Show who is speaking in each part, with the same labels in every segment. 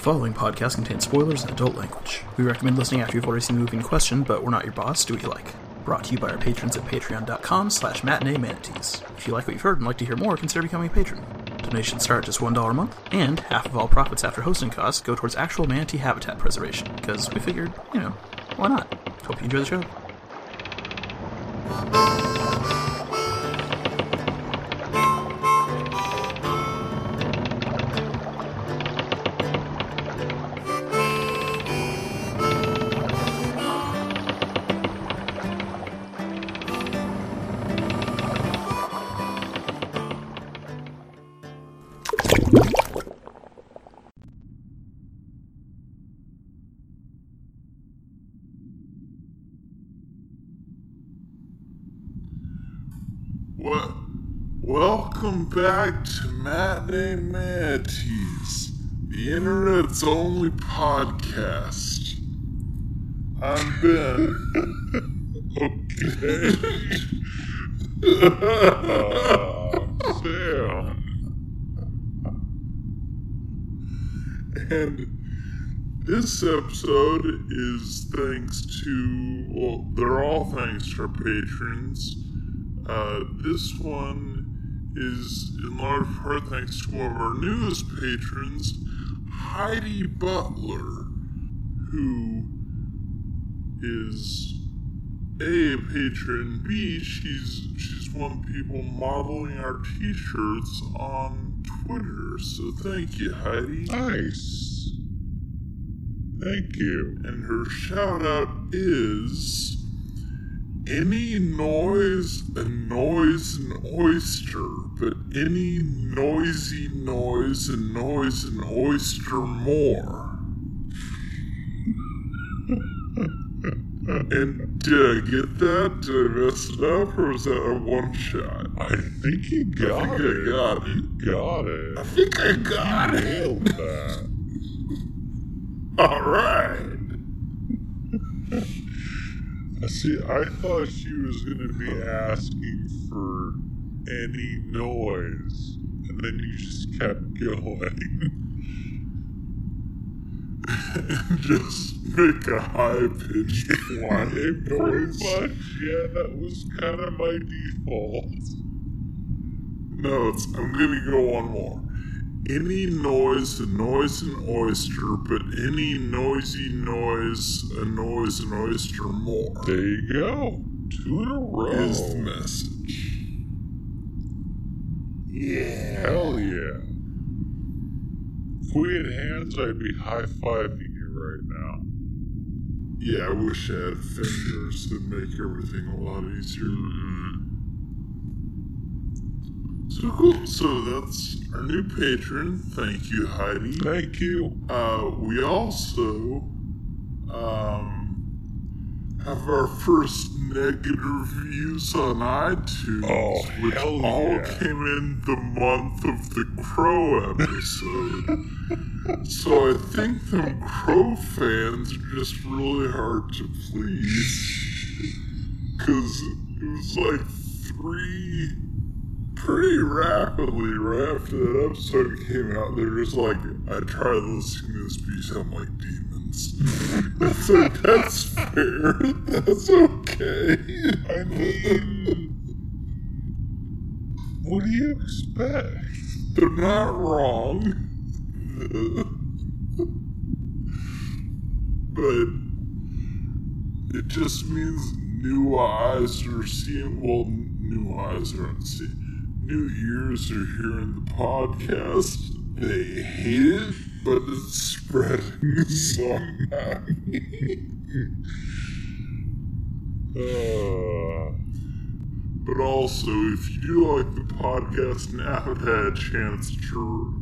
Speaker 1: The following podcast contains spoilers and adult language. We recommend listening after you've already seen the movie in question, but we're not your boss, do what you like. Brought to you by our patrons at patreon.com slash matinee manatees. If you like what you've heard and like to hear more, consider becoming a patron. Donations start at just $1 a month, and half of all profits after hosting costs go towards actual manatee habitat preservation, because we figured, you know, why not? Hope you enjoy the show.
Speaker 2: Back to Matinee Manatees, the internet's only podcast. I'm Ben. okay. Sam. And this episode is thanks to, well, they're all thanks to our patrons. Uh, this one is in large part thanks to one of our newest patrons, Heidi Butler, who is A, a patron, B, she's she's one of people modeling our t-shirts on Twitter. So thank you, Heidi.
Speaker 3: Nice. Thank you.
Speaker 2: And her shout out is any noise annoys an oyster, but any noisy noise annoys an oyster more. and did I get that? Did I mess it up, or was that a one shot?
Speaker 3: I think you
Speaker 2: I
Speaker 3: got
Speaker 2: think
Speaker 3: it.
Speaker 2: I got it.
Speaker 3: You got it.
Speaker 2: I think I got it.
Speaker 3: Nailed that.
Speaker 2: All right.
Speaker 3: See, I thought she was going to be asking for any noise, and then you just kept going.
Speaker 2: And just make a high pitched whine noise.
Speaker 3: much, yeah, that was kind of my default.
Speaker 2: No, it's, I'm gonna go one more. Any noise annoys an oyster, but any noisy noise annoys an oyster more.
Speaker 3: There you go. Two in a row.
Speaker 2: Is the message. Yeah.
Speaker 3: Hell yeah. If we had hands, I'd be high fiving you right now.
Speaker 2: Yeah, I wish I had fingers that make everything a lot easier. Mm-hmm. So cool. So that's our new patron. Thank you, Heidi.
Speaker 3: Thank you.
Speaker 2: Uh, we also um, have our first negative reviews on iTunes,
Speaker 3: Oh,
Speaker 2: which all
Speaker 3: yeah.
Speaker 2: came in the month of the Crow episode. so I think them Crow fans are just really hard to please. Because it was like three pretty rapidly right after that episode came out. They were just like, I tried listening to this beat sound like demons. like, that's fair. That's okay.
Speaker 3: I mean, what do you expect?
Speaker 2: They're not wrong. but it just means new eyes are seeing, well, new eyes aren't seeing, new ears are hearing the podcast. They hate it, but it's spreading somehow.
Speaker 3: Uh,
Speaker 2: But also, if you do like the podcast and haven't had a chance to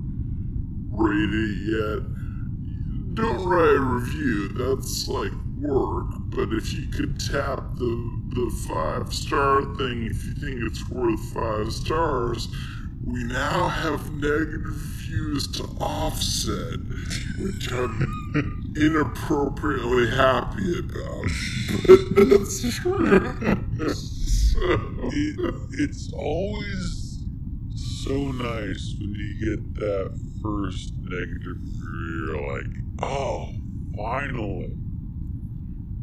Speaker 2: rate it yet, don't write a review. That's like work. But if you could tap the the five star thing, if you think it's worth five stars, we now have negative views to offset, which I'm inappropriately happy about. But that's true. so,
Speaker 3: it, it's always so nice when you get that first negative you're like, oh, finally.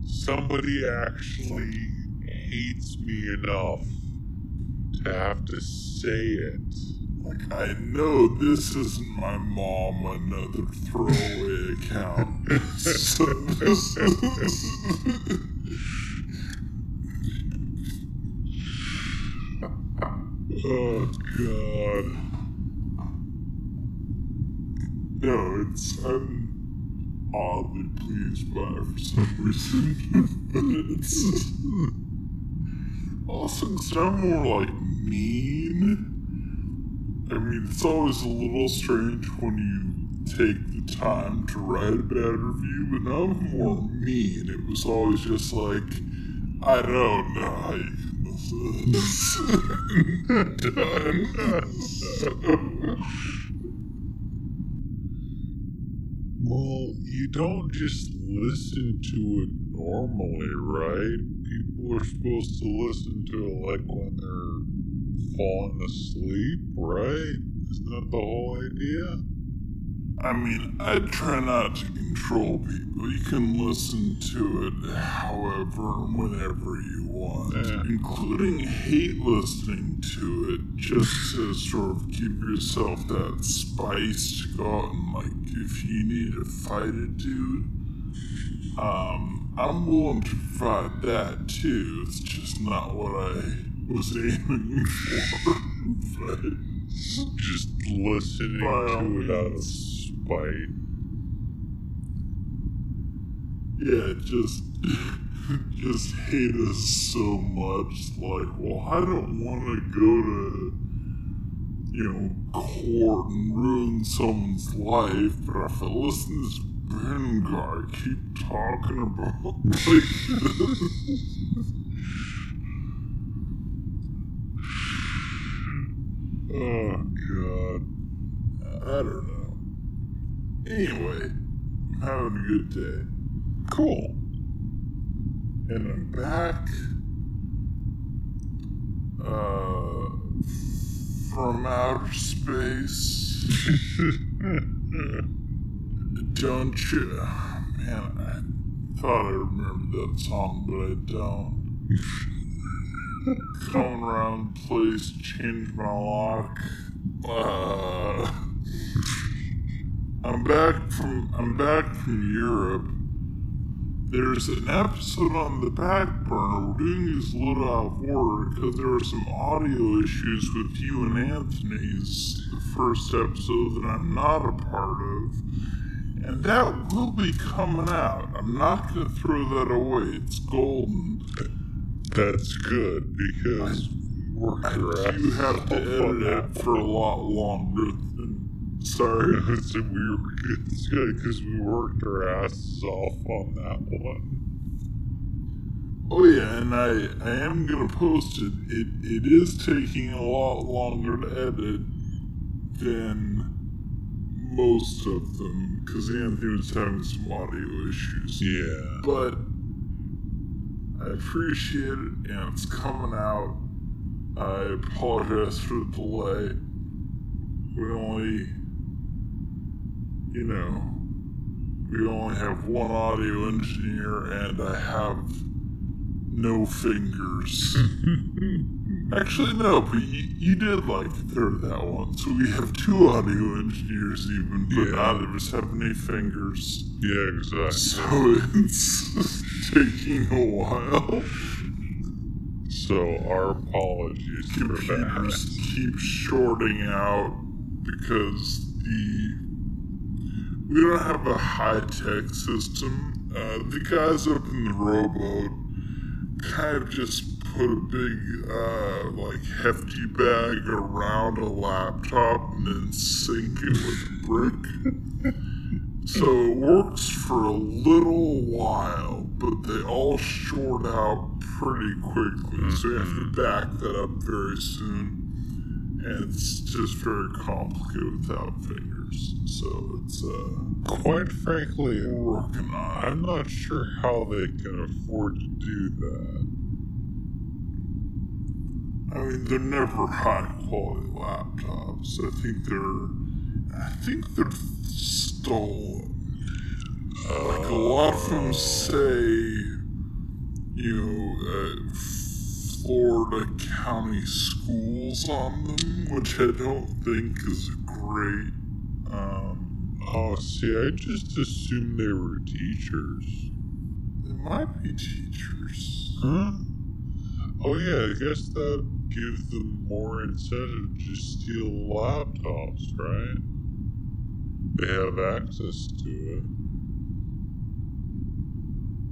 Speaker 3: Somebody actually hates me enough to have to say it.
Speaker 2: Like, I know this isn't my mom, another throwaway account. so this is.
Speaker 3: Oh, God.
Speaker 2: No, it's. I'm oddly pleased by it for some reason. it's. Because I'm more like mean. I mean, it's always a little strange when you take the time to write a bad review, but now I'm more mean. It was always just like, I don't know how you can to this.
Speaker 3: Well, you don't just listen to it normally, right? People are supposed to listen to it like when they're falling asleep, right? Isn't that the whole idea?
Speaker 2: I mean, I try not to control people. You can listen to it however and whenever you want,
Speaker 3: Yeah.
Speaker 2: including hate listening to it, just to sort of give yourself that spice to go out and, like, if you need to fight a dude, um, I'm willing to provide that too. It's just not what I was aiming for. but,
Speaker 3: Just listening to it out of
Speaker 2: means. yeah, just just hate us so much. Like, well, I don't want to go to, you know, court and ruin someone's life, but if I listen to this Ben guy keep talking about like
Speaker 3: Oh, God.
Speaker 2: I don't know. Anyway, I'm having a good day.
Speaker 3: Cool.
Speaker 2: and I'm back uh, from outer space. don't you? Man, I thought I remembered that song, but I don't. Coming around the place, change my lock. Uh, I'm back from I'm back from Europe there's an episode on the back burner. We're doing these a little out of order because there are some audio issues with you and Anthony's the first episode that I'm not a part of. And that will be coming out. I'm not going to throw that away. It's golden.
Speaker 3: That's good because worked
Speaker 2: I do have to edit it for a lot longer than. Sorry.
Speaker 3: so we were it's good because we worked our asses off on that one.
Speaker 2: Oh yeah, and I I am gonna post it. It it is taking a lot longer to edit than most of them because Anthony was having some audio issues.
Speaker 3: Yeah.
Speaker 2: But I appreciate it, and it's coming out. I apologize for the delay. We only, you know, we only have one audio engineer, and I have no fingers. Actually, no, but you, you did like a third of that one, so we have two audio engineers even, but
Speaker 3: Yeah.
Speaker 2: neither of us have any fingers.
Speaker 3: Yeah, exactly.
Speaker 2: So it's taking a while.
Speaker 3: So our apologies for that.
Speaker 2: Computers keep shorting out because the we don't have a high tech system. Uh, the guys up in the rowboat kind of just put a big, uh, like hefty bag around a laptop and then sink it with a brick. So it works for a little while, but they all short out pretty quickly. So you have to back that up very soon. And it's just very complicated without fingers. So it's, uh,
Speaker 3: Quite frankly,
Speaker 2: working on.
Speaker 3: I'm not sure how they can afford to do that.
Speaker 2: I mean, they're never high quality laptops. I think they're I think they're stolen. Like a lot of them say, you know, uh, Florida County schools on them, which I don't think is a great. Um,
Speaker 3: Oh, see, I just assumed they were teachers.
Speaker 2: they might be teachers.
Speaker 3: Huh? Oh, yeah, I guess that gives them more incentive to steal laptops, right? They have access to it.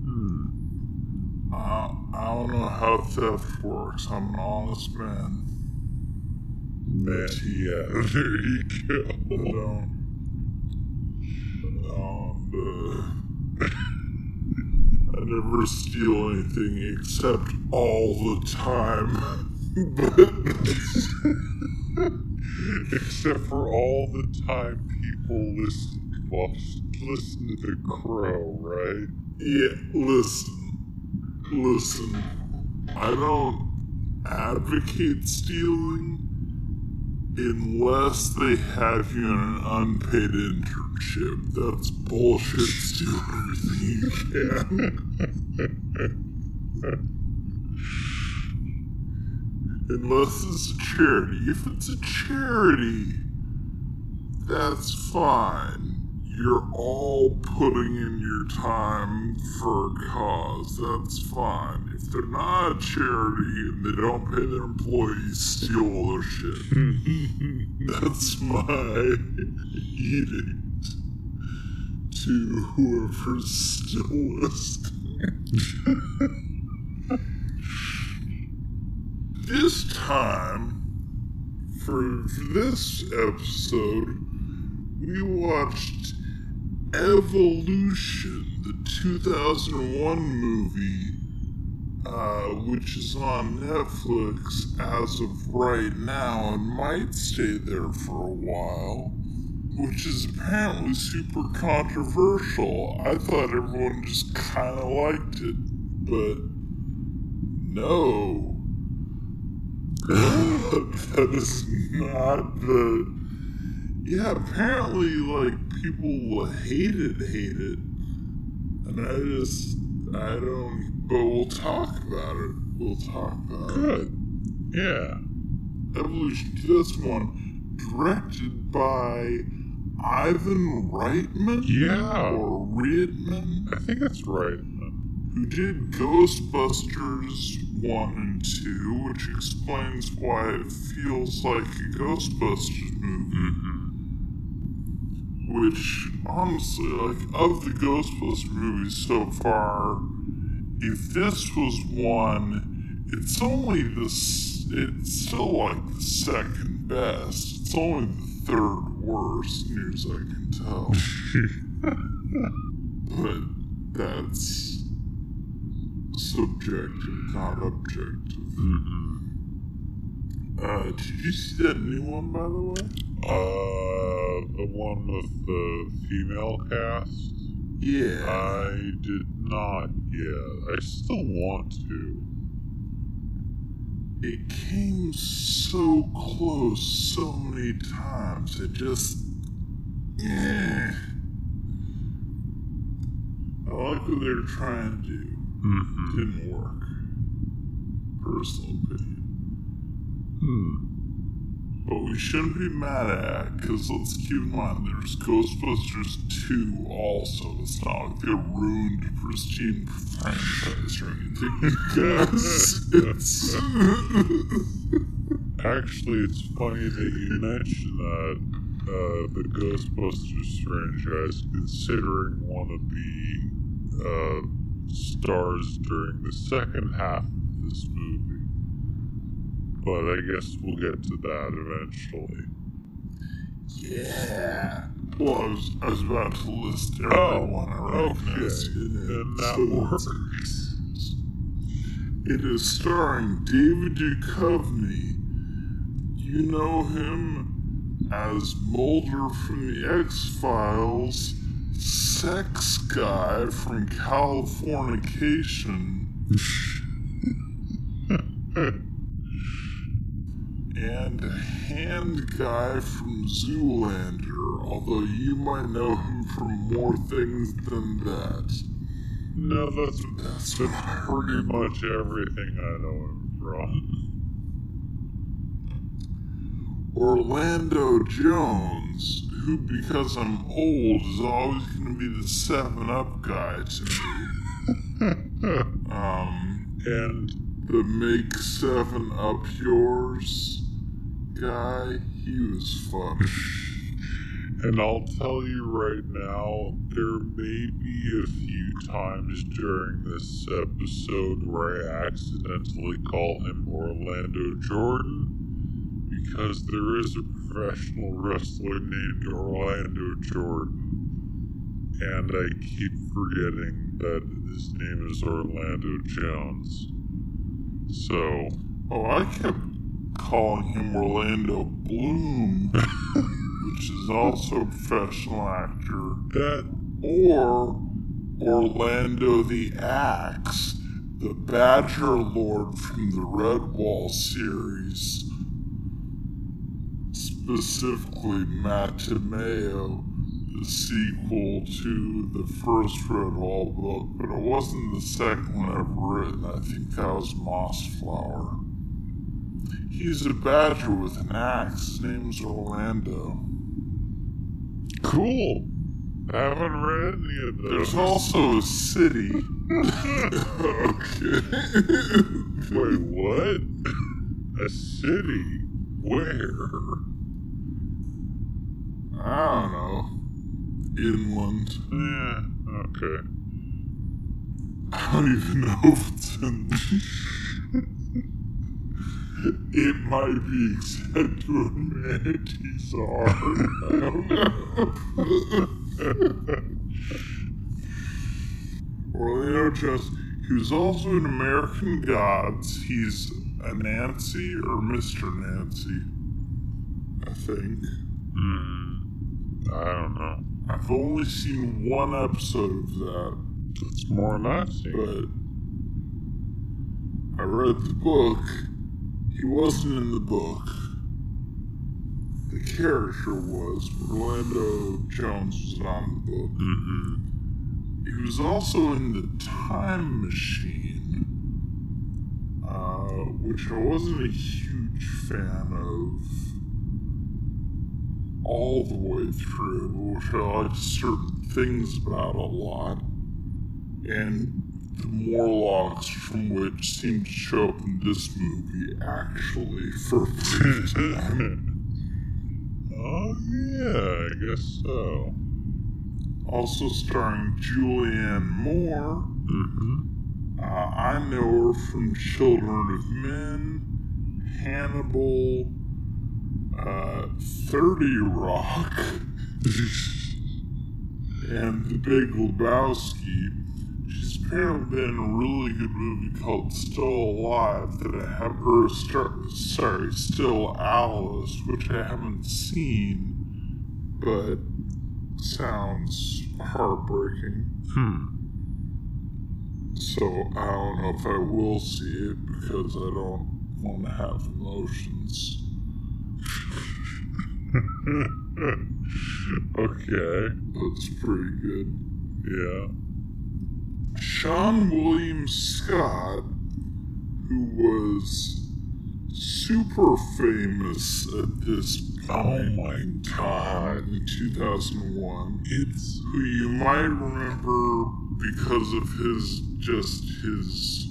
Speaker 3: Hmm.
Speaker 2: I, I don't know how theft works. I'm an honest man.
Speaker 3: Man, yeah, there you go.
Speaker 2: Don't, uh, I never steal anything except all the time.
Speaker 3: Except for all the time people listen, listen to the crow, right?
Speaker 2: yeah, listen, listen. I don't advocate stealing unless they have you in an unpaid internship. That's bullshit. Steal everything you can. Unless it's a charity. If it's a charity, that's fine. You're all putting in your time for a cause. That's fine. If they're not a charity and they don't pay their employees, steal their shit. that's my edict to whoever's still listening. this time, for, for this episode, we watched Evolution, the 2001 movie, uh, which is on Netflix as of right now and might stay there for a while, which is apparently super controversial. I thought everyone just kind of liked it, but no. that is not the. Yeah, apparently, like, people hate it, hate it. And I just. I don't. But we'll talk about it. We'll talk about it.
Speaker 3: Good. Yeah.
Speaker 2: Evolution 2001, directed by Ivan Reitman?
Speaker 3: Yeah.
Speaker 2: Or Reitman?
Speaker 3: I think that's right.
Speaker 2: who did Ghostbusters 1 and 2, which explains why it feels like a Ghostbusters movie.
Speaker 3: Mm-hmm.
Speaker 2: Which, honestly, like, of the Ghostbusters movies so far, if this was one, it's only this, it's still like the second best. It's only the third worst, near as I can tell. but that's subjective, not objective.
Speaker 3: Mm-hmm.
Speaker 2: Uh, did you see that new one, by the way?
Speaker 3: Uh, the one with the female cast?
Speaker 2: Yeah.
Speaker 3: I did not yet. I still want to.
Speaker 2: it came so close so many times. It just. Yeah. I like what they were trying to do.
Speaker 3: Mm-hmm.
Speaker 2: Didn't work. Personal opinion.
Speaker 3: Hmm.
Speaker 2: But we shouldn't be mad at because let's keep in mind there's Ghostbusters 2 also. It's not like they ruined pristine franchise or anything. Because it's.
Speaker 3: Actually, it's funny that you mention that uh, the Ghostbusters franchise, considering one of the uh, stars during the second half of this movie. But I guess we'll get to that eventually.
Speaker 2: Yeah. Well, I was, I was about to list
Speaker 3: Oh,
Speaker 2: everyone I recognized
Speaker 3: okay.
Speaker 2: in it.
Speaker 3: That works.
Speaker 2: It is starring David Duchovny. You know him as Mulder from the X Files, sex guy from Californication, and a hand guy from Zoolander, although you might know him from more things than that.
Speaker 3: No, that's, that's pretty much everything I know him from.
Speaker 2: Orlando Jones, who, because I'm old, is always going to be the 7 Up guy to me. um,
Speaker 3: And
Speaker 2: the Make 7 Up Yours guy, he was fun.
Speaker 3: And I'll tell you right now, there may be a few times during this episode where I accidentally call him Orlando Jordan, because there is a professional wrestler named Orlando Jordan. And I keep forgetting that his name is Orlando Jones. So,
Speaker 2: Oh, I kept calling him Orlando Bloom, which is also a professional actor.
Speaker 3: that
Speaker 2: or Orlando the Axe, the Badger Lord from the Redwall series. Specifically, Mattimeo, the sequel to the first Redwall book, but it wasn't the second one I've written. I think that was Mossflower. He's a badger with an axe. His name's Orlando.
Speaker 3: cool. I haven't read any of those.
Speaker 2: There's also a city. okay.
Speaker 3: Wait, what? A city? Where?
Speaker 2: I don't know. Inland.
Speaker 3: Yeah, okay.
Speaker 2: I don't even know if it's inland. it might be except where manatees are. I don't know. Orlando just he was also in American Gods. He's a Nancy or Mr. Nancy. I think.
Speaker 3: Hmm. I don't know.
Speaker 2: I've only seen one episode of that,
Speaker 3: It's more Nazi.
Speaker 2: but I read the book. He wasn't in the book. The character was, but Orlando Jones was not in the book.
Speaker 3: Mm-hmm.
Speaker 2: He was also in the Time Machine, uh, which I wasn't a huge fan of all the way through, which I liked certain things about a lot, and the Morlocks from which seem to show up in this movie actually for a brief.
Speaker 3: Oh, yeah, I guess so.
Speaker 2: also starring Julianne Moore.
Speaker 3: Mm-hmm.
Speaker 2: Uh, I know her from Children of Men, Hannibal, uh, 30 Rock, and The Big Lebowski. Apparently been a really good movie called Still Alive that I have her start, sorry, Still Alice, which I haven't seen, but sounds heartbreaking.
Speaker 3: Hmm.
Speaker 2: So I don't know if I will see it because I don't want to have emotions.
Speaker 3: okay.
Speaker 2: That's pretty good.
Speaker 3: Yeah.
Speaker 2: Seann William Scott, who was super famous at this
Speaker 3: Oh my God.
Speaker 2: time in 2001,
Speaker 3: It's
Speaker 2: who you might remember because of his just his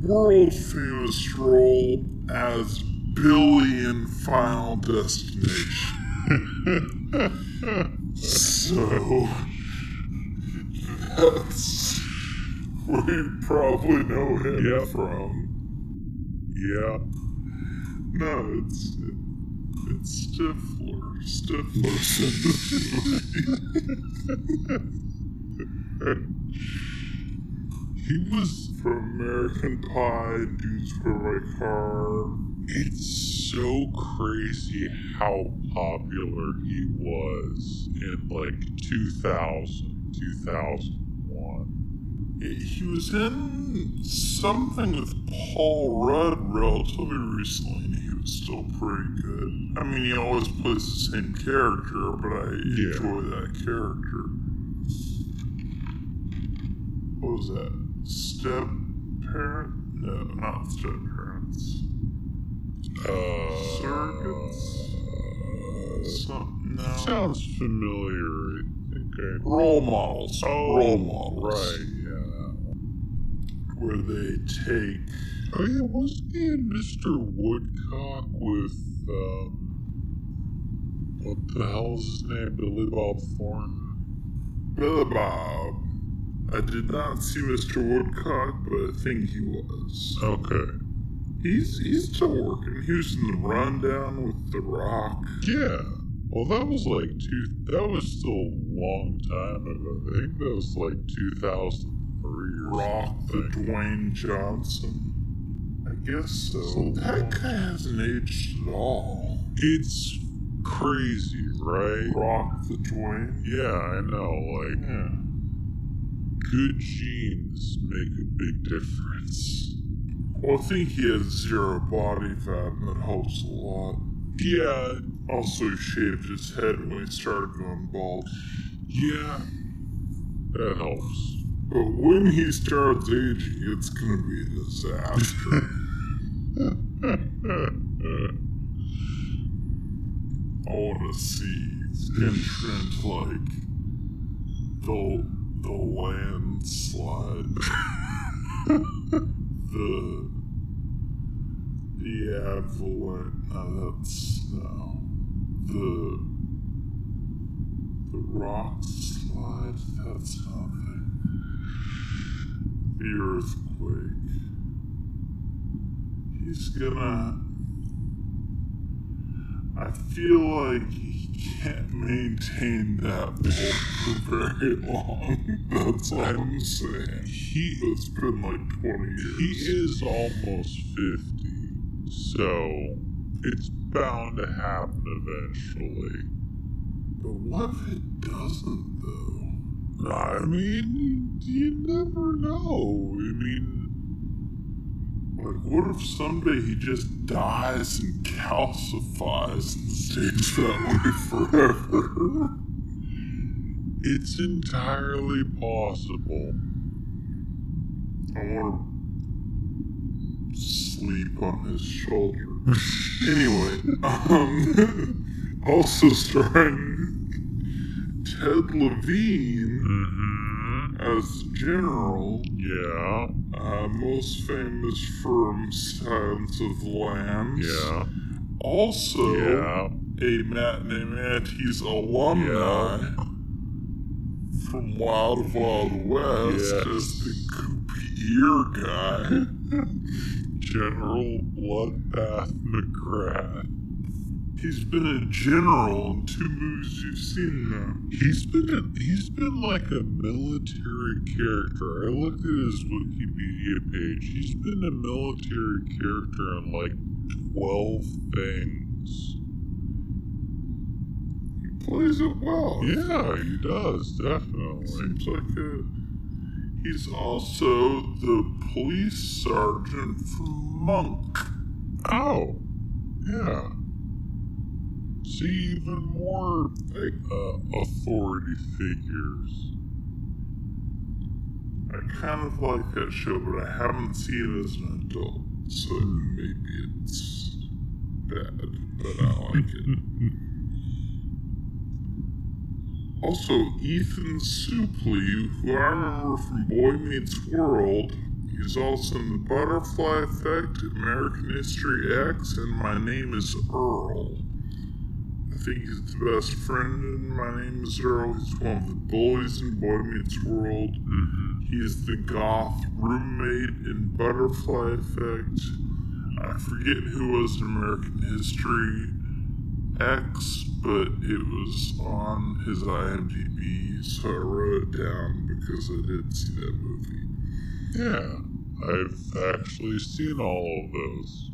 Speaker 2: world famous role as Billy in Final Destination. so that's where you probably know him
Speaker 3: Yep.
Speaker 2: from.
Speaker 3: yeah.
Speaker 2: No, it's it's Stifler. Stifler's
Speaker 3: He was
Speaker 2: from American Pie, Dude, Where's My Car.
Speaker 3: It's so crazy how popular he was in like 2000, 2001.
Speaker 2: He was in something with Paul Rudd relatively recently, and he was still pretty good. I mean, he always plays the same character, but I
Speaker 3: Yeah.
Speaker 2: enjoy that character. What was that? Step parent? No, not step parents.
Speaker 3: Uh,
Speaker 2: Surrogates? Some, no.
Speaker 3: Sounds familiar. I think I.
Speaker 2: Role models.
Speaker 3: Oh,
Speaker 2: Role models.
Speaker 3: Right.
Speaker 2: Where they take.
Speaker 3: Oh, yeah, wasn't he in Mr. Woodcock with, um. What the hell's his name? Billy Bob Thornton?
Speaker 2: Billy Bob. I did not see Mr. Woodcock, but I think he was.
Speaker 3: Okay.
Speaker 2: He's he's still working. He was in the rundown with The Rock.
Speaker 3: Yeah. Well, that was like two. That was still a long time ago. I think that was like 2003
Speaker 2: Rock the. Dwayne Johnson. I guess so.
Speaker 3: So
Speaker 2: that guy hasn't aged at all.
Speaker 3: It's crazy, right?
Speaker 2: Rock the Dwayne.
Speaker 3: Yeah, I know. Like,
Speaker 2: Yeah.
Speaker 3: good genes make a big difference.
Speaker 2: Well, I think he has zero body fat, and that helps a lot.
Speaker 3: Yeah,
Speaker 2: Also, he shaved his head when he started going bald.
Speaker 3: yeah. That helps.
Speaker 2: But when he starts aging, it's gonna be a disaster. I want to see entrant like the the landslide, the the avalanche. No, that's no the the rock slide. That's nothing. The earthquake. He's gonna. I feel like he can't maintain that for very long. That's all I'm saying.
Speaker 3: He
Speaker 2: It's been like 20 years.
Speaker 3: he is almost fifty, so it's bound to happen eventually.
Speaker 2: But what if it doesn't?
Speaker 3: I mean, you never know. I mean,
Speaker 2: Like, what if someday he just dies and calcifies and stays that way forever?
Speaker 3: it's entirely possible.
Speaker 2: I want to sleep on his shoulder. anyway, um, also starring Ted Levine
Speaker 3: Mm-hmm.
Speaker 2: as General,
Speaker 3: Yeah.
Speaker 2: uh, most famous from Silence of the Lambs.
Speaker 3: Yeah.
Speaker 2: Also,
Speaker 3: Yeah.
Speaker 2: a matinee manatees alumni from Wild Wild West
Speaker 3: Yes.
Speaker 2: as the goopy ear guy.
Speaker 3: General Bloodbath McGrath.
Speaker 2: He's been a general in two movies you've seen now.
Speaker 3: He's been a, he's been like a military character. I looked at his Wikipedia page. He's been a military character in like twelve things.
Speaker 2: He plays it well.
Speaker 3: Yeah, he does definitely.
Speaker 2: Seems like a. He's also the police sergeant from Monk.
Speaker 3: Oh, yeah. See even more uh, authority figures.
Speaker 2: I kind of like that show, but I haven't seen it as an adult, so maybe it's bad, but I like it. Also, Ethan Suplee, who I remember from Boy Meets World, he's also in The Butterfly Effect, American History X, and My Name is Earl. I think he's the best friend in My Name is Earl. He's one of the bullies in Boy Meets World.
Speaker 3: Mm-hmm.
Speaker 2: He's the goth roommate in Butterfly Effect. I forget who was in American History X, but it was on his IMDb, so I wrote it down because I did see that movie.
Speaker 3: Yeah, I've actually seen all of those.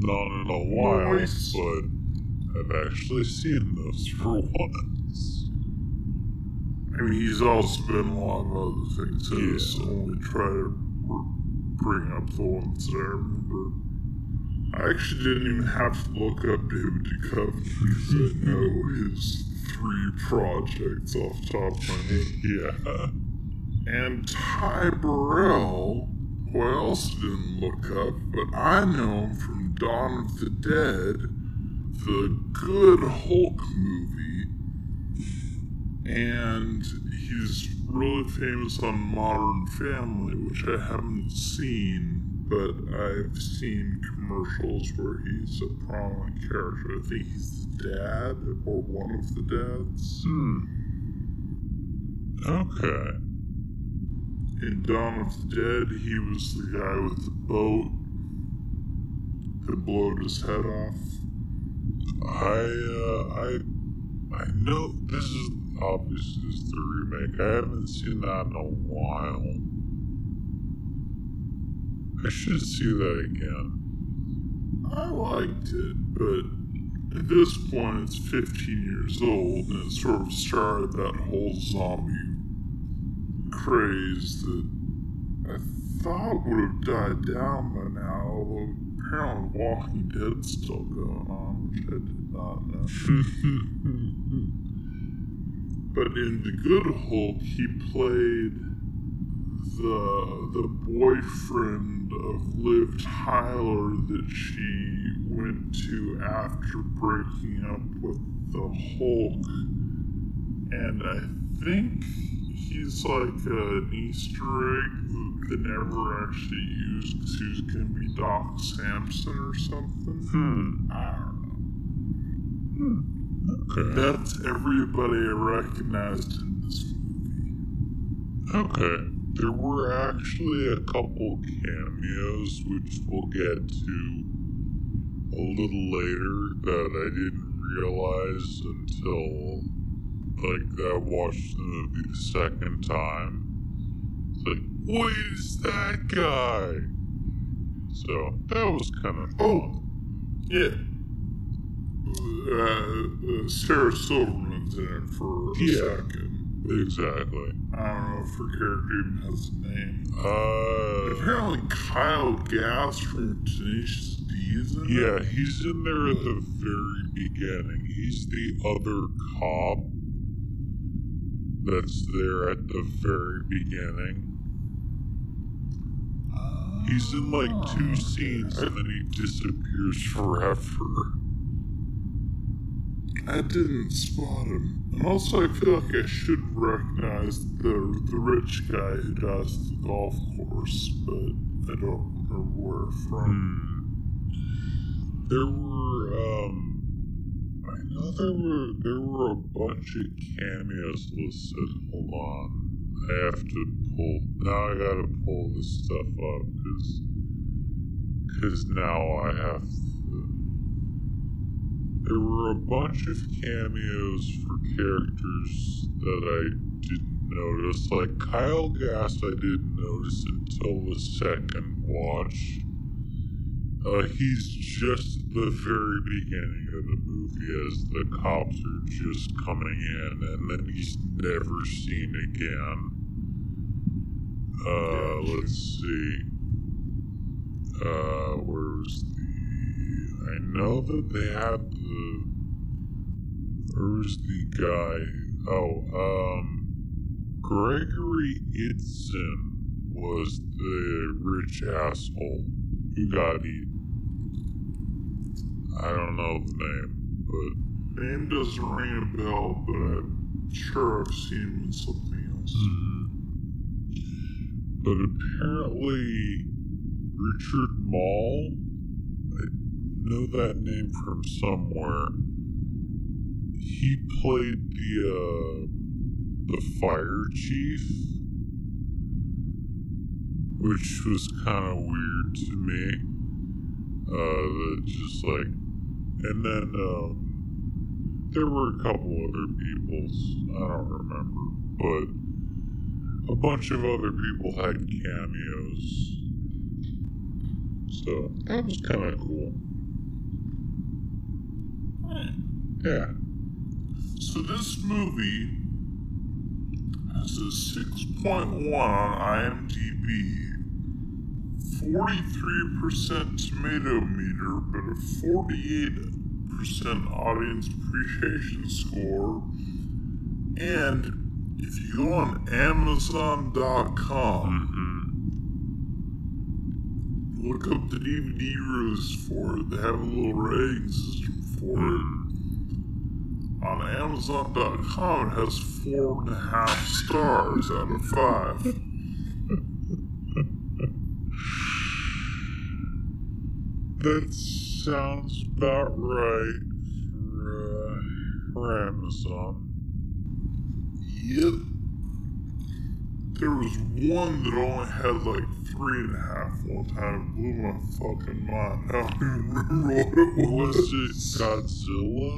Speaker 3: Not in a while,
Speaker 2: Nice.
Speaker 3: but I've actually seen those for once.
Speaker 2: I mean, he's also been a lot of other things. I
Speaker 3: Yeah.
Speaker 2: only try to bring up the ones that I remember. I actually didn't even have to look up David Duchovny because I know his three projects off the top of my head.
Speaker 3: Yeah.
Speaker 2: And Ty Burrell, also didn't look up, but I know him from Dawn of the Dead, the good Hulk movie, and he's really famous on Modern Family, which I haven't seen, but I've seen commercials where he's a prominent character. I think he's the dad or one of the dads.
Speaker 3: Hmm. Okay.
Speaker 2: In Dawn of the Dead, he was the guy with the boat that blowed his head off.
Speaker 3: I uh, I I know this is obviously this is the remake. I haven't seen that in a while. I should see that again.
Speaker 2: I liked it, but at this point, it's 15 years old, and it sort of started that whole zombie craze that I thought would have died down by now, although apparently Walking Dead's still going on, which I did not know. But in The Good Hulk, he played the the boyfriend of Liv Tyler that she went to after breaking up with the Hulk, and I think he's like an Easter egg that they never actually used because he was going to be Doc Samson or something.
Speaker 3: Hmm.
Speaker 2: I don't know.
Speaker 3: Okay.
Speaker 2: That's everybody I recognized in this movie.
Speaker 3: Okay. There were actually a couple cameos which we'll get to a little later that I didn't realize until like that watched the movie the second time. It's like, wait, is that guy? So that was kind of
Speaker 2: Oh, yeah. Uh, uh, Sarah Silverman's in it for a
Speaker 3: Yeah.
Speaker 2: second.
Speaker 3: exactly.
Speaker 2: I don't know if her character even has a name.
Speaker 3: Uh,
Speaker 2: Apparently, Kyle Gass from Tenacious D is in it.
Speaker 3: yeah, he's in there at the very beginning. He's the other cop that's there at the very beginning. He's in like two scenes and then he disappears forever.
Speaker 2: I didn't spot him. And also, I feel like I should recognize the the rich guy who does the golf course, but I don't remember where from.
Speaker 3: Hmm. There were, um, know there were there were a bunch of cameos listed. Hold on, I have to pull. Now I gotta pull this stuff up because because now I have to. There were a bunch of cameos for characters that I didn't notice. Like Kyle Gass, I didn't notice until the second watch. Uh, he's just the very beginning of the movie as the cops are just coming in, and then he's never seen again. Uh, let's see. Uh, where's the. I know that they had the. Where's the guy? Oh, um. Gregory Itzin was the rich asshole who got eaten. I don't know the name, but
Speaker 2: Name doesn't ring a bell, but I'm sure I've seen him in something else.
Speaker 3: but apparently Richard Moll, I know that name from somewhere. He played the uh, the fire chief, which was kind of weird to me. Uh, that just like, and then um, there were a couple other people's I don't remember, but a bunch of other people had cameos. So that was kind of cool. Yeah.
Speaker 2: So this movie has a 6.1 on IMDb 43% tomato meter, but a 48% audience appreciation score. And if you go on Amazon.com, mm-hmm. look up the DVD reviews for it. They have a little rating system for it. Mm-hmm. On Amazon.com, it has four and a half stars out of five.
Speaker 3: That sounds about right for, uh, Amazon.
Speaker 2: Yep. There was one that only had like three and a half one time. It blew my fucking mind. I don't even remember what it was.
Speaker 3: Was it Godzilla?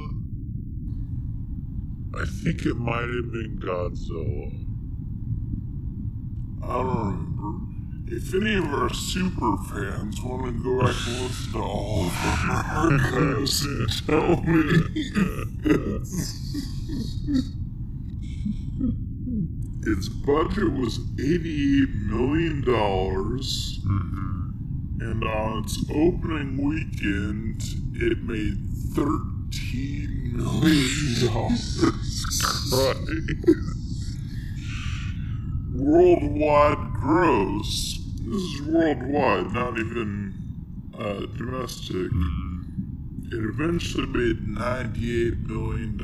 Speaker 3: I think it might have been Godzilla.
Speaker 2: I don't remember. If any of our super fans want to go back and listen to all of our archives tell me. its budget was $88 million, mm-hmm. and on its opening weekend, it made $13 million. Worldwide gross. This is worldwide, not even uh, domestic. It eventually made $98 million,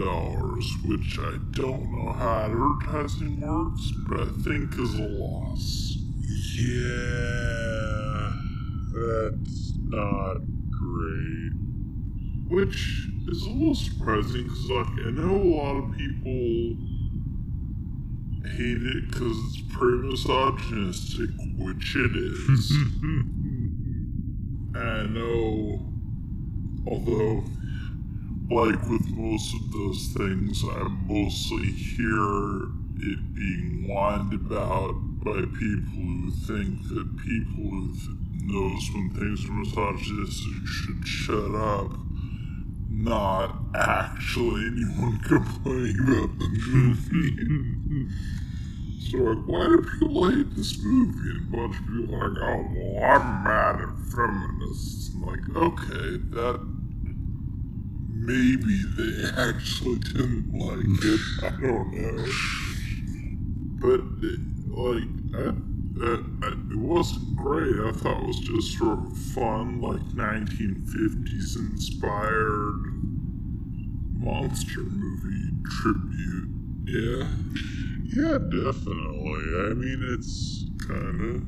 Speaker 2: which I don't know how advertising works, but I think is a loss.
Speaker 3: Yeah, that's not great.
Speaker 2: Which is a little surprising because, like, I know a lot of people hate it because it's pretty misogynistic, which it is. I know, although, like with most of those things, I mostly hear it being whined about by people who think that people who th- knows when things are misogynistic should shut up, not actually anyone complaining about the movie. Hmm. So like, why do people hate this movie? And a bunch of people are like, oh, well, I'm mad at feminists. I'm like, okay, that maybe they actually didn't like it. I don't know. But it, like, I, I, I, it wasn't great. I thought it was just sort of fun, like 1950s inspired monster movie tribute. Yeah.
Speaker 3: Yeah, definitely. I mean, it's
Speaker 2: Kinda.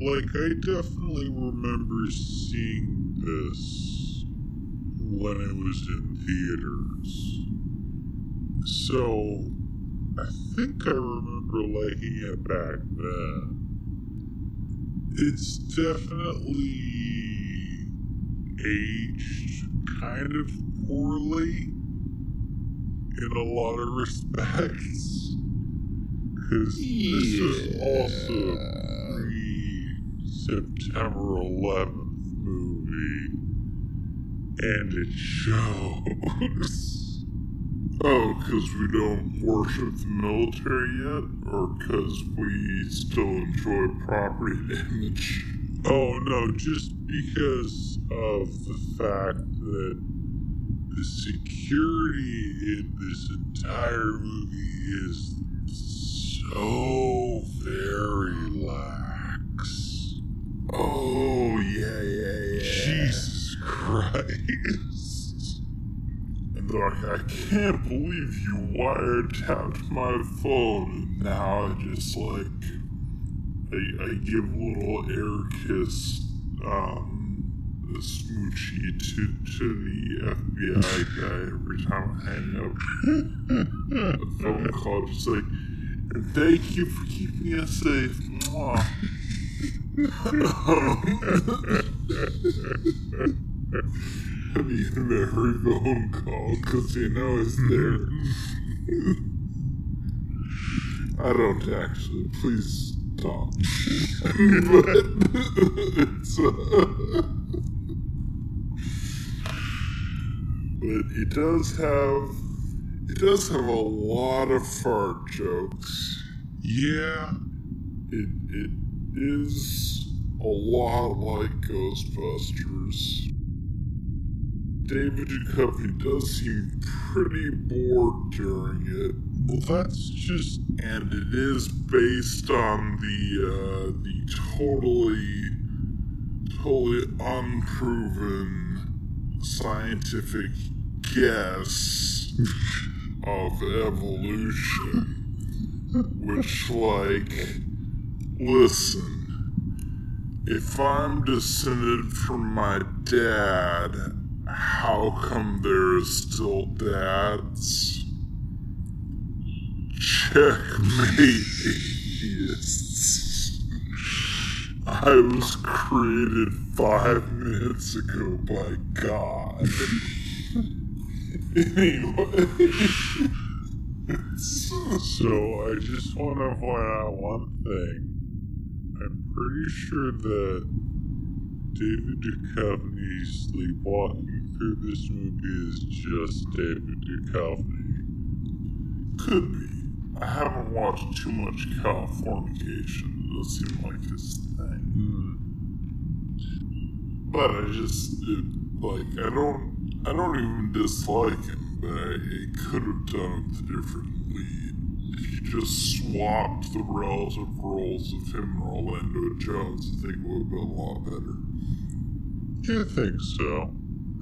Speaker 3: like I definitely remember seeing this when it was in theaters. So I think I remember liking it back then. It's definitely aged kind of poorly in a lot of respects. Because this is also pre September 11th movie, and it shows.
Speaker 2: Oh, because we don't worship the military yet? Or because we still enjoy property damage?
Speaker 3: Oh no, just because of the fact that the security in this entire movie is so very lax.
Speaker 2: Oh, yeah, yeah, yeah.
Speaker 3: Jesus Christ.
Speaker 2: Like, I can't believe you wiretapped my phone. And now I just like, I, I give a little air kiss, um, a smoochie to, to the FBI guy every time I hang up a phone call. Just like, thank you for keeping us safe. Mwah. The end of every phone call because you know it's there. I don't actually. Please stop. but it's. Uh, but it does have. It does have a lot of fart jokes.
Speaker 3: Yeah,
Speaker 2: It it is a lot like Ghostbusters. David Duchovny does seem pretty bored during it.
Speaker 3: Well, that's just
Speaker 2: and it is based on the uh, the totally totally unproven scientific guess of evolution which like listen if i'm descended from my dad how come there's still dads Checkmate. I was created five minutes ago by God. Anyway.
Speaker 3: so I just want to point out one thing. I'm pretty sure that David Duchovny sleepwalking through this movie is just David Duchovny.
Speaker 2: Could be. I haven't watched too much Californication. It does seem like his thing.
Speaker 3: Hmm.
Speaker 2: But I just it, like I don't I don't even dislike him, but I, could have done with a different lead. If just swapped the relative roles of him and Orlando Jones, I think it would have been a lot better.
Speaker 3: Yeah, I think so.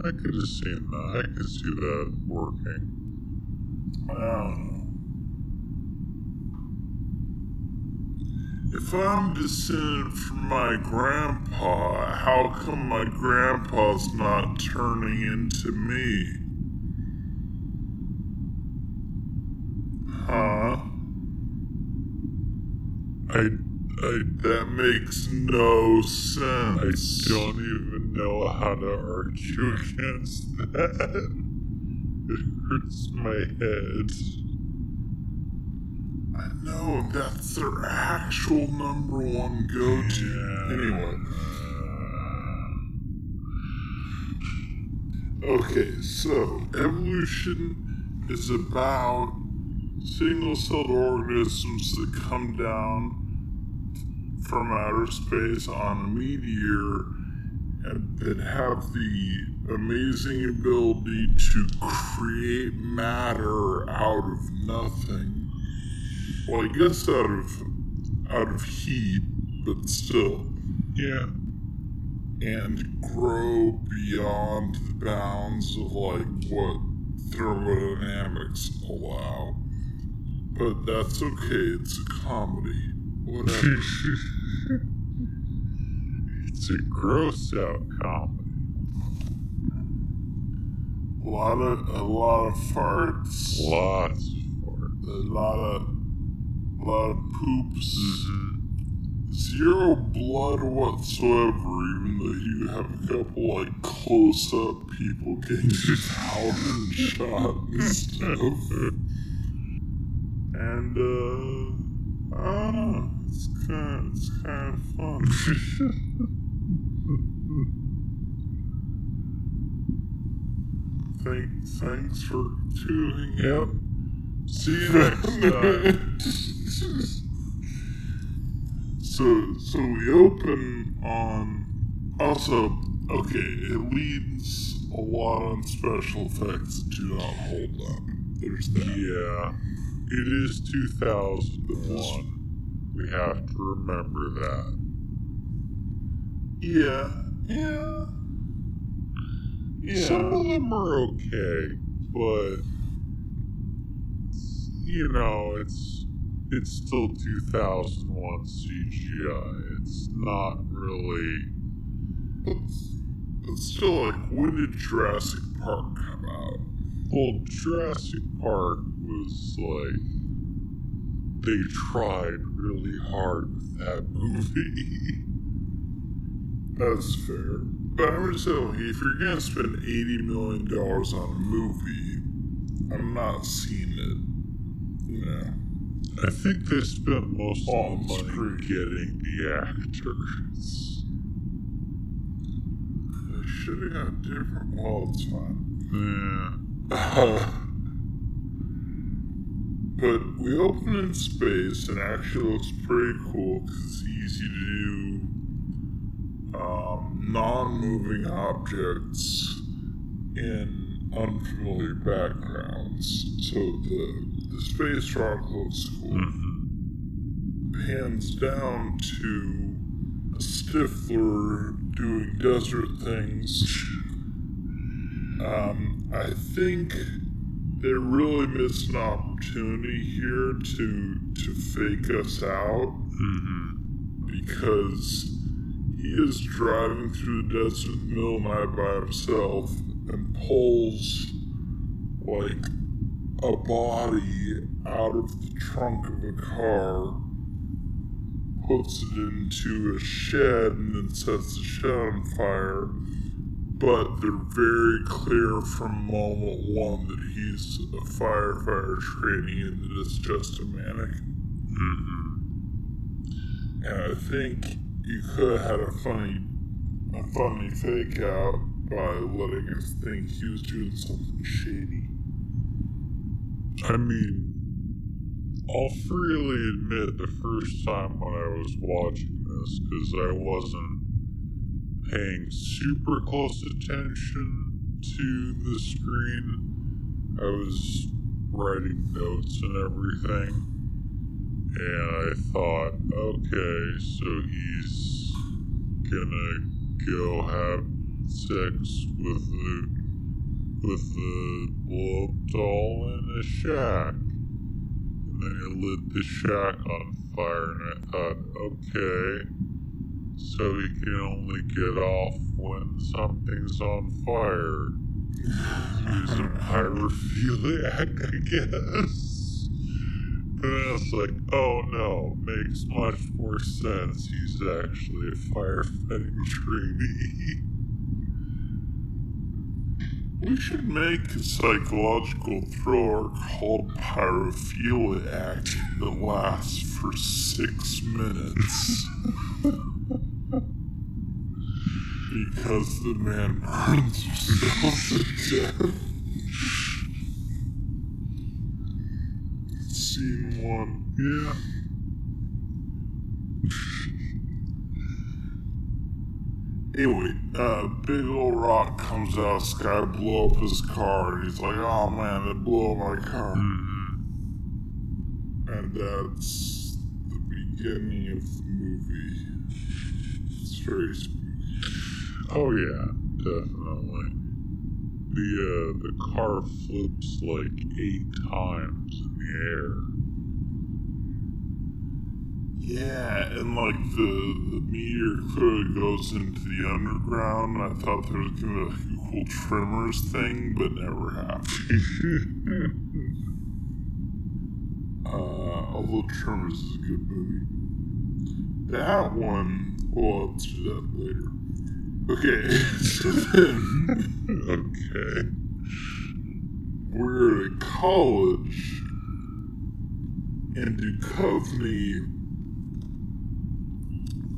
Speaker 3: I could have seen that. I could see that working.
Speaker 2: I don't know. If I'm descended from my grandpa, how come my grandpa's not turning into me? Huh?
Speaker 3: I, I,
Speaker 2: That makes no sense.
Speaker 3: I don't even know how to argue against that. It hurts my head.
Speaker 2: I know that's their actual number one go-to.
Speaker 3: Yeah.
Speaker 2: Anyway. Okay, so evolution is about single-celled organisms that come down from outer space on a meteor and that have the amazing ability to create matter out of nothing. Well, I guess out of out of heat, but still
Speaker 3: Yeah.
Speaker 2: and grow beyond the bounds of like what thermodynamics allow. But that's okay, it's a comedy. Whatever.
Speaker 3: it's a gross out comedy.
Speaker 2: a lot of a lot of farts,
Speaker 3: Lots for it.
Speaker 2: a lot of of poops. Zero blood whatsoever, even though you have a couple like close up people getting and shot and stuff. And uh I don't know. It's kinda it's kinda fun. Thank, thanks for tuning in.
Speaker 3: See you next time.
Speaker 2: so so we open on also okay, it leads a lot on special effects that do not hold up. There's that.
Speaker 3: Yeah. It is 2001. We have to remember that.
Speaker 2: Yeah. Yeah. Yeah.
Speaker 3: Some of them are okay, but you know, it's it's still 2001 CGI. It's not really.
Speaker 2: It's, but still, like, when did Jurassic Park come out?
Speaker 3: Well, Jurassic Park was like they tried really hard with that movie.
Speaker 2: That's fair. But I'm saying, like, if you're gonna spend $80 million on a movie, I'm not seeing it. You know.
Speaker 3: I think they spent most of the money getting the actors.
Speaker 2: They should have got different. Well, it's fine.
Speaker 3: Yeah.
Speaker 2: but we open in space and actually looks pretty cool because it's easy to do um, non moving objects in unfamiliar backgrounds. So the, the space rock looks cool. Hands down to a Stifler doing desert things. Um, I think they really missed an opportunity here to to fake us out because he is driving through the desert in the middle of the night by himself and pulls like a body out of the trunk of a car, puts it into a shed, and then sets the shed on fire. But they're very clear from moment one that he's a firefighter training and that it's just a mannequin. Mm-hmm. And I think you could have had a funny, a funny fake out by letting us think he was doing something shady.
Speaker 3: I mean, I'll freely admit the first time when I was watching this, because I wasn't paying super close attention to the screen, I was writing notes and everything. And I thought, okay, so he's gonna go have sex with the with the blow doll in a shack. And then he lit the shack on fire, and I thought, okay, so he can only get off when something's on fire. He's a pyrophiliac, I guess. Then I was like, oh no, makes much more sense. He's actually a firefighting trainee.
Speaker 2: We should make a psychological thriller called Pyrophiliac that lasts for six minutes. because the man burns himself to death. Scene one.
Speaker 3: Yeah.
Speaker 2: Anyway, uh, big old rock comes out, this guy blow up his car, and he's like, oh man, they blew up my car. And that's the beginning of the movie. It's very spooky.
Speaker 3: Oh yeah, definitely. The uh, the car flips like eight times in the air.
Speaker 2: Yeah, and like the, the meteor clearly goes into the underground. I thought there was gonna be a cool Tremors thing, but never happened. uh, although Tremors is a good movie. That one, well, I'll do that later. Okay, so then
Speaker 3: Okay.
Speaker 2: we're at college, and Duchovny,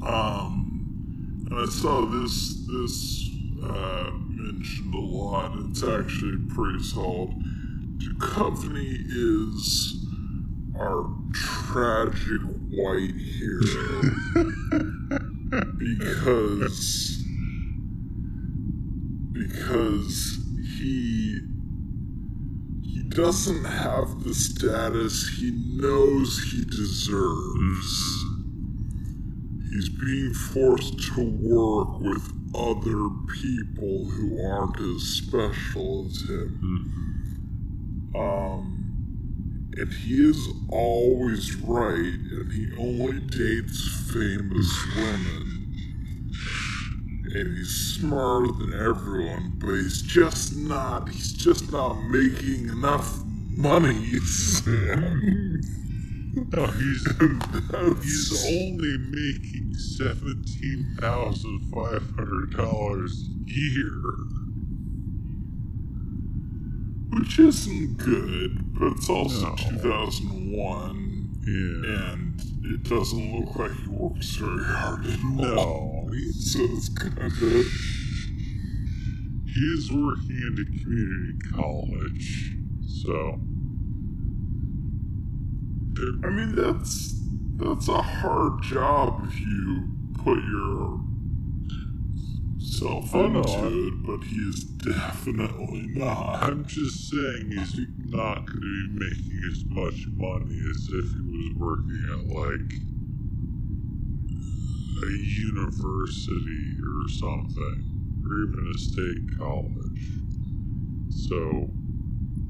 Speaker 2: um, and I saw this this uh, mentioned a lot. It's actually pretty solid. Duchovny is our tragic white hero because because he he doesn't have the status he knows he deserves. He's being forced to work with other people who aren't as special as him. Um, and he is always right, and he only dates famous women and he's smarter than everyone, but he's just not. He's just not making enough money.
Speaker 3: No, oh, he's he's only making seventeen thousand five hundred dollars a year.
Speaker 2: which isn't good, but it's also
Speaker 3: No.
Speaker 2: 2001,
Speaker 3: Yeah.
Speaker 2: and it doesn't look like he works very hard at.
Speaker 3: No, he's,
Speaker 2: So it's kind of.
Speaker 3: he is working at a community college, so
Speaker 2: I mean, that's that's a hard job if you put your
Speaker 3: Oh,
Speaker 2: into it, but he is definitely not.
Speaker 3: I'm just saying he's not going to be making as much money as if he was working at like a university or something, or even a state college. So,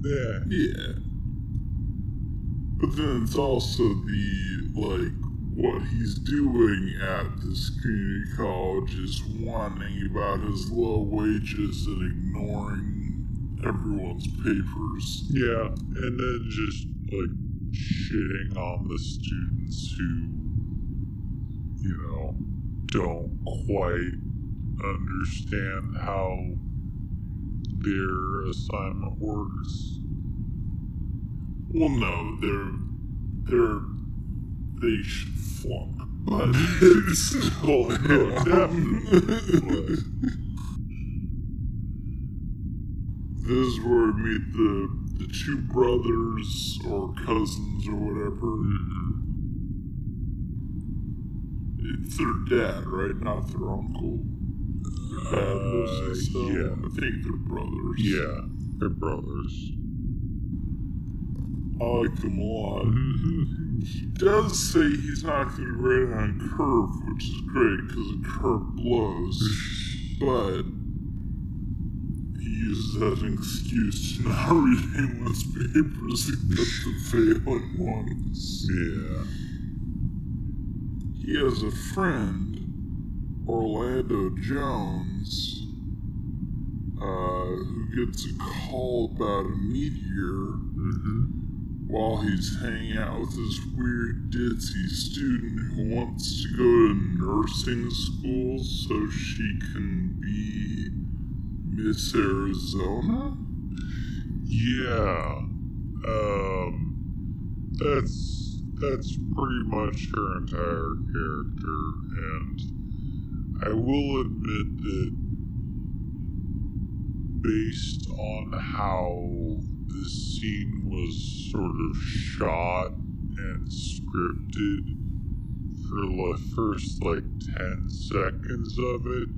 Speaker 3: yeah,
Speaker 2: Yeah. But then it's also the, like, what he's doing at this community college is whining about his low wages and ignoring everyone's papers.
Speaker 3: yeah, and then just like shitting on the students who, you know, don't quite understand how their assignment works.
Speaker 2: Well, no, they're, they're, they should flunk. But it's
Speaker 3: no, definitely.
Speaker 2: This is where I meet the the two brothers or cousins or whatever. It's their dad, right? Not their uncle. Their dad
Speaker 3: Uh, yeah.
Speaker 2: I think they're brothers.
Speaker 3: Yeah, they're brothers.
Speaker 2: I like them a lot. He does say he's not going to right on curve, which is great because a curve blows. but he uses that as an excuse to not read English papers get the failing ones.
Speaker 3: Yeah.
Speaker 2: He has a friend, Orlando Jones, uh, who gets a call about a meteor
Speaker 3: Mm-hmm.
Speaker 2: While he's hanging out with this weird ditzy student who wants to go to nursing school so she can be Miss Arizona?
Speaker 3: Yeah. Um that's that's pretty much her entire character and I will admit that based on how this scene was sort of shot and scripted for the first like 10 seconds of it,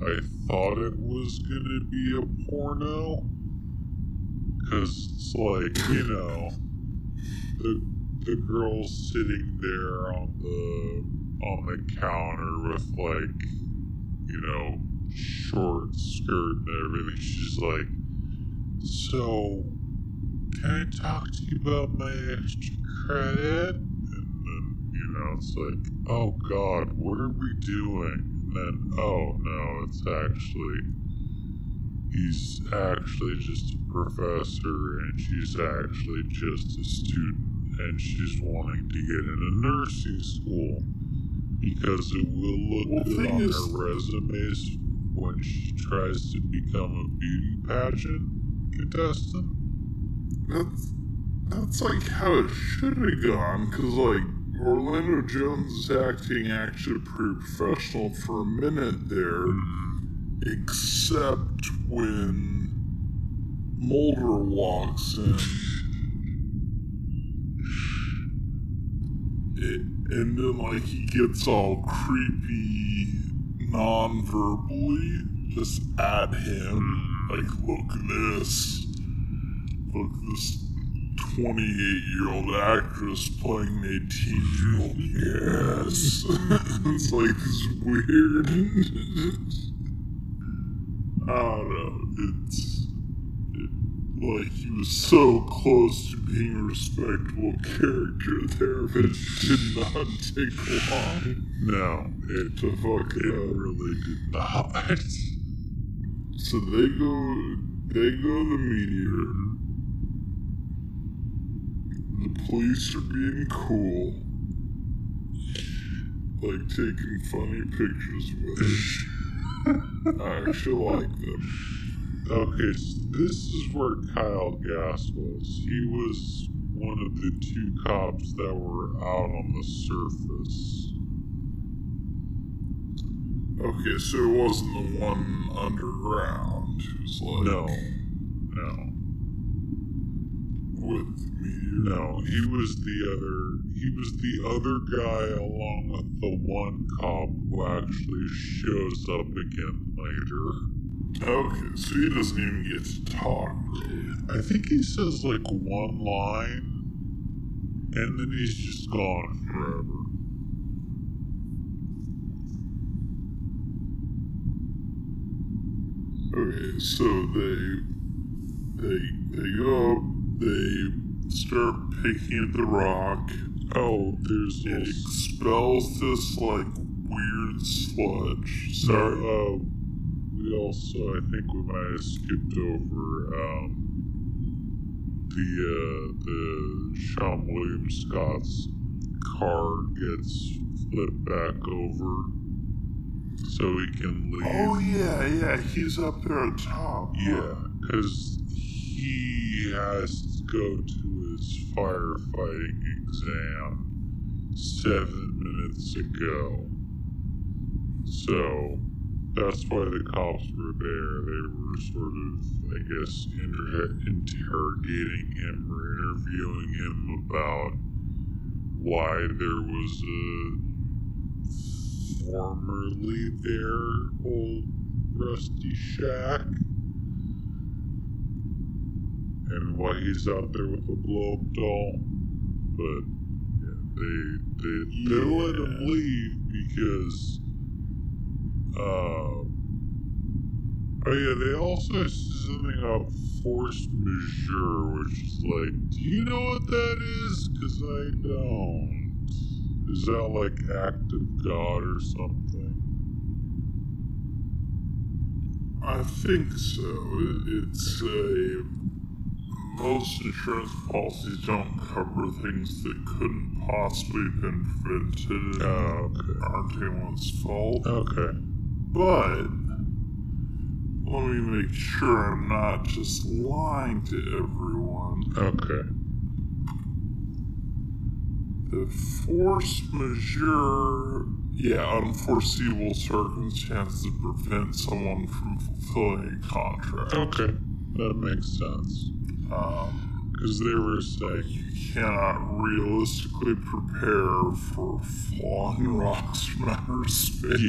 Speaker 3: I thought it was gonna be a porno. Cause it's like, you know, the the girl's sitting there on the on the counter with like, you know, short skirt and everything. She's like, So can I talk to you about my extra credit? And then, you know, it's like, oh god, what are we doing? And then, oh no, it's actually he's actually just a professor and she's actually just a student and she's wanting to get into nursing school because it will look
Speaker 2: Well,
Speaker 3: good on
Speaker 2: is-
Speaker 3: her resumes when she tries to become a beauty pageant contestant.
Speaker 2: That's that's like how it should have gone, because like Orlando Jones acting actually pretty professional for a minute there, except when Mulder walks in. It, and then like he gets all creepy non-verbally just at him like look at this look at this 28 year old actress playing an 18 year old yes. It's like this weird. I don't know. It's it, like he was so close to being a respectable character there but it did not take long.
Speaker 3: No, it,
Speaker 2: to fuck it
Speaker 3: it
Speaker 2: up
Speaker 3: really did not.
Speaker 2: So they go, they go to the meteor. The police are being cool, like taking funny pictures with it. I actually like them.
Speaker 3: Okay, so this is where Kyle Gass was. He was one of the two cops that were out on the surface.
Speaker 2: Okay, so it wasn't the one underground who's like,
Speaker 3: No, no.
Speaker 2: With me.
Speaker 3: No, he was the other. He was the other guy along with the one cop who actually shows up again later.
Speaker 2: Okay, so he doesn't even get to talk.
Speaker 3: I think he says like one line, and then he's just gone forever.
Speaker 2: Okay, so they they they go they start picking at the rock.
Speaker 3: Oh, there's
Speaker 2: It expels this like weird sludge.
Speaker 3: so,
Speaker 2: Sorry.
Speaker 3: uh, we also, I think we might have skipped over um, the uh, the Seann William Scott's car gets flipped back over so he can leave.
Speaker 2: Oh yeah, yeah, he's up there at top.
Speaker 3: Yeah, because he has go to his firefighting exam seven minutes ago. So that's why the cops were there. They were sort of, I guess, inter- interrogating him or interviewing him about why there was a formerly there old rusty shack and why he's out there with a blow up doll. But yeah, they they they let him leave because uh oh yeah they also said something about force majeure, which is like, do you know what that is? Because I don't. Is that like act of God or something?
Speaker 2: I think so. It's a most insurance policies don't cover things that couldn't possibly have been prevented
Speaker 3: Oh, okay.
Speaker 2: aren't anyone's fault.
Speaker 3: Okay.
Speaker 2: But let me make sure I'm not just lying to everyone.
Speaker 3: Okay.
Speaker 2: The force majeure, yeah, unforeseeable circumstances prevent someone from fulfilling a contract.
Speaker 3: Okay. That makes sense.
Speaker 2: Um,
Speaker 3: Because they were saying,
Speaker 2: you cannot realistically prepare for falling rocks from outer space.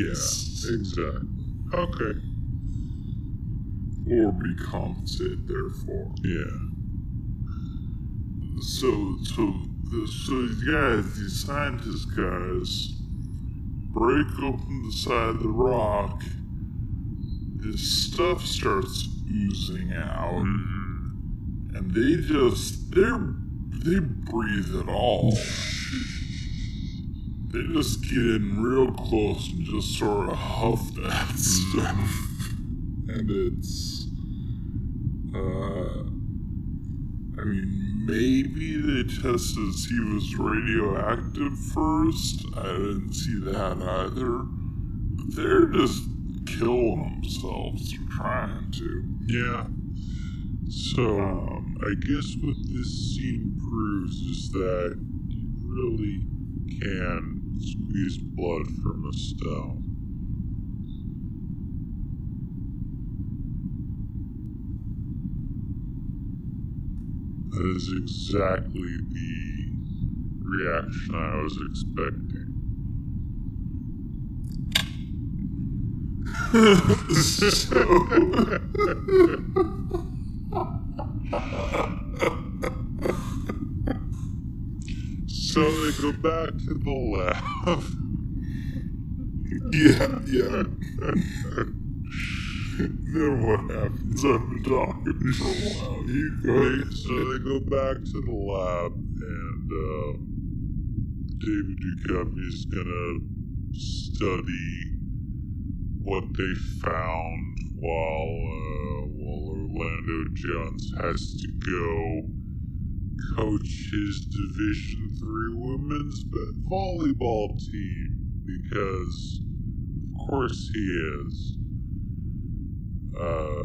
Speaker 3: yeah, exactly. Okay.
Speaker 2: Or be compensated therefore.
Speaker 3: Yeah.
Speaker 2: So, so, the, so these guys, these scientist guys, break open the side of the rock. This stuff starts oozing out,
Speaker 3: Mm-hmm.
Speaker 2: And they just they they breathe it all. They just get in real close and just sort of huff that stuff, and it's uh. I mean, maybe they tested if it was radioactive first. I didn't see that either. They're just killing themselves trying to.
Speaker 3: Yeah. So, um, I guess what this scene proves is that you really can squeeze blood from a stone. That is exactly the reaction I was expecting. So they go back to the lab.
Speaker 2: Yeah, yeah. then what happens? I've been talking for a while. You go
Speaker 3: so they go back to the lab, and uh, David Duchovny is gonna study what they found while uh, while Orlando Jones has to go coach his Division Three women's volleyball team because, of course, he is. Uh,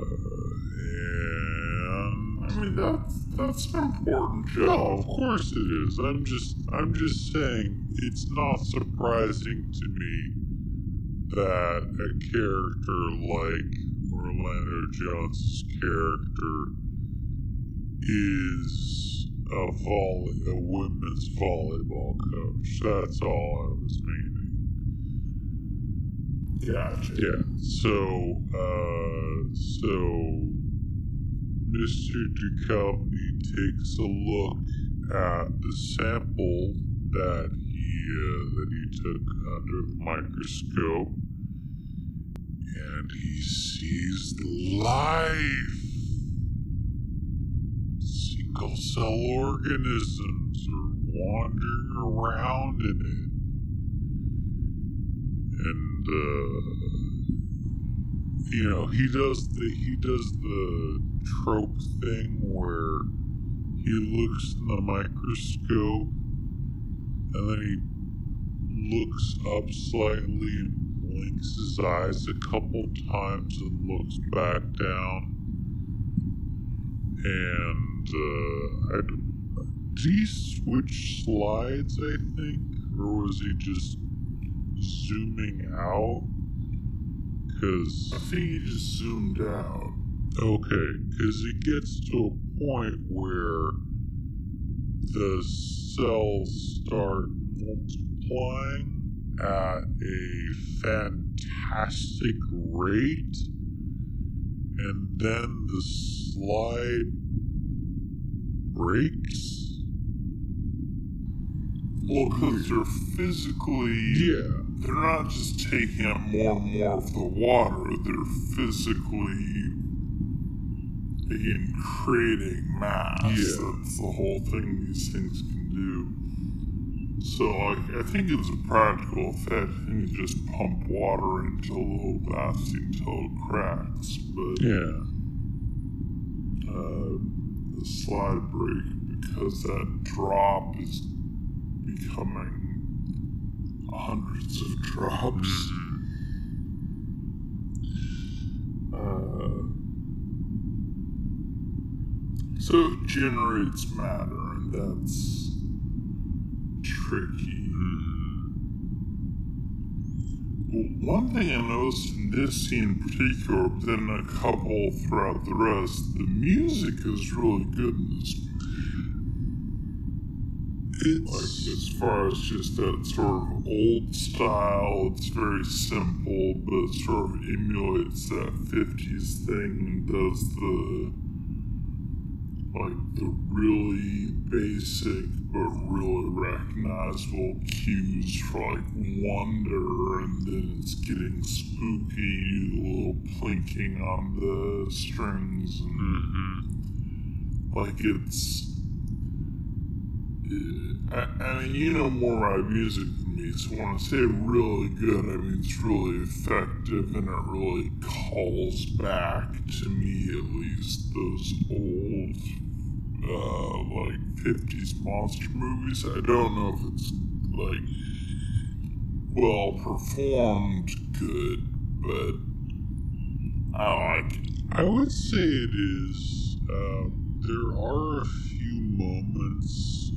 Speaker 3: and
Speaker 2: I mean, that's that's an important job.
Speaker 3: of course it is. I'm just I'm just saying it's not surprising to me that a character like Orlando Jones's character is a volley, a women's volleyball coach. That's all I was meaning.
Speaker 2: Gotcha.
Speaker 3: Yeah. So, uh, so Mr. Duchovny takes a look at the sample that he uh, that he took under the microscope, and he sees life. Single cell organisms are wandering around in it. And uh, you know, he does the he does the trope thing where he looks in the microscope and then he looks up slightly and blinks his eyes a couple times and looks back down. And uh, I, did he switch slides? I think, or was he just zooming out? Because
Speaker 2: I think he just zoomed out.
Speaker 3: Okay, because it gets to a point where the cells start multiplying at a fantastic rate, and then the slide breaks.
Speaker 2: Well, because they're physically.
Speaker 3: Yeah.
Speaker 2: They're not just taking up more and more of the water, they're physically. Again, creating mass.
Speaker 3: Yeah.
Speaker 2: That's the whole thing these things can do. So, like, I think it's a practical effect. I think you just pump water into a little basket until it cracks. But
Speaker 3: Yeah.
Speaker 2: uh, the slide break because that drop is becoming hundreds of drops. Uh, so it generates matter, and that's tricky. One thing I noticed in this scene in particular, but then a couple throughout the rest, the music is really good in this movie. Like, as far as just that sort of old style, it's very simple, but it sort of emulates that 50s thing and does the, like, the really basic but really recognizable cues for, like, wonder, and then it's getting spooky, little plinking on the strings, and,
Speaker 3: Mhm.
Speaker 2: like, it's. I, I mean, you know more about music than me, so when I say really good, I mean it's really effective and it really calls back, to me at least, those old, uh, like 50s monster movies. I don't know if it's, like, well performed good, but I like it.
Speaker 3: I would say it is. Um, there are a few moments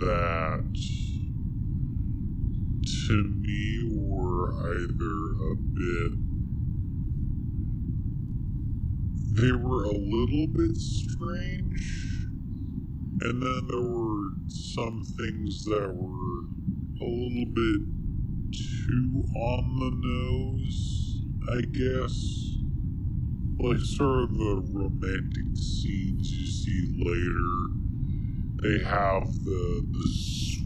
Speaker 3: that, to me, were either a bit. They were a little bit strange, and then there were some things that were a little bit too on the nose, I guess like sort of the romantic scenes you see later. They have the the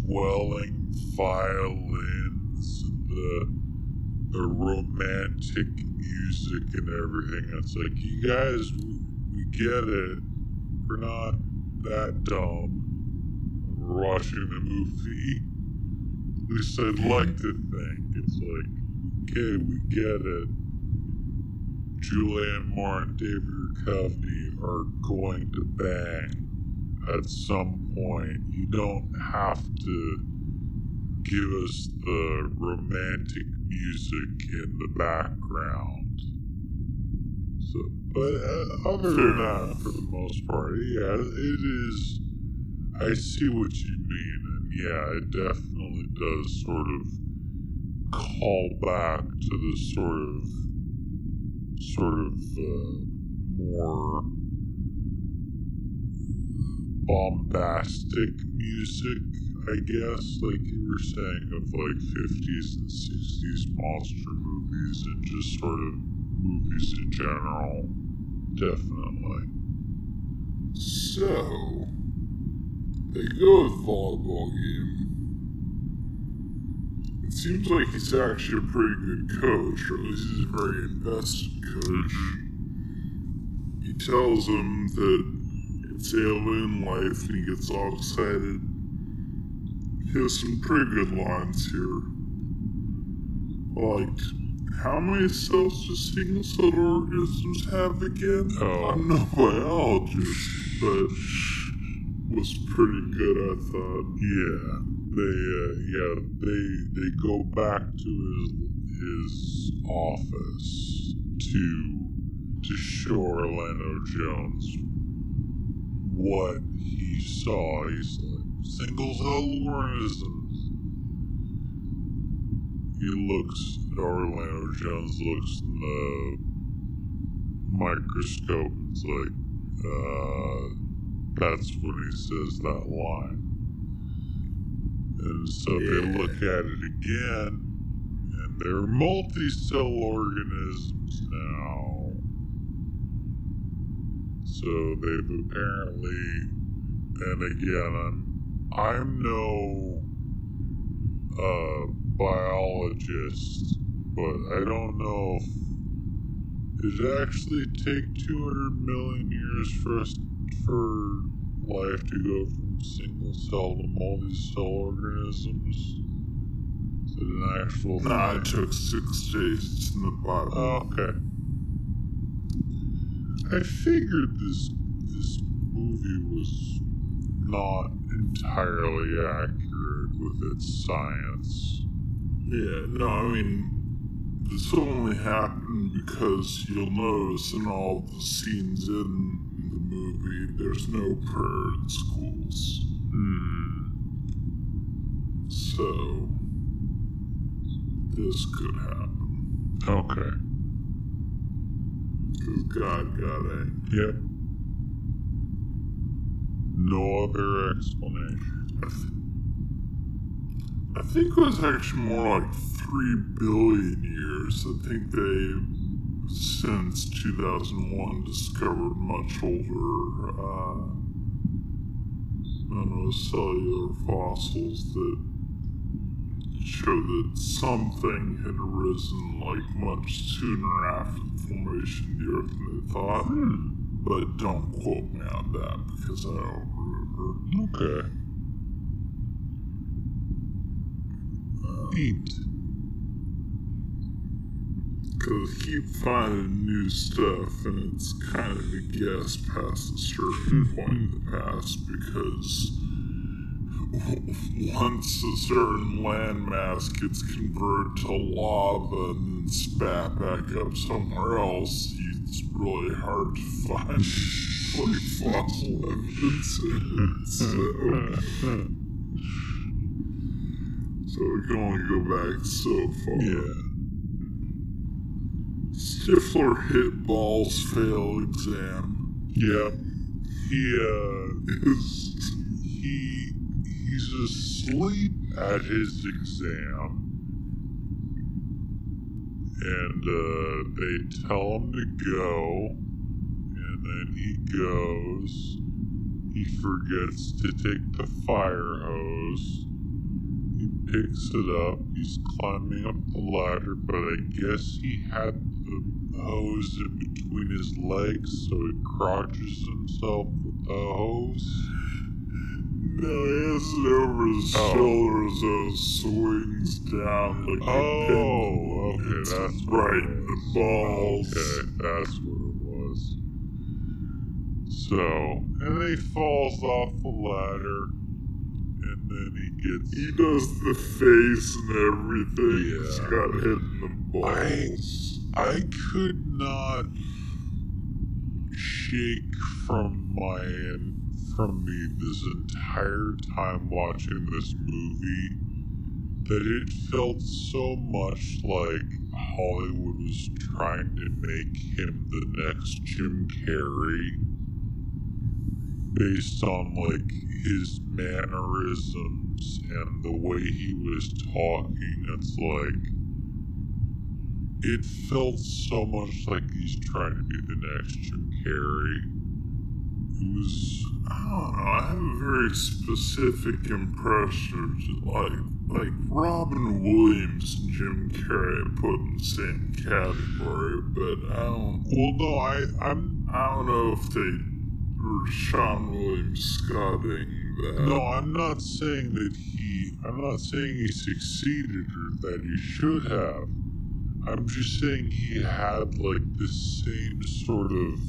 Speaker 3: swelling violins and the the romantic music and everything. It's like you guys, we, we get it. We're not that dumb. Watching the movie. At least I'd like to think. It's like, okay, we get it. Julianne Moore and David Duchovny are going to bang at some point. You don't have to give us the romantic music in the background. So, but uh, other than that, for the most part, yeah, it is. I see what you mean, and yeah, it definitely does sort of call back to the sort of sort of uh, more bombastic music, I guess, like you were saying, of like 50s and 60s monster movies and just sort of movies in general. Definitely.
Speaker 2: So, they go to volleyball game. It seems like he's actually a pretty good coach, or at least he's a very invested coach. He tells him that it's alien life and he gets all excited. He has some pretty good lines here. Like, how many cells do single-celled organisms have again?
Speaker 3: Oh.
Speaker 2: I'm no biologist, but was pretty good, I thought.
Speaker 3: Yeah, they uh, yeah they they go back to his his office to to show Orlando Jones what he saw. He's like single cell organisms. He looks. Orlando Jones looks in the microscope. and It's like, uh, that's when he says that line. And so they look at it again, and they're multi-cell organisms now. So they've apparently, and again, I'm, I'm no uh, biologist, but I don't know if did it actually take 200 million years for us for life to go from single cell to multi-cell organisms? Is it an actual
Speaker 2: Nah, it took six days. It's in the Bible.
Speaker 3: Okay. I figured this this movie was not entirely accurate with its science.
Speaker 2: Yeah, no, I mean, this only happened because you'll notice in all the scenes in the movie, there's no prayer in schools.
Speaker 3: Hmm.
Speaker 2: So, this could happen.
Speaker 3: Okay.
Speaker 2: Because God got angry.
Speaker 3: Yep. No other explanation.
Speaker 2: I, think it was actually more like 3 billion years. I think they, since 2001, discovered much older, uh, I don't know, cellular fossils that show that something had arisen like much sooner after the formation of the Earth than they thought. But don't quote me on that because I don't remember.
Speaker 3: Okay. Neat.
Speaker 2: Because keep finding new stuff, and it's kind of a guess past a certain point in the past because once a certain landmass gets converted to lava and then spat back up somewhere else, it's really hard to find like fossil evidence. So, so we can only go back so far.
Speaker 3: Yeah.
Speaker 2: Stifler hit balls fail exam.
Speaker 3: Yep. He uh
Speaker 2: Is
Speaker 3: he he's asleep at his exam. And uh they tell him to go and then he goes. He forgets to take the fire hose. Picks it up. He's climbing up the ladder, but I guess he had the hose in between his legs, so he crotches himself with the hose.
Speaker 2: no, he has it over his
Speaker 3: Oh.
Speaker 2: shoulders so it swings down like
Speaker 3: Oh,
Speaker 2: a pendulum.
Speaker 3: okay,
Speaker 2: It's
Speaker 3: that's
Speaker 2: right in the balls.
Speaker 3: Okay, that's what it was. So, and he falls off the ladder, then he gets.
Speaker 2: He does the face and everything. He's got hit in the balls.
Speaker 3: I could not shake from my from me this entire time watching this movie that it felt so much like Hollywood was trying to make him the next Jim Carrey. Based on like his mannerisms and the way he was talking. It's like it felt so much like he's trying to be the next Jim Carrey. It was
Speaker 2: I don't know. I have a very specific impression of like like Robin Williams and Jim Carrey put in the same category, but I don't
Speaker 3: well no, I I'm
Speaker 2: I don't know if they Scotting that.
Speaker 3: no, I'm not saying that he I'm not saying he succeeded or that he should have. I'm just saying he had like the same sort of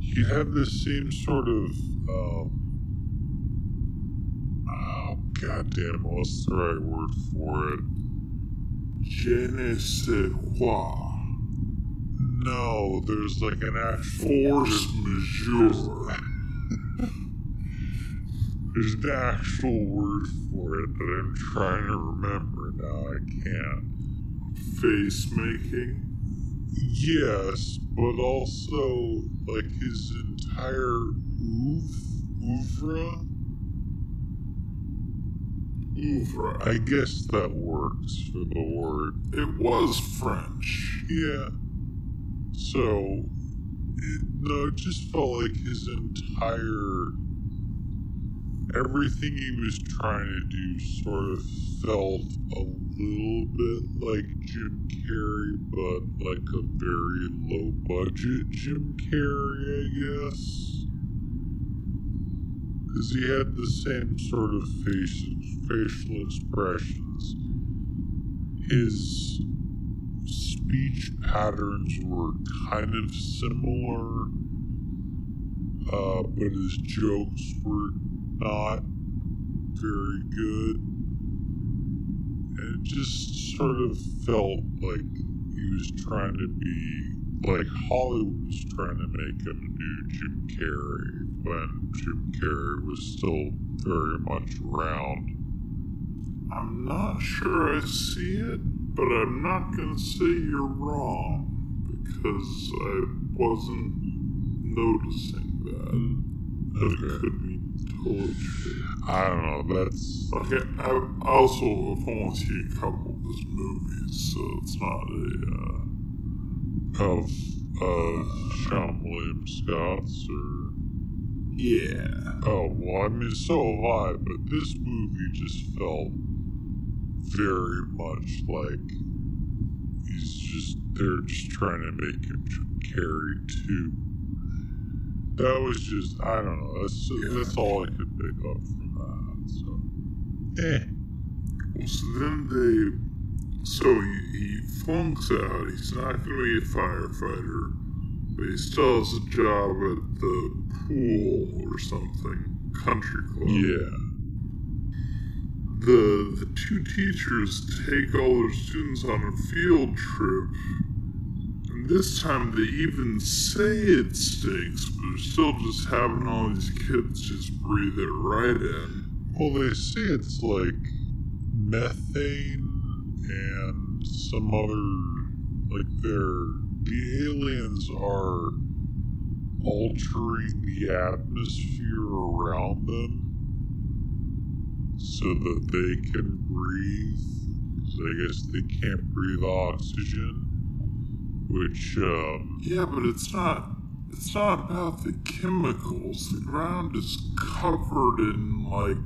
Speaker 3: he had the same sort of um oh goddamn what's the right word for it
Speaker 2: Je ne sais quoi.
Speaker 3: No there's like an actual
Speaker 2: Force majeure.
Speaker 3: there's an actual word for it that I'm trying to remember now I can't
Speaker 2: Face making.
Speaker 3: Yes, but also like his entire oeuvre, oeuvre.
Speaker 2: Ouvre.
Speaker 3: I guess that works for the word.
Speaker 2: It was French.
Speaker 3: Yeah. So, it, no, it just felt like his entire everything he was trying to do sort of felt a little bit like Jim Carrey, but like a very low budget Jim Carrey, I guess. Because he had the same sort of faces, facial expressions. His speech patterns were kind of similar, uh, but his jokes were not very good. And it just sort of felt like he was trying to be like Hollywood was trying to make him do Jim Carrey when Jim Carrey was still very much around.
Speaker 2: I'm not sure I see it, but I'm not going to say you're wrong because I wasn't noticing that. That
Speaker 3: Okay.
Speaker 2: could be totally true.
Speaker 3: I don't know, that's
Speaker 2: Okay, I also have only seen a couple of his movies, so it's not a.
Speaker 3: of uh Seann William Scott's or
Speaker 2: Uh, yeah.
Speaker 3: Oh, well, I mean, so have I, but this movie just felt very much like he's just, they're just trying to make him carry two. That was just, I don't know, that's, that's all I could pick up from that, so. Eh.
Speaker 2: Well, so then they. So he, he flunks out. He's not going to be a firefighter, but he still has a job at the pool or something, country club.
Speaker 3: Yeah.
Speaker 2: The the two teachers take all their students on a field trip, and this time they even say it stinks, but they're still just having all these kids just breathe it right in.
Speaker 3: Well, they say it's like methane and some other, like they're, the aliens are altering the atmosphere around them so that they can breathe. I guess they can't breathe oxygen, which, um,
Speaker 2: Yeah, but it's not. It's not about the chemicals. The ground is covered in like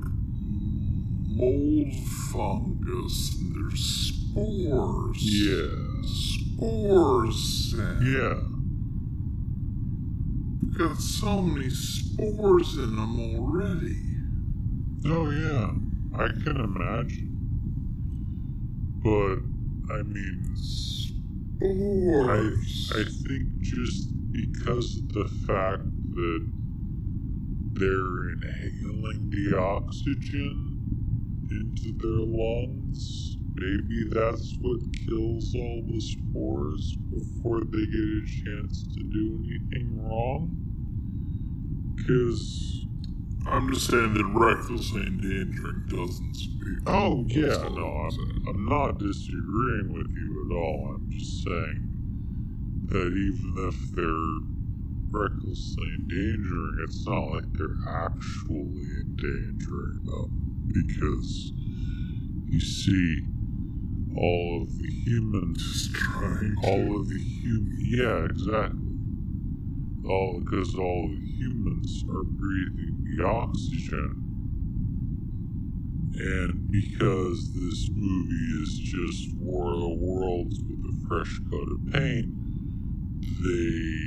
Speaker 2: mold fungus, and there's spores.
Speaker 3: yeah,
Speaker 2: spores. Sam.
Speaker 3: yeah.
Speaker 2: We've got so many spores in them already.
Speaker 3: Oh yeah, I can imagine. But I mean, I
Speaker 2: Spores.
Speaker 3: I think just because of the fact that they're inhaling the oxygen into their lungs, maybe that's what kills all the spores before they get a chance to do anything wrong. Because
Speaker 2: I'm just saying that recklessly endangering dozens of people.
Speaker 3: Oh yeah, no,
Speaker 2: I'm.
Speaker 3: I'm, not disagreeing with you at all. I'm just saying that even if they're recklessly endangering, it's not like they're actually endangering them because you see all of the humans
Speaker 2: trying
Speaker 3: all of the hum yeah exactly all because all the humans are breathing the oxygen. And because this movie is just War of the Worlds with a fresh coat of paint they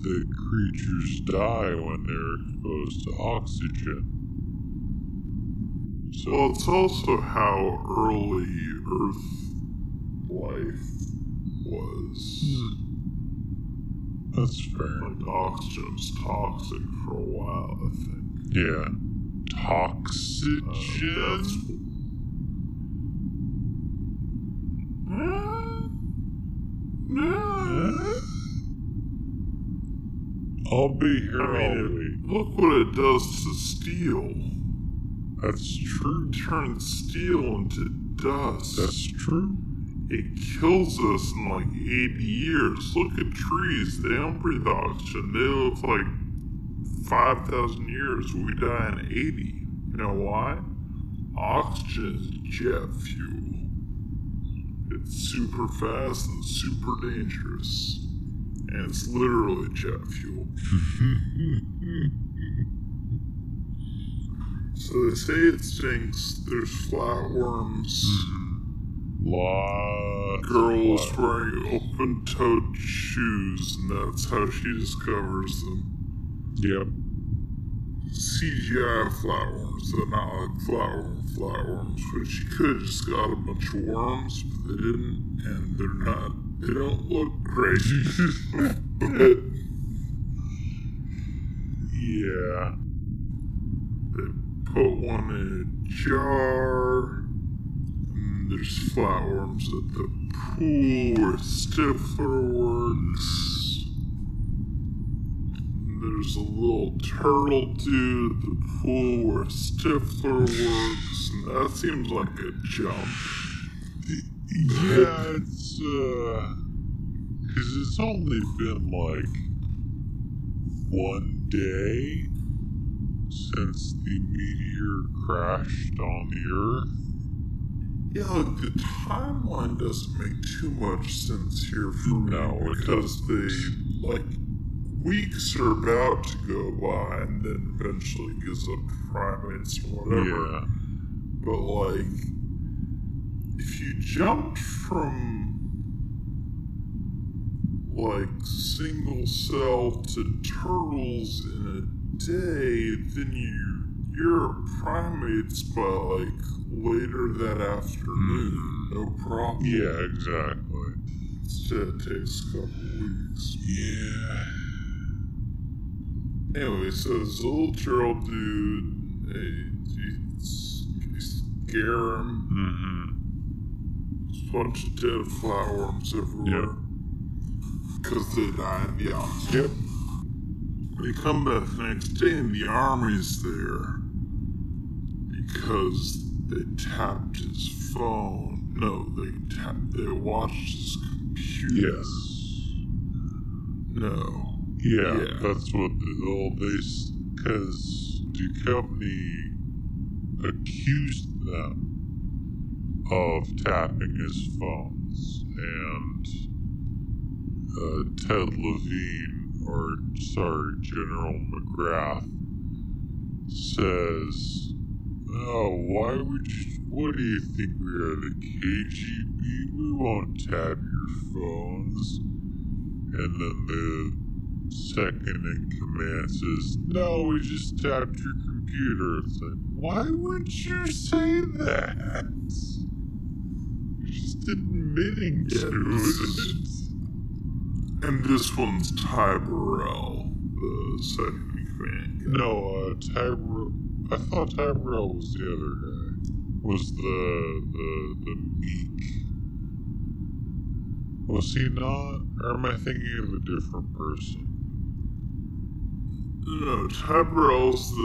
Speaker 3: the creatures die when they're exposed to oxygen. So
Speaker 2: Well, it's also how early Earth life was. Hmm.
Speaker 3: That's fair
Speaker 2: Like oxygen's toxic for a while, I think.
Speaker 3: yeah
Speaker 2: Uh,
Speaker 3: toxygen
Speaker 2: that's.
Speaker 3: I'll be here
Speaker 2: I
Speaker 3: all week.
Speaker 2: look what it does to steel.
Speaker 3: That's true.
Speaker 2: It turns steel into dust.
Speaker 3: That's true.
Speaker 2: It kills us in like 80 years. Look at trees. They don't breathe oxygen. They live like 5,000 years. We die in 80. You know why? Oxygen is jet fuel. It's super fast and super dangerous. And it's literally jet fuel. So they say it stinks. There's flatworms.
Speaker 3: Lots. of
Speaker 2: girls wearing open toed shoes, and that's how she discovers them.
Speaker 3: Yep.
Speaker 2: CGI flatworms, they're not like flatworm flatworms, but she could have just got a bunch of worms, but they didn't, and they're not, they don't look great. but
Speaker 3: Yeah.
Speaker 2: they put one in a jar, there's flatworms at the pool Stifler works. There's a little turtle dude at the pool where Stifler works, and that seems like a jump.
Speaker 3: Yeah, it's, uh. Because it's only been like one day since the meteor crashed on the Earth.
Speaker 2: Yeah, like the timeline doesn't make too much sense here for me
Speaker 3: No, it
Speaker 2: because they like weeks are about to go by, and then eventually gives up primates or whatever.
Speaker 3: Yeah.
Speaker 2: But like, if you jumped from like single cell to turtles in a day, then you you're primates by like later that afternoon. No problem.
Speaker 3: Yeah, exactly.
Speaker 2: Instead, it takes a couple weeks.
Speaker 3: Yeah.
Speaker 2: Anyway, so this little turtle dude, you you scare him.
Speaker 3: Mm-hmm.
Speaker 2: There's a bunch of dead flatworms everywhere. Because they died in the oxygen.
Speaker 3: Yep.
Speaker 2: They come back the next day and the army's there. Because they tapped his phone. No, they tapped, they watched his computer.
Speaker 3: Yes.
Speaker 2: No.
Speaker 3: Yeah,
Speaker 2: Yeah.
Speaker 3: that's what the well, they because the company accused them of tapping his phones, and uh, Ted Levine, or sorry, General McGrath, says, "Oh, why would you? What do you think we are the KGB? We won't tap your phones." And then the second in command says, No, we just tapped your computer. It's like, why would you say that? You're just admitting
Speaker 2: Yeah,
Speaker 3: to it.
Speaker 2: And this one's Ty Burrell, the second in command. guy.
Speaker 3: No, uh, Tyrell. I thought Tyrell was the other guy. Was the the the meek? Was he not? Or am I thinking of a different person?
Speaker 2: No, Ty Burrell's the,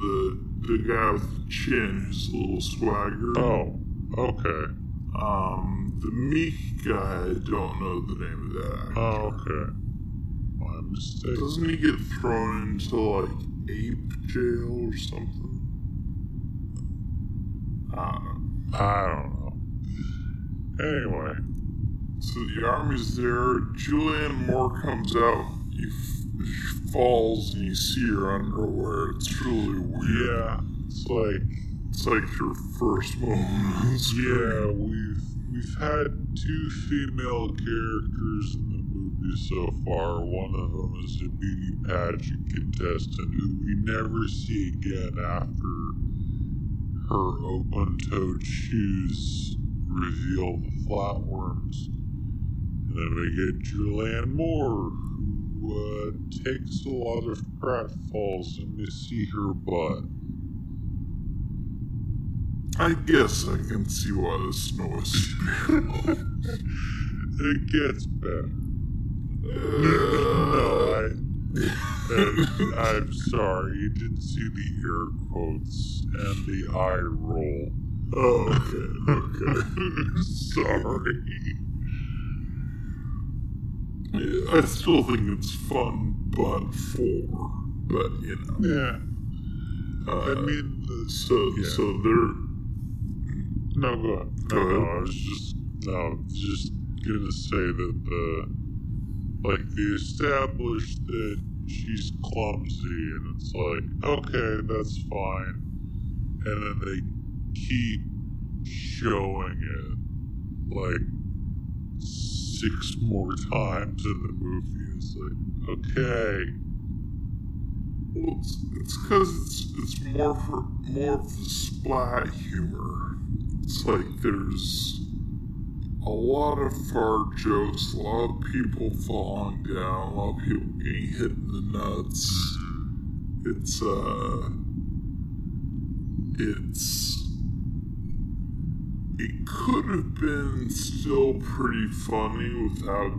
Speaker 2: the, the guy with the chin who's a little swagger.
Speaker 3: Oh, okay.
Speaker 2: Um, the meek guy, I don't know the name of that actor.
Speaker 3: Oh, okay. My mistake.
Speaker 2: Doesn't he get thrown into like ape jail or something? I don't know.
Speaker 3: I don't know. Anyway,
Speaker 2: So the army's there. Julianne Moore comes out. You f- she falls and you see her underwear. It's really weird.
Speaker 3: yeah, it's like
Speaker 2: It's like your first moment.
Speaker 3: yeah, we've we've had two female characters in the movie so far. One of them is a beauty pageant contestant who we never see again after her open-toed shoes reveal the flatworms. And then we get Julianne Moore, who uh, takes a lot of pratfalls and we see her butt.
Speaker 2: I guess I can see why the this noise.
Speaker 3: It gets better. No, I, uh, I'm sorry, you didn't see the air quotes and the eye roll.
Speaker 2: oh, okay, okay.
Speaker 3: sorry.
Speaker 2: Yeah, I still think it's fun, but for, but you know.
Speaker 3: Yeah,
Speaker 2: Uh,
Speaker 3: I mean,
Speaker 2: so
Speaker 3: yeah.
Speaker 2: so they're
Speaker 3: no, go ahead. No, no. I was just, no, just gonna say that the, like, they established that she's clumsy, and it's like, okay, that's fine. And then they keep showing it, like, six more times in the movie. It's like, okay,
Speaker 2: well, it's it's because it's it's more for more of the splat humor. It's like there's a lot of fart jokes, a lot of people falling down, a lot of people getting hit in the nuts. It's uh, it's it could have been still pretty funny without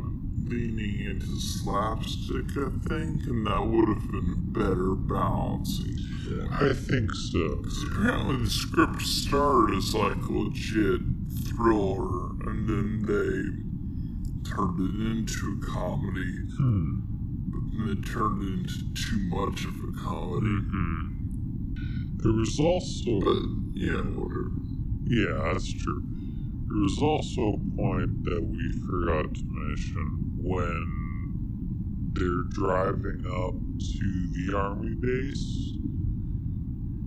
Speaker 2: leaning into slapstick, I think, and that would have been a better balancing point.
Speaker 3: I think so.
Speaker 2: Because apparently the script started as like a legit thriller, and then they turned it into a comedy,
Speaker 3: Hmm.
Speaker 2: but then they turned it into too much of a comedy.
Speaker 3: hmm There was also.
Speaker 2: But yeah, whatever.
Speaker 3: Yeah, that's true. There was also a point that we forgot to mention when they're driving up to the army base,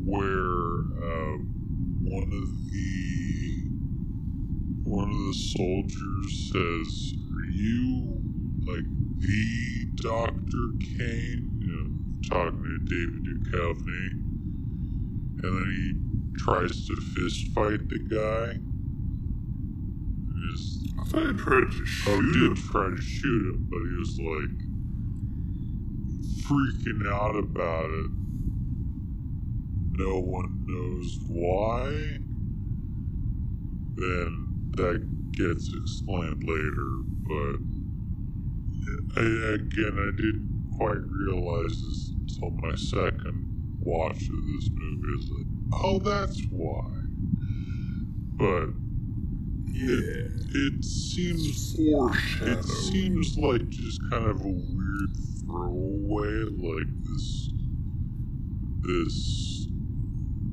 Speaker 3: where uh, one of the one of the soldiers says, "Are you like the Doctor Kane?" You know, talking to David Duchovny, and then he tries to fist fight the guy. Just,
Speaker 2: I thought I tried to
Speaker 3: oh,
Speaker 2: shoot
Speaker 3: he did
Speaker 2: him.
Speaker 3: try to shoot him, but he was like freaking out about it. No one knows why. Then that gets explained later, but I, again, I didn't quite realize this until my second watch of this movie. It's like, oh, that's why. But
Speaker 2: Yeah.
Speaker 3: it seems
Speaker 2: Foreshadow.
Speaker 3: it seems like just kind of a weird throwaway, like this this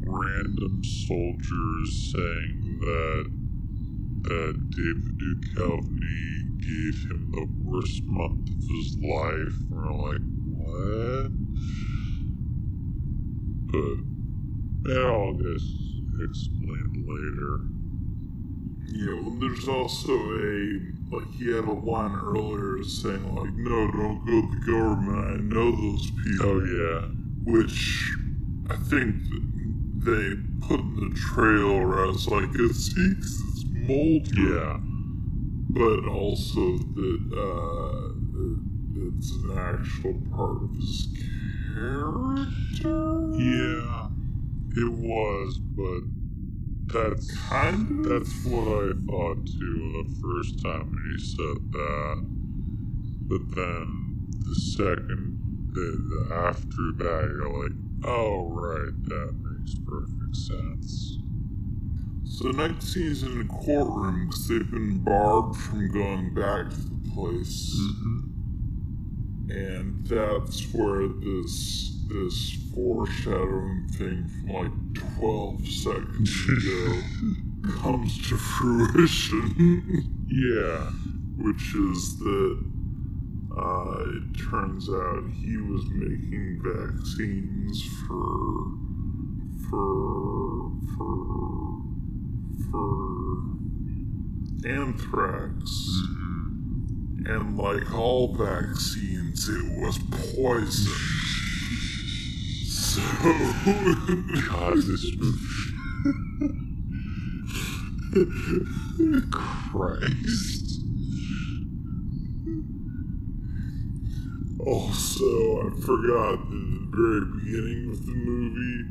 Speaker 3: random soldier is saying that that David Duchovny gave him the worst month of his life. We're like, what? But it all gets explained later.
Speaker 2: Yeah, well, there's also a like he had a line earlier saying like, "No, don't go to the government. I know those people."
Speaker 3: Oh yeah.
Speaker 2: which I think they put in the trailer as like a seeks Mulder,
Speaker 3: Yeah.
Speaker 2: but also that uh, it's an actual part of his character.
Speaker 3: Yeah, it was, but that's
Speaker 2: kind of.
Speaker 3: that's what I thought too the first time when he said that. But then the second, after that, you're like, oh right, that makes perfect sense.
Speaker 2: So the next scene's in the courtroom because they've been barred from going back to the place. and that's where this this foreshadowing thing from like 12 seconds ago comes to fruition.
Speaker 3: Yeah.
Speaker 2: which is that uh, it turns out he was making vaccines for for for for anthrax, and like all vaccines, it was poison. So
Speaker 3: God, this Christ.
Speaker 2: Also, I forgot that at the very beginning of the movie,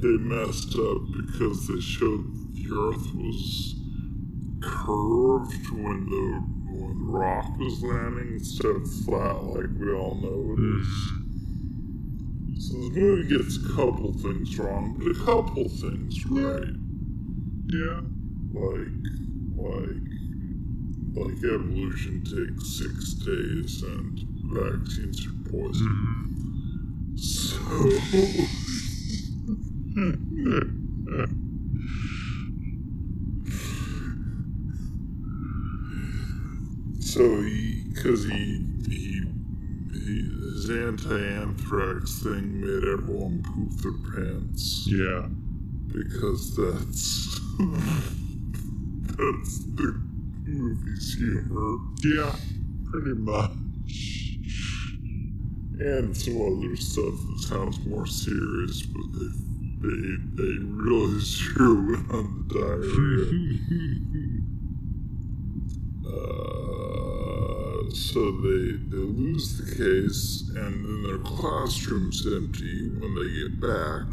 Speaker 2: they messed up because they showed the Earth was curved when the when the rock was landing instead of flat like we all know it is. So the movie gets a couple things wrong, but a couple things right.
Speaker 3: Yeah.
Speaker 2: Like like like evolution takes six days and vaccines are poison. Mm-hmm. So so he because he, he he his anti-anthrax thing made everyone poop their pants
Speaker 3: Yeah.
Speaker 2: because that's that's the movie's humor.
Speaker 3: Yeah. Pretty much.
Speaker 2: and some other stuff that sounds more serious, but they they they really zero in on the diarrhea. uh, so they they lose the case, and then their classroom's empty when they get back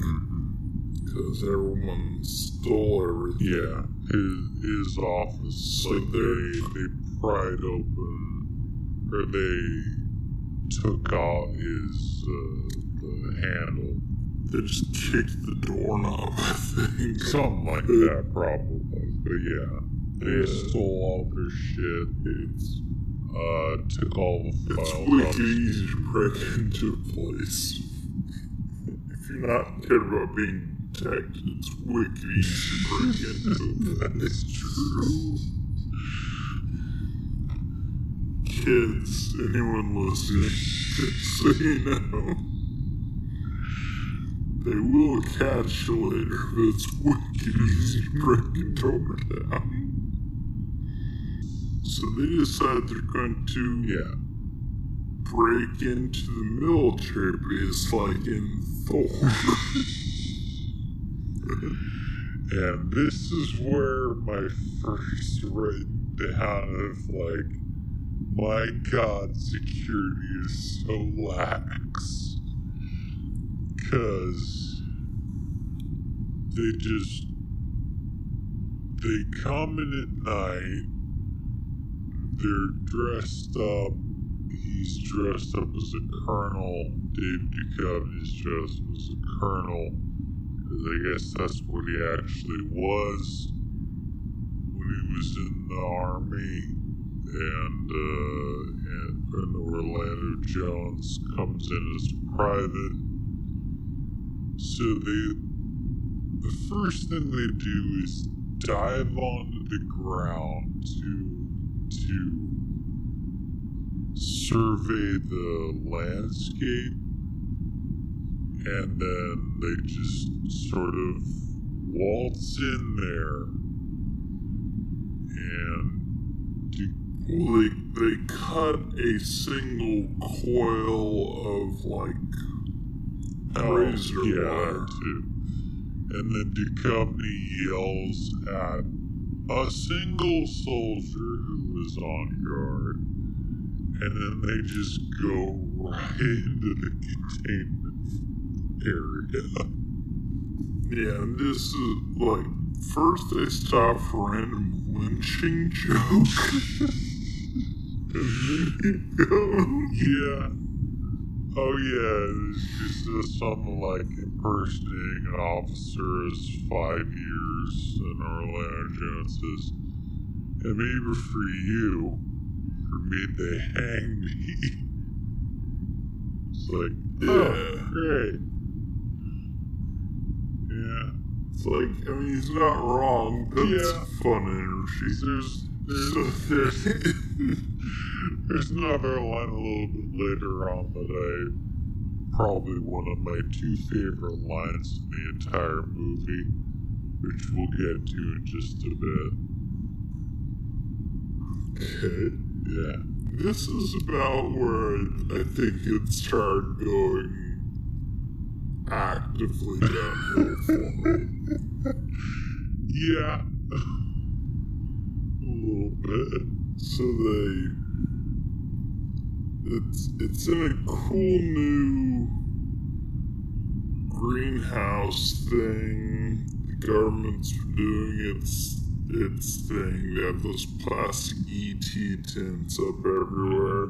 Speaker 2: because everyone stole everything.
Speaker 3: Yeah. His, his office,
Speaker 2: So
Speaker 3: like they, they pried open, or they took out his, uh, the handle.
Speaker 2: They just kicked the doorknob, I think.
Speaker 3: Something like that, probably. But yeah. They
Speaker 2: Yeah.
Speaker 3: stole all their shit.
Speaker 2: It's
Speaker 3: Uh, took all the
Speaker 2: It's wicked
Speaker 3: off.
Speaker 2: easy to break into a place. If you're not cared about being detected, it's wicked easy to break into a place.
Speaker 3: true.
Speaker 2: Kids, anyone listening, just so you know. They will catch you later, but it's wicked easy to break a door down. So they decide they're going to
Speaker 3: Yeah.
Speaker 2: break into the military base like in Thor.
Speaker 3: And this is where my first written down of like, my god, security is so lax. Because they just, they come in at night, they're dressed up. He's dressed up as a colonel. David Duchovny is dressed up as a colonel. I guess that's what he actually was when he was in the army. And, uh, and, and Orlando Jones comes in as a private. So they, the first thing they do is dive onto the ground to, to survey the landscape and then they just sort of waltz in there and do
Speaker 2: they, they cut a single coil of like razor
Speaker 3: Oh, yeah,
Speaker 2: wire.
Speaker 3: too. And then Duchovny yells at a single soldier who was on guard, and then they just go right into the containment area.
Speaker 2: Yeah, and this is like first they stop for random lynching joke.
Speaker 3: Yeah. Oh yeah, was just something like impersonating an officer as five years, and Orlando Jones maybe for you, for me they hang me. It's like, oh,
Speaker 2: Yeah.
Speaker 3: oh, great. Yeah.
Speaker 2: It's like, I mean, he's not wrong. That's
Speaker 3: Yeah.
Speaker 2: fun energy.
Speaker 3: There's there's there's there's another line a little bit later on that I probably one of my two favorite lines in the entire movie, which we'll get to in just a bit.
Speaker 2: Okay.
Speaker 3: Yeah.
Speaker 2: This is about where I, think it started going actively downhill for me.
Speaker 3: Yeah. a little bit.
Speaker 2: So they, it's it's in a cool new greenhouse thing. The government's doing its its thing. They have those plastic ET tents up everywhere.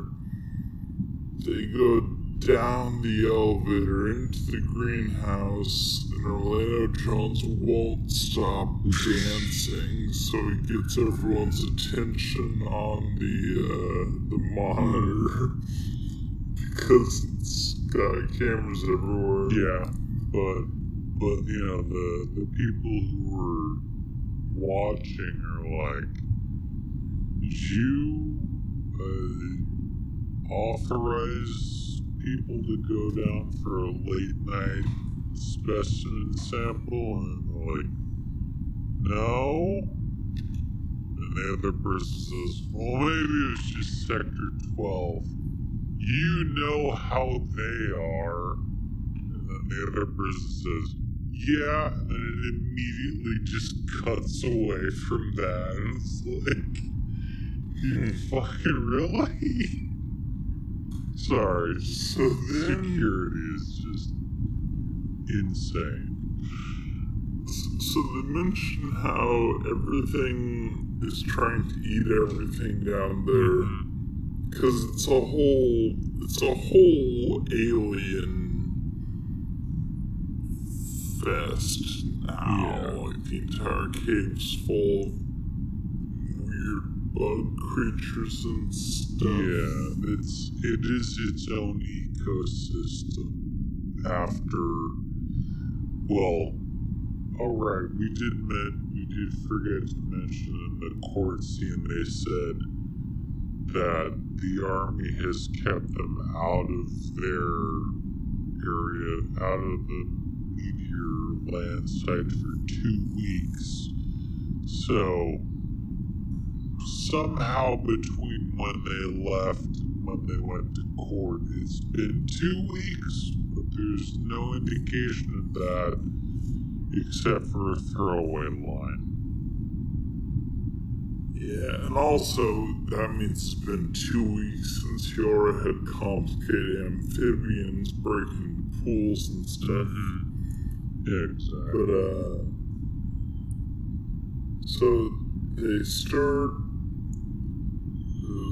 Speaker 2: They go down the elevator into the greenhouse, and Orlando Jones won't stop dancing, so he gets everyone's attention on the uh, the monitor because it's got cameras everywhere.
Speaker 3: Yeah. But but you know the the people who were watching are like, you uh, authorize people to go down for a late night specimen sample? And like, no. And the other person says, well, maybe it's just Sector 12. You know how they are. And then the other person says, yeah, and then it immediately just cuts away from that. And it's like, you hmm. fucking really? Sorry,
Speaker 2: So then,
Speaker 3: security is just insane.
Speaker 2: so they mention how everything is trying to eat everything down there. because it's a whole it's a whole alien fest now.
Speaker 3: Yeah.
Speaker 2: Like the entire cave's full of weird bug creatures and stuff.
Speaker 3: Yeah, it's it is its own ecosystem. After, well, all right, we did men, we did forget to mention in the court scene they said that the army has kept them out of their area, out of the meteor land site for two weeks. So somehow between when they left and when they went to court, it's been two weeks, but there's no indication of that except for a throwaway line.
Speaker 2: Yeah, and also that means it's been two weeks since Yora had complicated amphibians breaking pools and stuff. Mm-hmm.
Speaker 3: Yeah, exactly.
Speaker 2: But uh so they start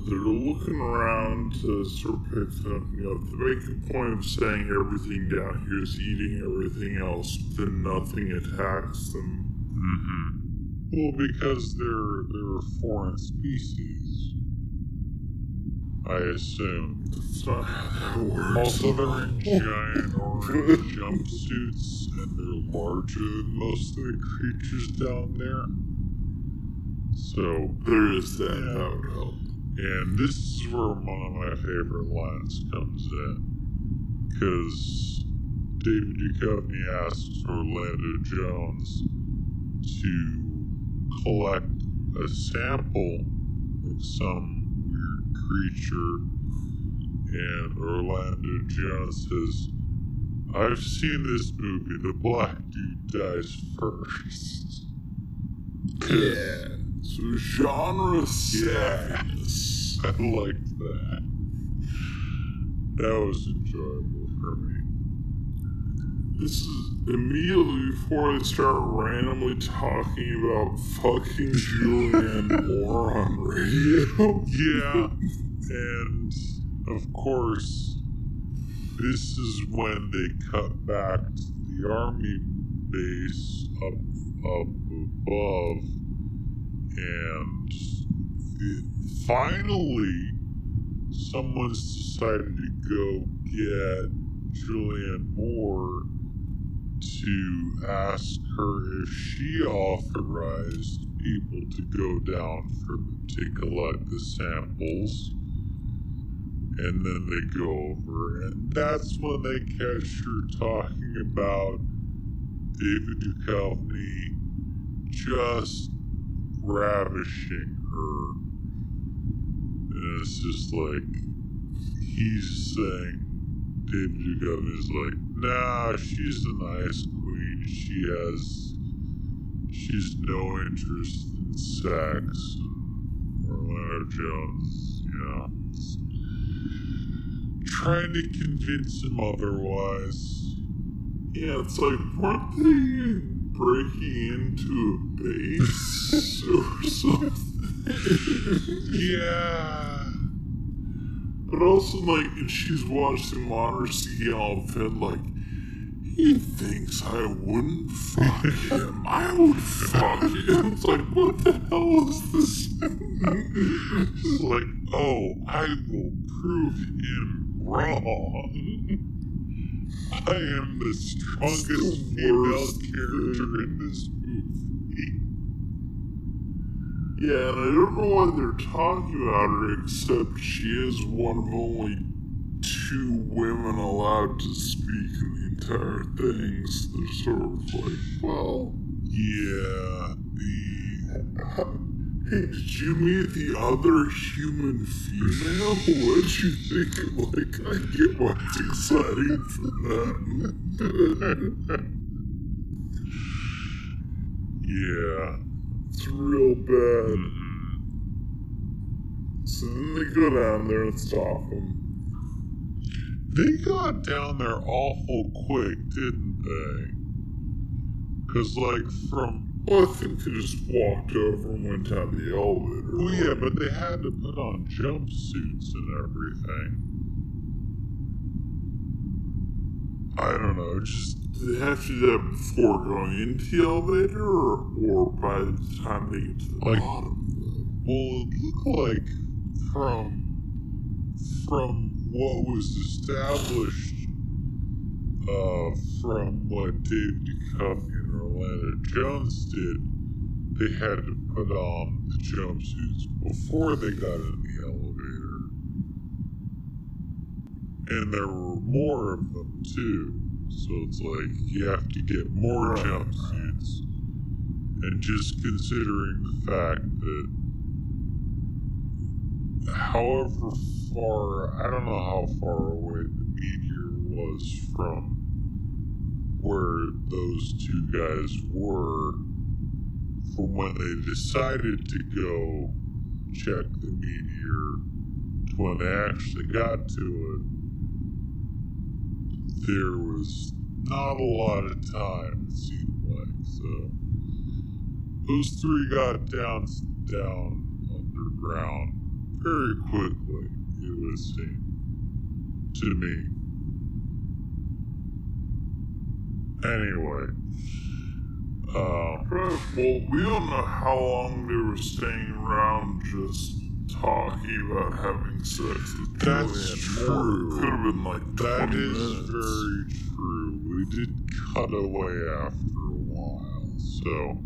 Speaker 2: they're looking around to sort of pick them, you know, they make a point of saying everything down here is eating everything else, but then nothing attacks them.
Speaker 3: Mm-hmm. Well, because they're they're a foreign species, I assume.
Speaker 2: That's not how that.
Speaker 3: Also, they're in giant orange jumpsuits, and they're larger than most of the creatures down there. So,
Speaker 2: there is that,
Speaker 3: Yeah.
Speaker 2: that would help.
Speaker 3: and this is where one of my favorite lines comes in. Because David Duchovny asks Orlando Jones to collect a sample of some creature, and Orlando Jones says, I've seen this movie, the black dude dies first.
Speaker 2: Yeah. So genre savviness.
Speaker 3: I liked that. That was enjoyable for me.
Speaker 2: This is immediately before they start randomly talking about fucking Julianne Moore on radio.
Speaker 3: Yeah, and of course, this is when they cut back to the army base up up above, and finally, someone's decided to go get Julianne Moore to ask her if she authorized people to go down for to collect the samples. And then they go over, and that's when they catch her talking about David Duchovny just ravishing her. And it's just like he's saying David Duchovny's like, nah, she's a nice queen. She has she's no interest in sex. Orlando Jones, you know, trying to convince him otherwise.
Speaker 2: Yeah, it's like, weren't they breaking into a base or something?
Speaker 3: Yeah.
Speaker 2: But also, like, if she's watching Monarchy Elephant, like, he thinks I wouldn't fuck him. I would fuck him. It's like, what the hell is this?
Speaker 3: It's like, oh, I will prove him wrong. I am the strongest female character in this movie.
Speaker 2: Yeah, and I don't know why they're talking about her, except she is one of only two women allowed to speak in the entire thing. So they're sort of like, well,
Speaker 3: Yeah, the
Speaker 2: hey, did you meet the other human female? What'd you think? Like, I get why it's exciting for them.
Speaker 3: yeah.
Speaker 2: It's real bad.
Speaker 3: Mhm.
Speaker 2: So then they go down there and stop him.
Speaker 3: They got down there awful quick, didn't they? Cause like from
Speaker 2: Well, I think they just walked over and went down the elevator.
Speaker 3: oh yeah, but they had to put on jumpsuits and everything. I don't know, just
Speaker 2: they have to do that before going into the elevator or, or by the time they get to the
Speaker 3: Like-
Speaker 2: bottom?
Speaker 3: Well, it looked like from from what was established uh, from what Dave Duchovny and Orlando Jones did, they had to put on the jumpsuits before they got in the elevator. And there were more of them too. So it's like you have to get more
Speaker 2: Right.
Speaker 3: jumpsuits. And just considering the fact that however far, I don't know how far away the meteor was from where those two guys were from when they decided to go check the meteor to when they actually got to it. There was not a lot of time, it seemed like, so those three got down down underground very quickly, it would seem to me. Anyway,
Speaker 2: Right, well, we don't know how long they were staying around just talking about having sex with
Speaker 3: That's true.
Speaker 2: Could have been like 20
Speaker 3: that is
Speaker 2: minutes.
Speaker 3: very true. We did cut away after a while, so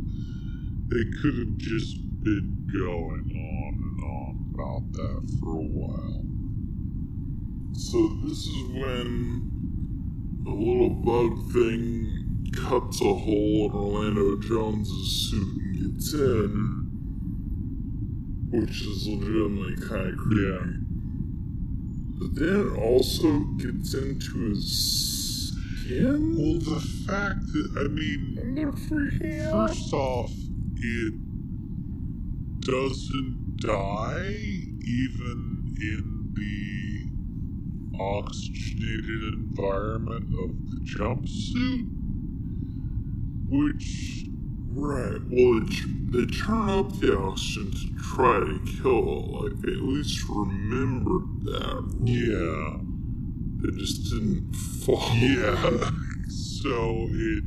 Speaker 3: they could have just been going on and on about that for a while.
Speaker 2: So this is when a little bug thing cuts a hole in Orlando Jones's suit and gets in, which is legitimately kind of creepy.
Speaker 3: Yeah.
Speaker 2: But then it also gets into his skin.
Speaker 3: Well, the fact that, I mean,
Speaker 2: I'm gonna freak out.
Speaker 3: First off, it doesn't die even in the oxygenated environment of the jumpsuit, which
Speaker 2: Right. Well, it, they turn up the oxygen to try to kill it. Like they at least remembered that.
Speaker 3: yeah,
Speaker 2: They just didn't follow.
Speaker 3: yeah. so it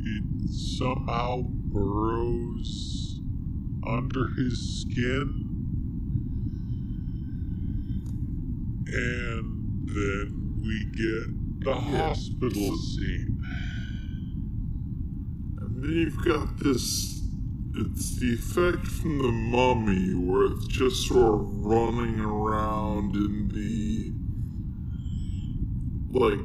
Speaker 3: it somehow burrows under his skin, and then we we get the hospital scene.
Speaker 2: Then you've got this. It's the effect from the mummy where it's just sort of running around in the. Like,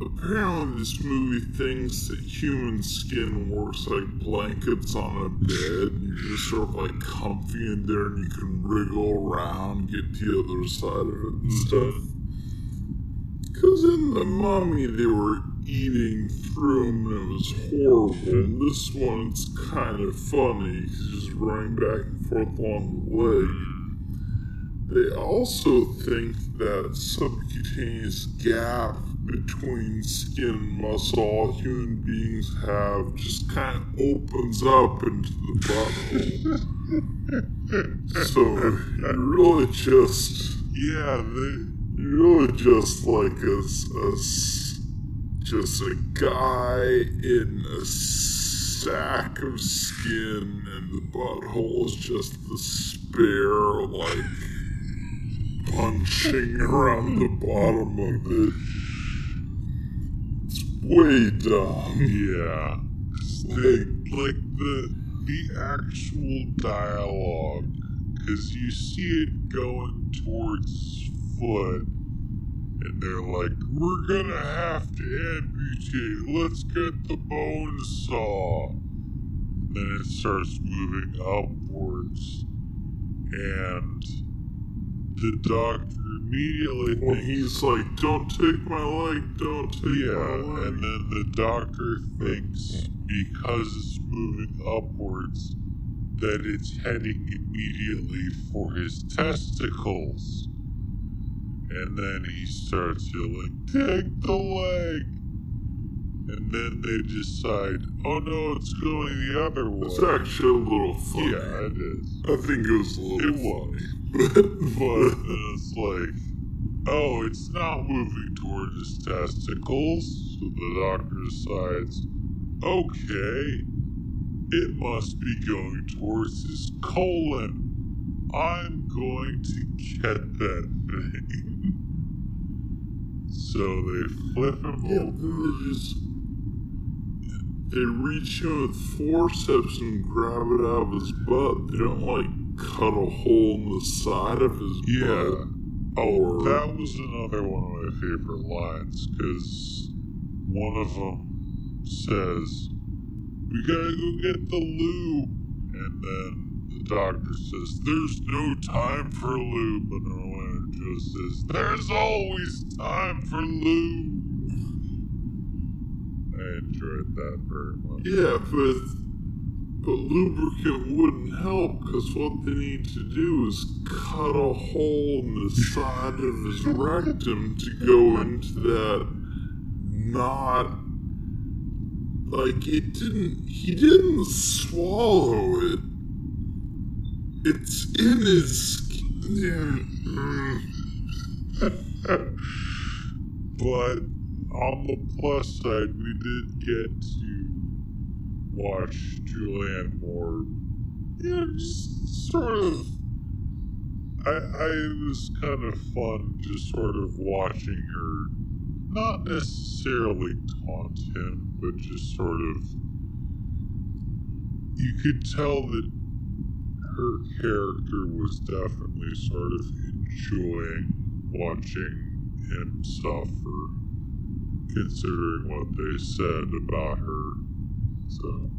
Speaker 2: apparently this movie thinks that human skin works like blankets on a bed. You're just sort of like comfy in there and you can wriggle around, get the other side of it and stuff. Because in the mummy, they were eating through them and it was horrible. And this one's kind of funny. because He's running back and forth along the way. They also think that subcutaneous gap between skin and muscle all human beings have just kind of opens up into the butthole. so you're really just
Speaker 3: Yeah, they,
Speaker 2: you're really just like a, a just a guy in a sack of skin and the butthole is just the spare like punching around the bottom of it it's way dumb
Speaker 3: yeah. They, like the the actual dialogue, because you see it going towards foot, and they're like, "We're gonna have to amputate. Let's get the bone saw." And then it starts moving upwards, and the doctor immediately
Speaker 2: when
Speaker 3: thinks,
Speaker 2: he's like don't take my leg don't take my
Speaker 3: yeah,
Speaker 2: leg
Speaker 3: and then the doctor thinks because it's moving upwards that it's heading immediately for his testicles. And then he starts yelling, Take the leg! And then they decide, oh no, it's going the other way.
Speaker 2: it's actually a little funny
Speaker 3: yeah, it is.
Speaker 2: I think it was a little
Speaker 3: It
Speaker 2: funny.
Speaker 3: But it's like, oh, it's not moving toward his testicles. So the doctor decides, okay, it must be going towards his colon. I'm going to get that thing. So they flip him over.
Speaker 2: they reach him with forceps and grab it out of his butt. They don't like cut a hole in the side of his
Speaker 3: Yeah.
Speaker 2: butt.
Speaker 3: Oh, that was another one of my favorite lines because one of them says, "We gotta go get the lube," and then the doctor says, "There's no time for lube," and "There's always time for lube." I enjoyed that very much.
Speaker 2: Yeah, but but lubricant wouldn't help because what they need to do is cut a hole in the side of his rectum to go into that not like it didn't he didn't swallow it it's in his.
Speaker 3: But on the plus side, we did get to watch Julianne Moore. You know, just sort of. I, I it was kind of fun just sort of watching her, not necessarily taunt him, but just sort of. You could tell that her character was definitely sort of enjoying watching him suffer, considering what they said about her. So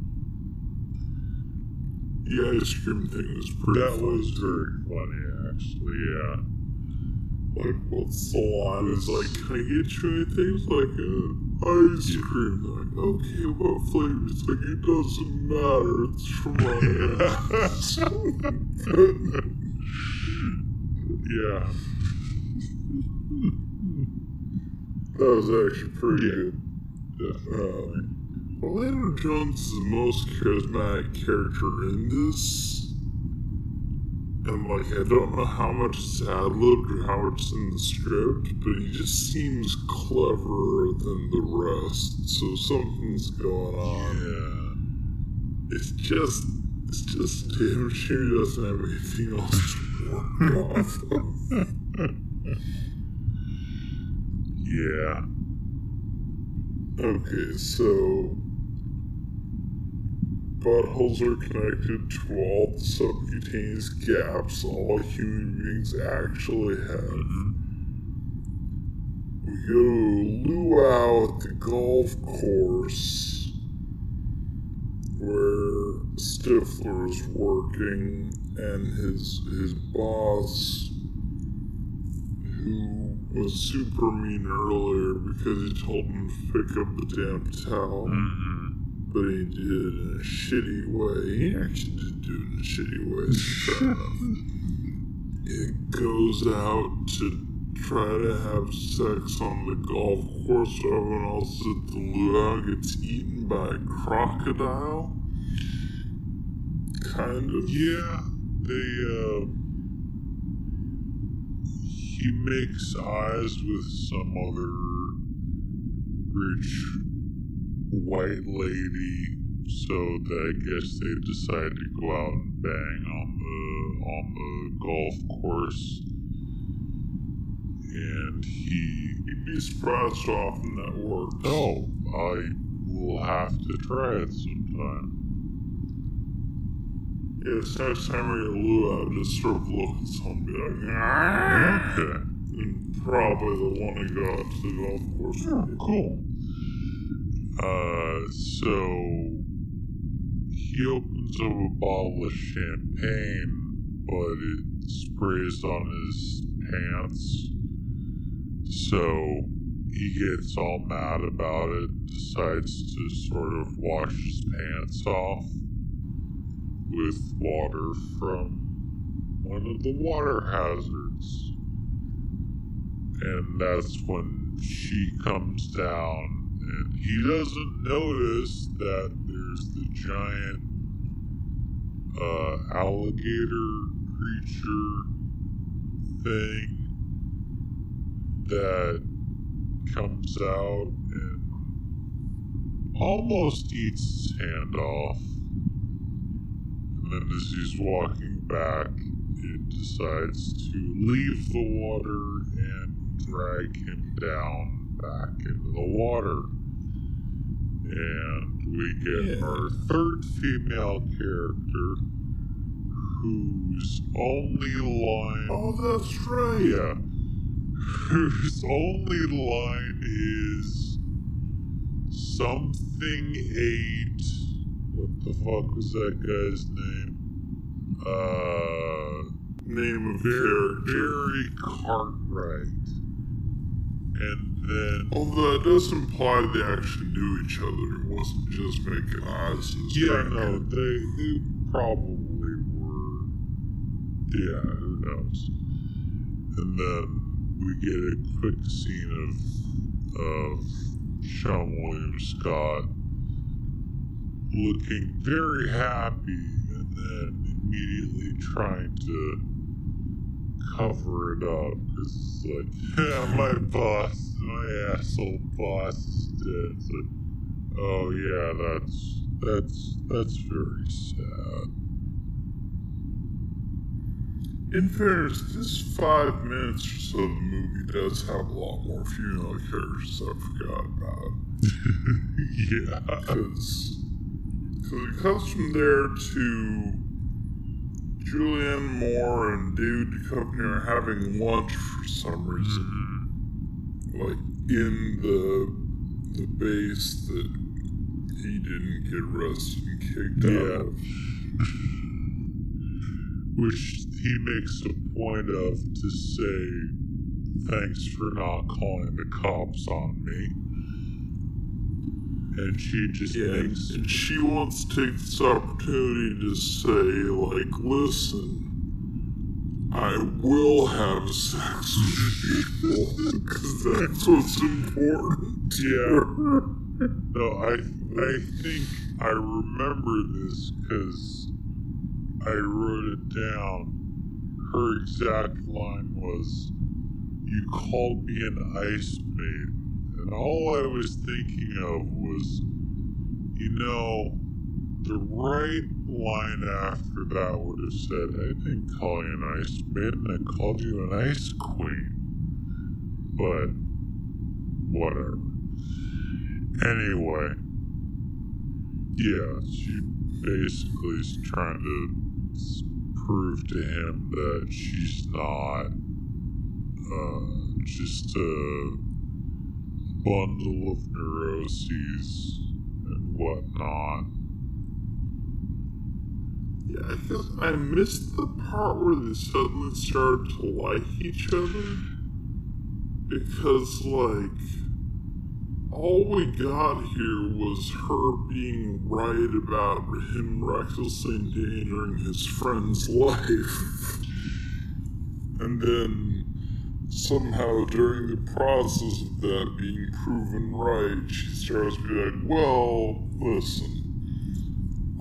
Speaker 2: the ice cream thing was pretty
Speaker 3: that
Speaker 2: fun,
Speaker 3: was very funny, actually. Yeah.
Speaker 2: Like, what's the line? It's like, can I get you anything? It's like, uh, ice cream. Like, okay, what flavor? It's like, it doesn't matter. It's from my ass.
Speaker 3: Yeah.
Speaker 2: that was actually pretty
Speaker 3: Yeah.
Speaker 2: good.
Speaker 3: Definitely.
Speaker 2: Um, Orlando Jones is the most charismatic character in this. And, like, I don't know how much is ad libbed or how much is in the script, but he just seems cleverer than the rest. So something's going on.
Speaker 3: Yeah.
Speaker 2: It's just, it's just damn sure he doesn't have anything else to work off of.
Speaker 3: Yeah.
Speaker 2: Okay, so buttholes are connected to all the subcutaneous gaps all human beings actually have. We go to luau at the golf course where Stifler's working and his his boss who was super mean earlier because he told him to pick up the damn towel mm-hmm. But he did it in a shitty way. He actually did do it in a shitty way. It goes out to try to have sex on the golf course. Everyone else at the luau gets eaten by a crocodile. Kind of.
Speaker 3: Yeah, they, uh. He makes eyes with some other rich white lady, so that I guess they decide to go out and bang on the on the golf course. And he
Speaker 2: You'd be surprised how often that works.
Speaker 3: Oh, I will have to try it sometime.
Speaker 2: Yes, next time you're at a luau, just sort of look at someone and like, "Ah."
Speaker 3: Okay.
Speaker 2: and probably the one who got to the golf course.
Speaker 3: Oh, cool. Uh, so he opens up a bottle of champagne, but it sprays on his pants. So he gets all mad about it, decides to sort of wash his pants off with water from one of the water hazards. And that's when she comes down, and he doesn't notice that there's the giant uh, alligator creature thing that comes out and almost eats his hand off. And then as he's walking back, it decides to leave the water and drag him down back into the water. And we get
Speaker 2: Yeah.
Speaker 3: our third female character whose only line
Speaker 2: Oh, that's right.
Speaker 3: yeah. Whose only line is something ate. What the fuck was that guy's name? Uh,
Speaker 2: Name of
Speaker 3: Barry,
Speaker 2: character.
Speaker 3: Barry Cartwright. And then,
Speaker 2: Although that does imply they actually knew each other. It wasn't just making eyes. and
Speaker 3: yeah, no, they, they probably were. Yeah, who knows? And then we get a quick scene of of Seann William Scott looking very happy and then immediately trying to cover it up because it's like, yeah, my boss, Oh, my asshole boss is dead. It's oh yeah, that's that's that's very sad.
Speaker 2: In fairness, this five minutes or so of the movie does have a lot more female characters I forgot about.
Speaker 3: yeah.
Speaker 2: Because it comes from there to Julianne Moore and David Duchovny are having lunch for some reason. Mm-hmm. Like in the the base that he didn't get arrested and kicked
Speaker 3: Yeah.
Speaker 2: out of.
Speaker 3: Which he makes a point of to say, thanks for not calling the cops on me. And she just
Speaker 2: Yeah,
Speaker 3: makes
Speaker 2: and she wants to take this opportunity to say, like, listen, I will have sex with people because that's what's important.
Speaker 3: Yeah.
Speaker 2: her."
Speaker 3: No, I I think I remember this because I wrote it down. Her exact line was, "You called me an ice maiden," and all I was thinking of was, you know, the right line after that would have said, "I didn't call you an ice maiden. I called you an ice queen," but whatever. Anyway, yeah, she basically is trying to prove to him that she's not uh, just a bundle of neuroses and whatnot.
Speaker 2: Yeah, I guess I missed the part where they suddenly started to like each other. Because, like, all we got here was her being right about him recklessly endangering his friend's life. And then somehow during the process of that being proven right, she starts to be like, well, listen.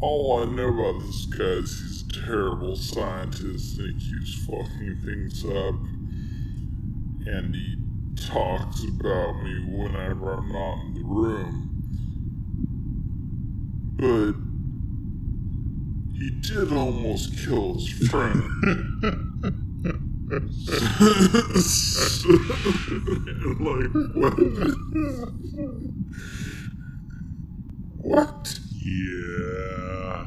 Speaker 2: All I know about this guy is he's a terrible scientist and he keeps fucking things up. And he talks about me whenever I'm not in the room. But he did almost kill his friend. like, what? what?
Speaker 3: Yeah.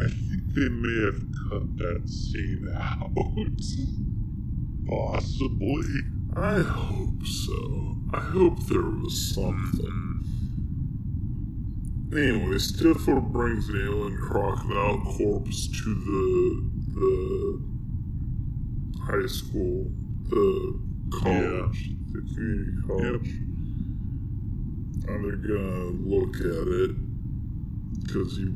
Speaker 3: I think they may have cut that scene out. Possibly.
Speaker 2: I hope so. I hope there was something. Anyway, Stifler brings an alien crocodile corpse to the the high school, the college, the community college. And they're gonna look at it because he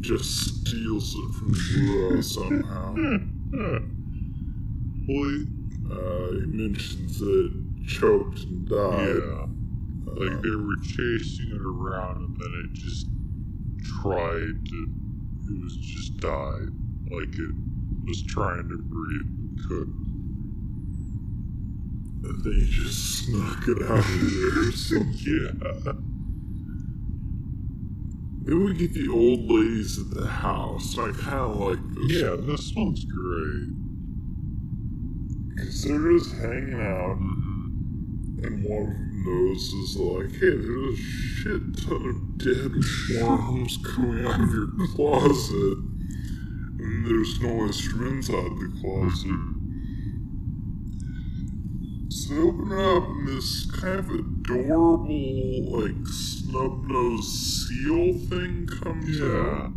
Speaker 2: just steals it from Zura somehow.
Speaker 3: Well, he-
Speaker 2: Uh, he mentions that it choked and died.
Speaker 3: yeah. Like they were chasing it around and then it just tried to. It was just died. Like it was trying to breathe and couldn't.
Speaker 2: And they just snuck it out of there. something.
Speaker 3: Yeah.
Speaker 2: then we get the old ladies at the house. I kind of like this.
Speaker 3: Yeah, this one's great.
Speaker 2: Because they're just hanging out, and one of them notices, like, hey, there's a shit ton of dead worms coming out of your closet. And there's no instruments out of the closet. So they open up, and this kind of adorable, like, snub nosed seal thing comes
Speaker 3: Yeah.
Speaker 2: out.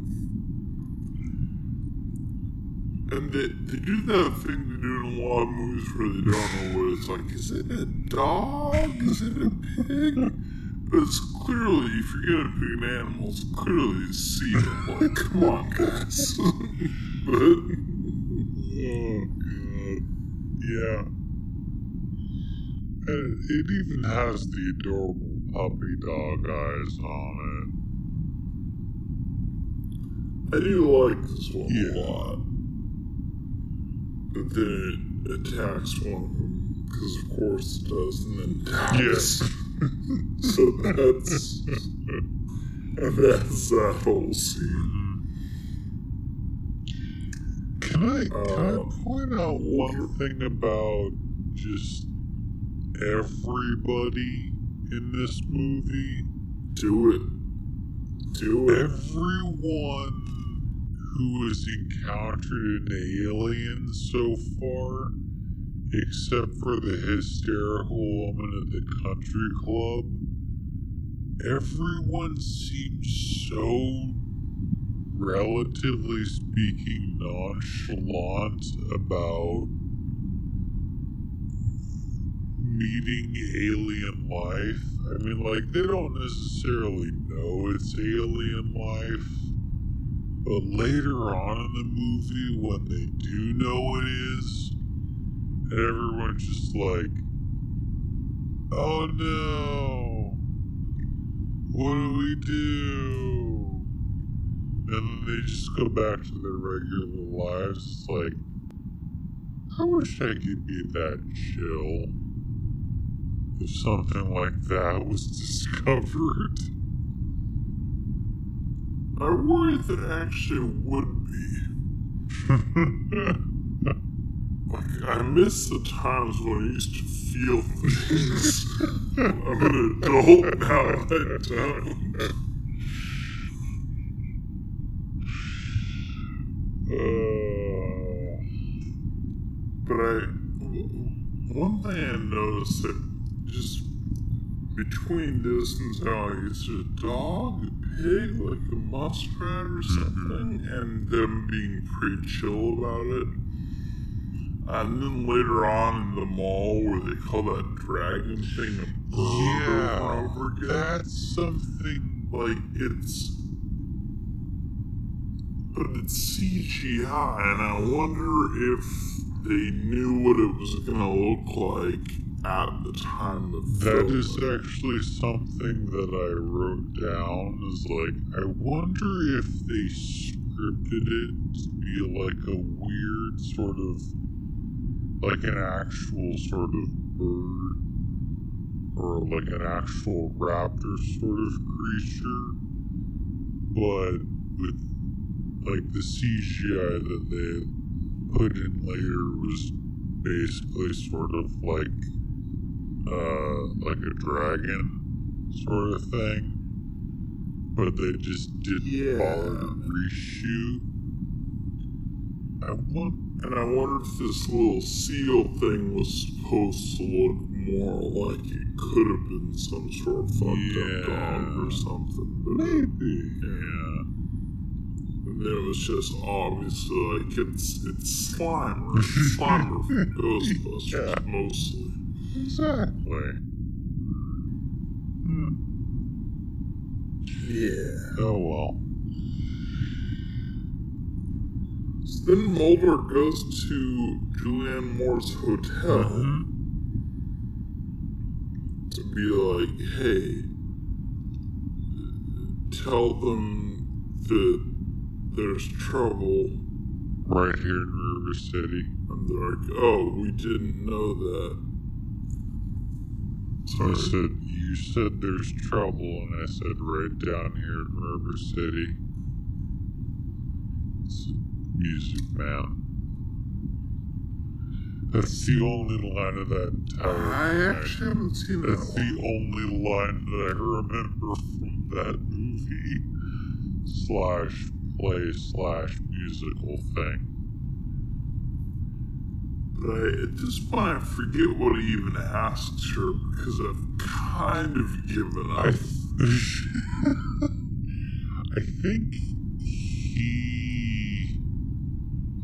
Speaker 2: And they, they do that thing they do in a lot of movies where they don't know what it's like. Is it a dog? Is it a pig? But it's clearly, if you're gonna pick an animal, it's clearly a seal. Like, come on, guys. but,
Speaker 3: Oh god. Yeah. It even has the adorable puppy dog eyes on it.
Speaker 2: I do like this one
Speaker 3: Yeah.
Speaker 2: a lot. But then it attacks one of them, because of course it does, and then dies. so that's. and that's that whole scene.
Speaker 3: Can I can
Speaker 2: Uh,
Speaker 3: I point out one thing about just everybody in this movie?
Speaker 2: Do it. Do it.
Speaker 3: Everyone who has encountered an alien so far, except for the hysterical woman at the country club, everyone seems so, relatively speaking, nonchalant about meeting alien life. I mean, like, they don't necessarily know it's alien life. But later on in the movie, when they do know it is, and everyone's just like, oh no, what do we do? And then they just go back to their regular lives. It's like, I wish I could be that chill something like that was discovered.
Speaker 2: I worry that actually would be. like I miss the times when I used to feel things. I'm an adult now. I don't.
Speaker 3: Uh,
Speaker 2: But I, one thing I noticed that just between Distance Alley, is a dog, a pig, like a muskrat or mm-hmm. something, and them being pretty chill about it. And then later on in the mall, where they call that dragon thing a bird
Speaker 3: yeah,
Speaker 2: over and over again.
Speaker 3: that's something.
Speaker 2: like it's but it's CGI and I wonder if they knew what it was gonna look like at the time of
Speaker 3: That
Speaker 2: filming.
Speaker 3: is actually something that I wrote down. Is like, I wonder if they scripted it to be like a weird sort of, like an actual sort of bird, or like an actual raptor sort of creature, but with like the CGI that they put in later was basically sort of like uh, like a dragon sort of thing. But they just didn't
Speaker 2: Yeah.
Speaker 3: bother to reshoot. I want.
Speaker 2: and I wonder if this little seal thing was supposed to look more like it could have been some sort of fucked
Speaker 3: Yeah.
Speaker 2: up dog or something. But
Speaker 3: Maybe.
Speaker 2: Yeah. And it was just obviously like it's it's Slimer. Slimer from Ghostbusters
Speaker 3: Yeah.
Speaker 2: mostly.
Speaker 3: Exactly. Hmm.
Speaker 2: Yeah.
Speaker 3: Oh well.
Speaker 2: So then Mulder goes to Julianne Moore's hotel
Speaker 3: Mhm.
Speaker 2: to be like, hey, tell them that there's trouble.
Speaker 3: Right here in River City.
Speaker 2: And they're like, oh, we didn't know that.
Speaker 3: I said, You said there's trouble, and I said, Right down here in River City. It's music, man. That's the only line of that entire
Speaker 2: I actually haven't seen that
Speaker 3: That's
Speaker 2: one.
Speaker 3: the only line that I remember from that movie slash play slash musical thing.
Speaker 2: But I, at this point, I forget what he even asks her because I've kind of given
Speaker 3: I,
Speaker 2: up.
Speaker 3: I think he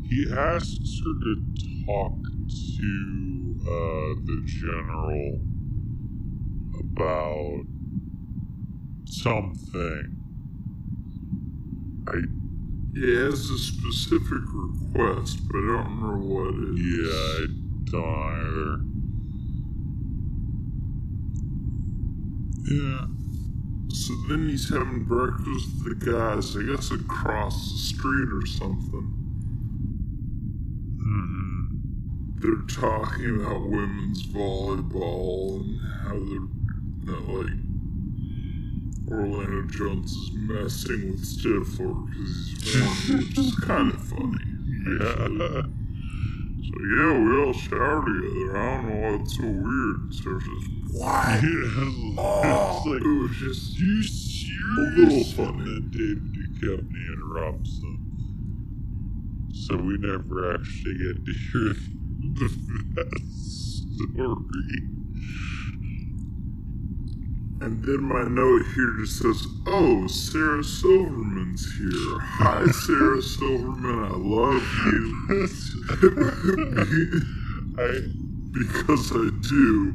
Speaker 3: he asks her to talk to uh, the general about something. I
Speaker 2: He has a specific request, but I don't know what it is.
Speaker 3: yeah, I don't either. Yeah.
Speaker 2: So then he's having breakfast with the guys, I guess across the street or something.
Speaker 3: hmm
Speaker 2: They're talking about women's volleyball and how they're that like Orlando Jones is messing with Stifler because he's won, which is kind of funny.
Speaker 3: Yeah.
Speaker 2: So yeah, we all shower together. I don't know what's so weird. So it's just what?
Speaker 3: it's oh, like,
Speaker 2: it was just
Speaker 3: you
Speaker 2: A little
Speaker 3: serious?
Speaker 2: funny.
Speaker 3: And then David Duchovny interrupts them. So we never actually get to hear the story.
Speaker 2: And then my note here just says, "Oh, Sarah Silverman's here. Hi, Sarah Silverman. I love you
Speaker 3: I
Speaker 2: because I do,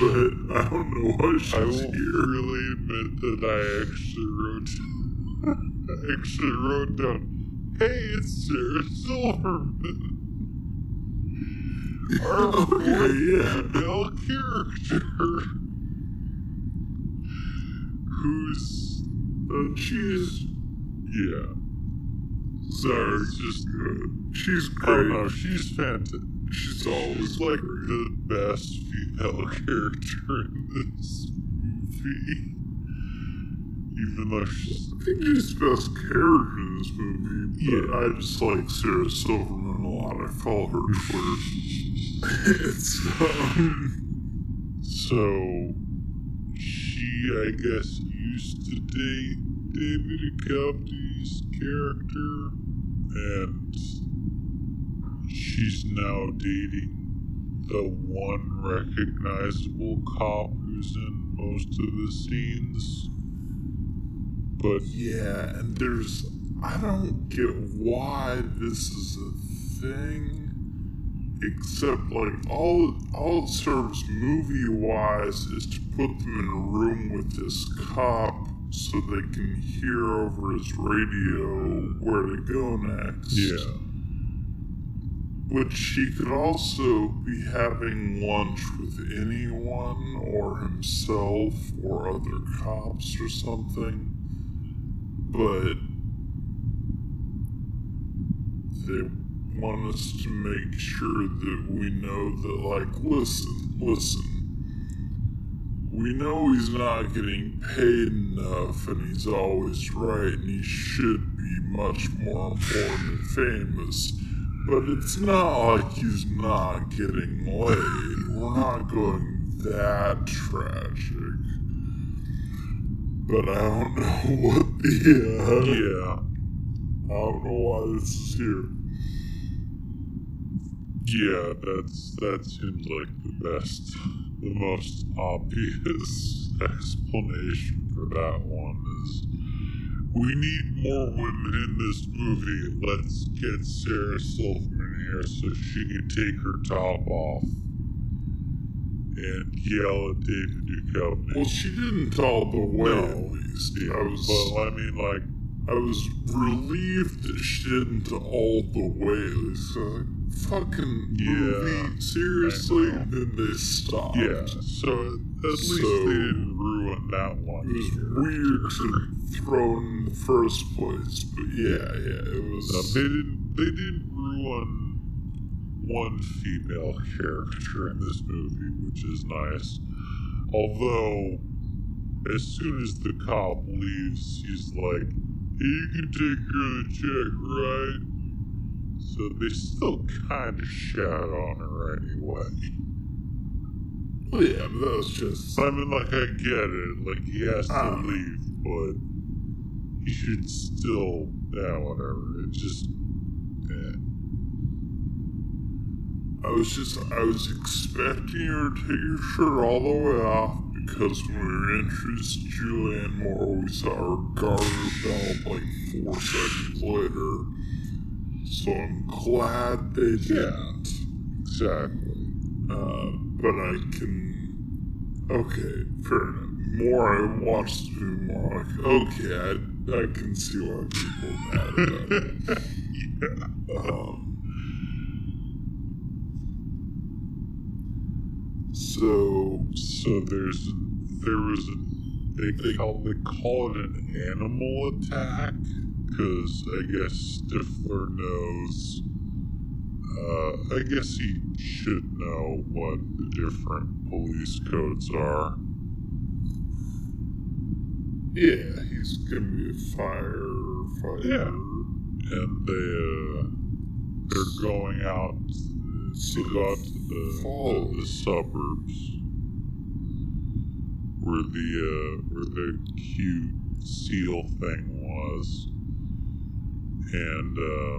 Speaker 2: but I don't know why she's
Speaker 3: I will
Speaker 2: here."
Speaker 3: really admit that I actually wrote I actually wrote down, hey, it's Sarah Silverman. Our
Speaker 2: Okay, yeah.
Speaker 3: female character. Who's
Speaker 2: Uh, she's
Speaker 3: yeah.
Speaker 2: sorry,
Speaker 3: just
Speaker 2: good. She's great.
Speaker 3: don't know, she's fantastic.
Speaker 2: She's
Speaker 3: She's
Speaker 2: always
Speaker 3: like
Speaker 2: great.
Speaker 3: the best female character in this movie. Even though she's
Speaker 2: I think she's the best character in this movie, but
Speaker 3: Yeah.
Speaker 2: I just like Sarah Silverman a lot. I follow her Twitter. it's, um,
Speaker 3: so she, I guess, used to date David Duchovny's character, and she's now dating the one recognizable cop who's in most of the scenes. But
Speaker 2: yeah, and there's. I don't get why this is a thing. Except, like, all, all it serves movie wise is to put them in a room with this cop so they can hear over his radio where to go next.
Speaker 3: yeah,
Speaker 2: But she could also be having lunch with anyone or himself or other cops or something. But they want us to make sure that we know that, like, listen, listen. We know he's not getting paid enough and he's always right and he should be much more important and famous. But it's not like he's not getting laid. We're not going that tragic. But I don't know what the. Uh,
Speaker 3: yeah,
Speaker 2: I don't know why this is here.
Speaker 3: Yeah. That's that seems like the best, the most obvious explanation for that one is we need more women in this movie. Let's get Sarah Silverman here so she can take her top off and yell at David Duchovny.
Speaker 2: Well, she didn't all the way,
Speaker 3: No.
Speaker 2: at least.
Speaker 3: Yeah,
Speaker 2: I was,
Speaker 3: but I mean, like,
Speaker 2: I was relieved that she didn't all the way. least. Uh, fucking
Speaker 3: Yeah,
Speaker 2: movie, seriously.
Speaker 3: Know.
Speaker 2: Then they stopped.
Speaker 3: yeah. So at least
Speaker 2: So-
Speaker 3: they didn't ruin that one.
Speaker 2: It was weird to throw in the first place, but yeah, yeah, it was.
Speaker 3: No, they didn't. They didn't ruin one female character in this movie, which is nice. Although, as soon as the cop leaves, he's like, "Hey, "You can take care of the check, right?" So they still kind of shout on her anyway.
Speaker 2: Well, yeah, but that was just.
Speaker 3: I mean, like, I get it. Like, he has to
Speaker 2: Ah.
Speaker 3: leave, but he should still. Yeah, whatever. It just. Yeah.
Speaker 2: I was just. I was expecting her to take her shirt all the way off because when we were introduced to Julianne Moore, we saw her garter belt like four seconds later. So I'm glad they didn't.
Speaker 3: Exactly.
Speaker 2: Uh, but I can. Okay, fair enough. More I watch the movie, more like, okay, I, I can see why people are mad about it.
Speaker 3: yeah.
Speaker 2: Um, so,
Speaker 3: So there's there was a they call they call it an animal attack because I guess Stifler knows. Uh, I guess he should know what the different police codes are.
Speaker 2: yeah, he's gonna be a firefighter.
Speaker 3: Yeah. and they uh, they're going out to go out to the, the, the suburbs. Where the uh, where the cute seal thing was, and uh,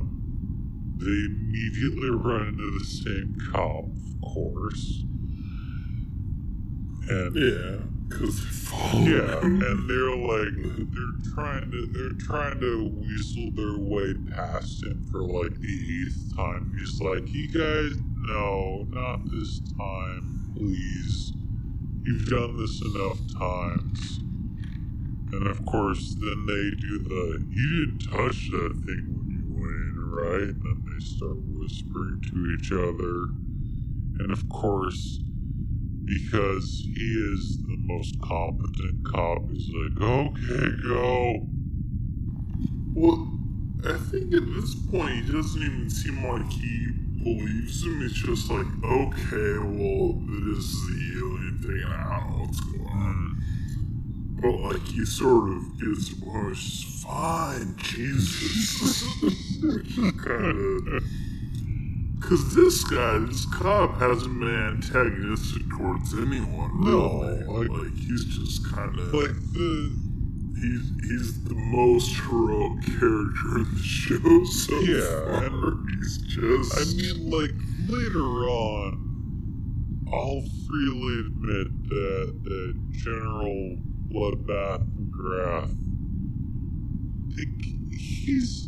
Speaker 3: they immediately run into the same cop, of course, and
Speaker 2: Yeah, because
Speaker 3: yeah, and they're like they're trying to they're trying to weasel their way past him for like the eighth time. He's like, "You guys, no, not this time, please. You've done this enough times." And of course, then they do the "You didn't touch that thing when you went in, right?" And then they start whispering to each other, and of course because he is the most competent cop. He's like, okay, go.
Speaker 2: Well, I think at this point he doesn't even seem like he believes him. It's just like, okay, well, this is the alien thing, and I don't know what's going on. But like he sort of gets punished. Fine, Jesus. kind of. Because this guy, this cop, hasn't been antagonistic towards anyone.
Speaker 3: No,
Speaker 2: really.
Speaker 3: like-
Speaker 2: like he's just kind of
Speaker 3: Like the
Speaker 2: he's he's the most heroic character in the show so
Speaker 3: Yeah,
Speaker 2: far.
Speaker 3: and-
Speaker 2: he's just.
Speaker 3: I mean, like later on, I'll freely admit that that General Bloodbath McGrath, like, he's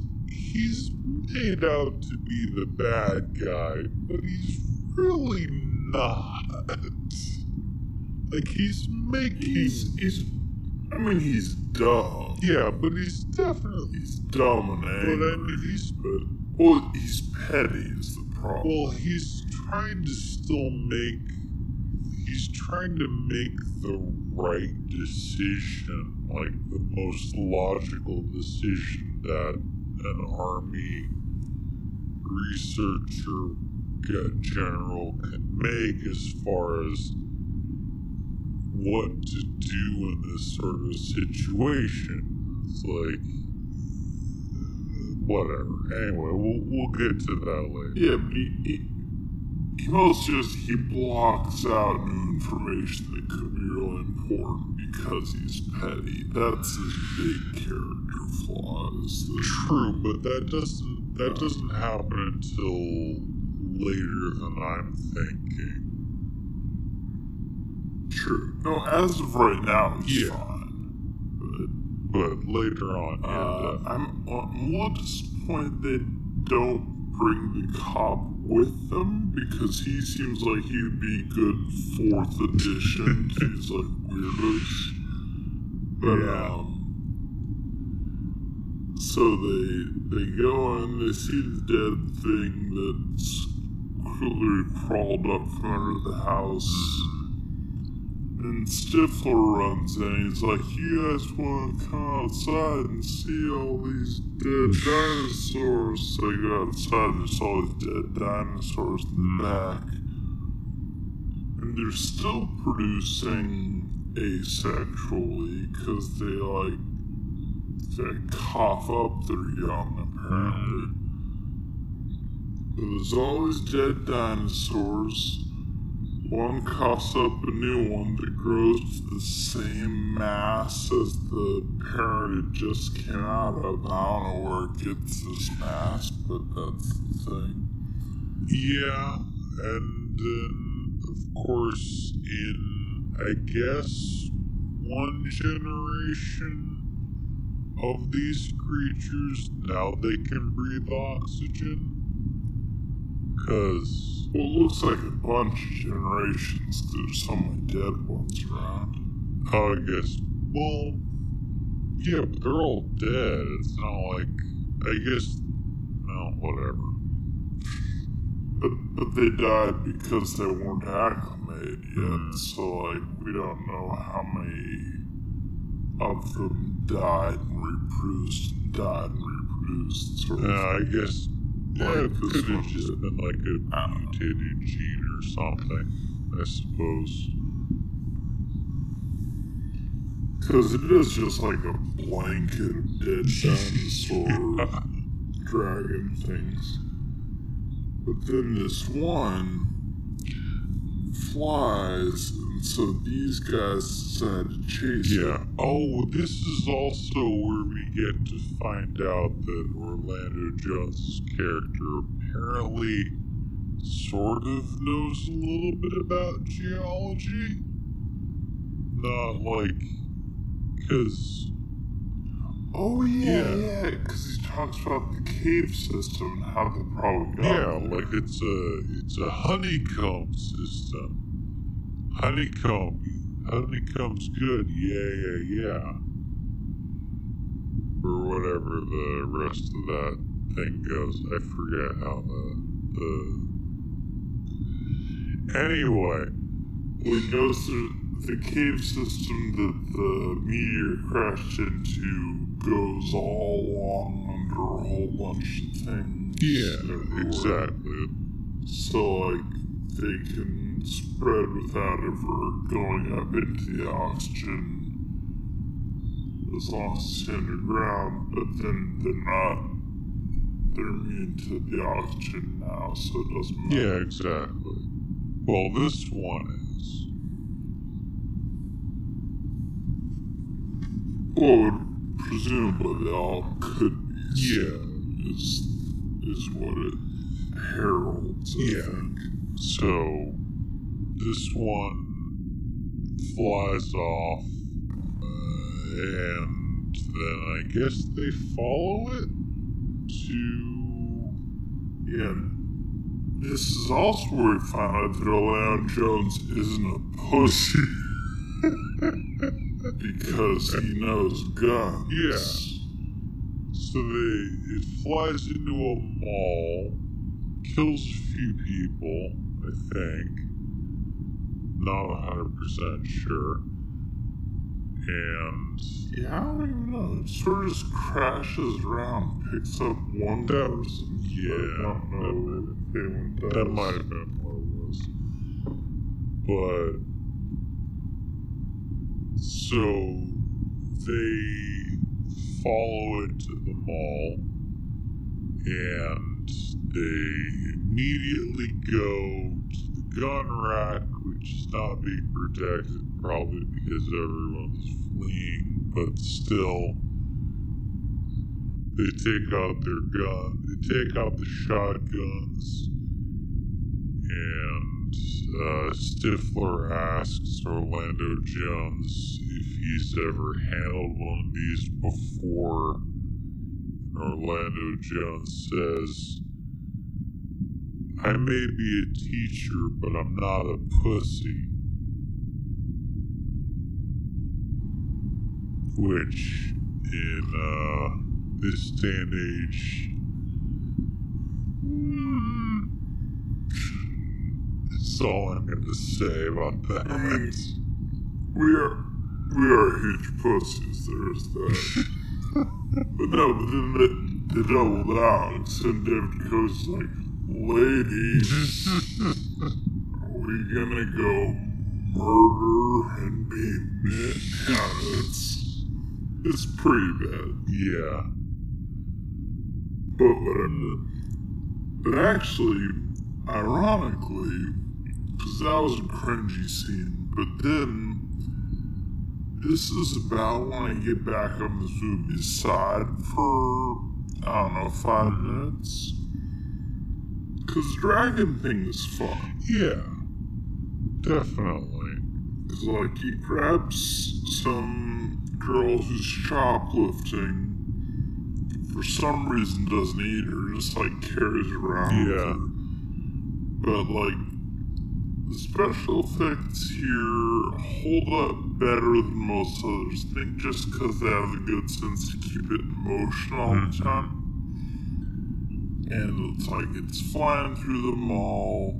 Speaker 3: he's made out to be the bad guy, but he's really not. Like he's making,
Speaker 2: he's he's. I mean, he's dumb.
Speaker 3: yeah, but he's definitely.
Speaker 2: He's dumb and
Speaker 3: But. I mean, he's
Speaker 2: but well, he's petty is the problem.
Speaker 3: Well, he's trying to still make. He's trying to make the right decision, like the most logical decision that an army researcher ge- general can make as far as what to do in this sort of situation. It's like whatever. Anyway, we'll we'll get to that later.
Speaker 2: yeah, but he, he he mostly just he blocks out new information that could be really important because he's petty. That's his big character flaw.
Speaker 3: True, but that doesn't that doesn't happen until later than I'm thinking.
Speaker 2: true. No, as of right now, he's
Speaker 3: Yeah.
Speaker 2: fine. But
Speaker 3: But later on,
Speaker 2: Uh. I'm, I'm a little disappointed they don't bring the cop with them because he seems like he'd be good fourth edition these like weirdos. But
Speaker 3: Yeah.
Speaker 2: um, so they they go in, they see the dead thing that's clearly crawled up from under the house. And Stifler runs in. He's like, "You guys want to come outside and see all these dead dinosaurs?" They go outside. There's all these dead dinosaurs in the back, and they're still producing asexually because they like they cough up their young apparently. But there's all these dead dinosaurs. One coughs up a new one that grows to the same mass as the parent it just came out of. I don't know where it gets this mass, but that's the thing.
Speaker 3: yeah, and then of course in I guess one generation of these creatures now they can breathe oxygen. Cause
Speaker 2: Well, it looks like a bunch of generations 'cause there's so many dead ones around.
Speaker 3: Oh, I guess. Well, yeah, but they're all dead. It's not like. I guess. No, whatever.
Speaker 2: But, but they died because they weren't acclimated yet,
Speaker 3: Hmm.
Speaker 2: so like we don't know how many of them died and reproduced and died and reproduced. Sort of.
Speaker 3: Yeah, I guess. Yeah,
Speaker 2: Like
Speaker 3: it
Speaker 2: this
Speaker 3: could have just been like a
Speaker 2: I don't know.
Speaker 3: mutated gene or something. I suppose.
Speaker 2: Because it is just like a blanket of dead dinosaur dragon things. But then this one flies, so these guys decide to chase.
Speaker 3: Yeah. Oh, this is also where we get to find out that Orlando Jones' character apparently sort of knows a little bit about geology. Not like. Because.
Speaker 2: Oh yeah,
Speaker 3: Yeah.
Speaker 2: yeah, because he talks about the cave system and how they probably got
Speaker 3: Yeah,
Speaker 2: there.
Speaker 3: like it's a it's a honeycomb system. Honeycomb, honeycomb's good. Yeah, yeah, yeah. Or whatever the rest of that thing goes. I forget how the the. Anyway,
Speaker 2: we go through the cave system that the meteor crashed into goes all along under a whole bunch of things.
Speaker 3: yeah,
Speaker 2: everywhere.
Speaker 3: exactly.
Speaker 2: So like they can spread without ever going up into the oxygen as long as it's underground, but then they're not. They're immune to the oxygen now, so it doesn't matter.
Speaker 3: Yeah, exactly. Well, this one is.
Speaker 2: Well, presumably they all could be.
Speaker 3: Yeah.
Speaker 2: Is, is what it heralds. I
Speaker 3: Yeah.
Speaker 2: think.
Speaker 3: So, this one flies off, uh, and then I guess they follow it to.
Speaker 2: Yeah. This is also where we find out that Orlando Jones isn't a pussy. because he knows guns.
Speaker 3: Yeah. So they it flies into a mall, kills a few people, I think. Not hundred percent sure. And
Speaker 2: Yeah, I don't even know. It sort of just crashes around, picks up one
Speaker 3: That-
Speaker 2: person.
Speaker 3: yeah,
Speaker 2: I don't know does.
Speaker 3: that might have been what it was. But so they follow it to the mall and they immediately go gun rack, which is not being protected, probably because everyone's fleeing, but still. They take out their gun. They take out the shotguns, and uh, Stifler asks Orlando Jones if he's ever handled one of these before. And Orlando Jones says, I may be a teacher, but I'm not a pussy. Which, in uh, this day and age, mm, that's all I'm to say about that.
Speaker 2: We are we are huge pussies. There's that. but no, but then they, they doubled out. And then David goes like, "Ladies, we gonna go murder and be men?" Yeah, it's it's pretty bad.
Speaker 3: Yeah.
Speaker 2: But whatever. But actually, ironically, because that was a cringy scene, but then this is about when I get back on the Zubi's side for, I don't know, five minutes. Because dragon thing is fun.
Speaker 3: Yeah. Definitely.
Speaker 2: Because, like, he grabs some girl who's shoplifting. For some reason, doesn't eat her, just like carries around.
Speaker 3: Yeah.
Speaker 2: her. But, like, the special effects here hold up better than most others. I think just because they have the good sense to keep it in motion all the mm-hmm. time. And it's like it's flying through the mall.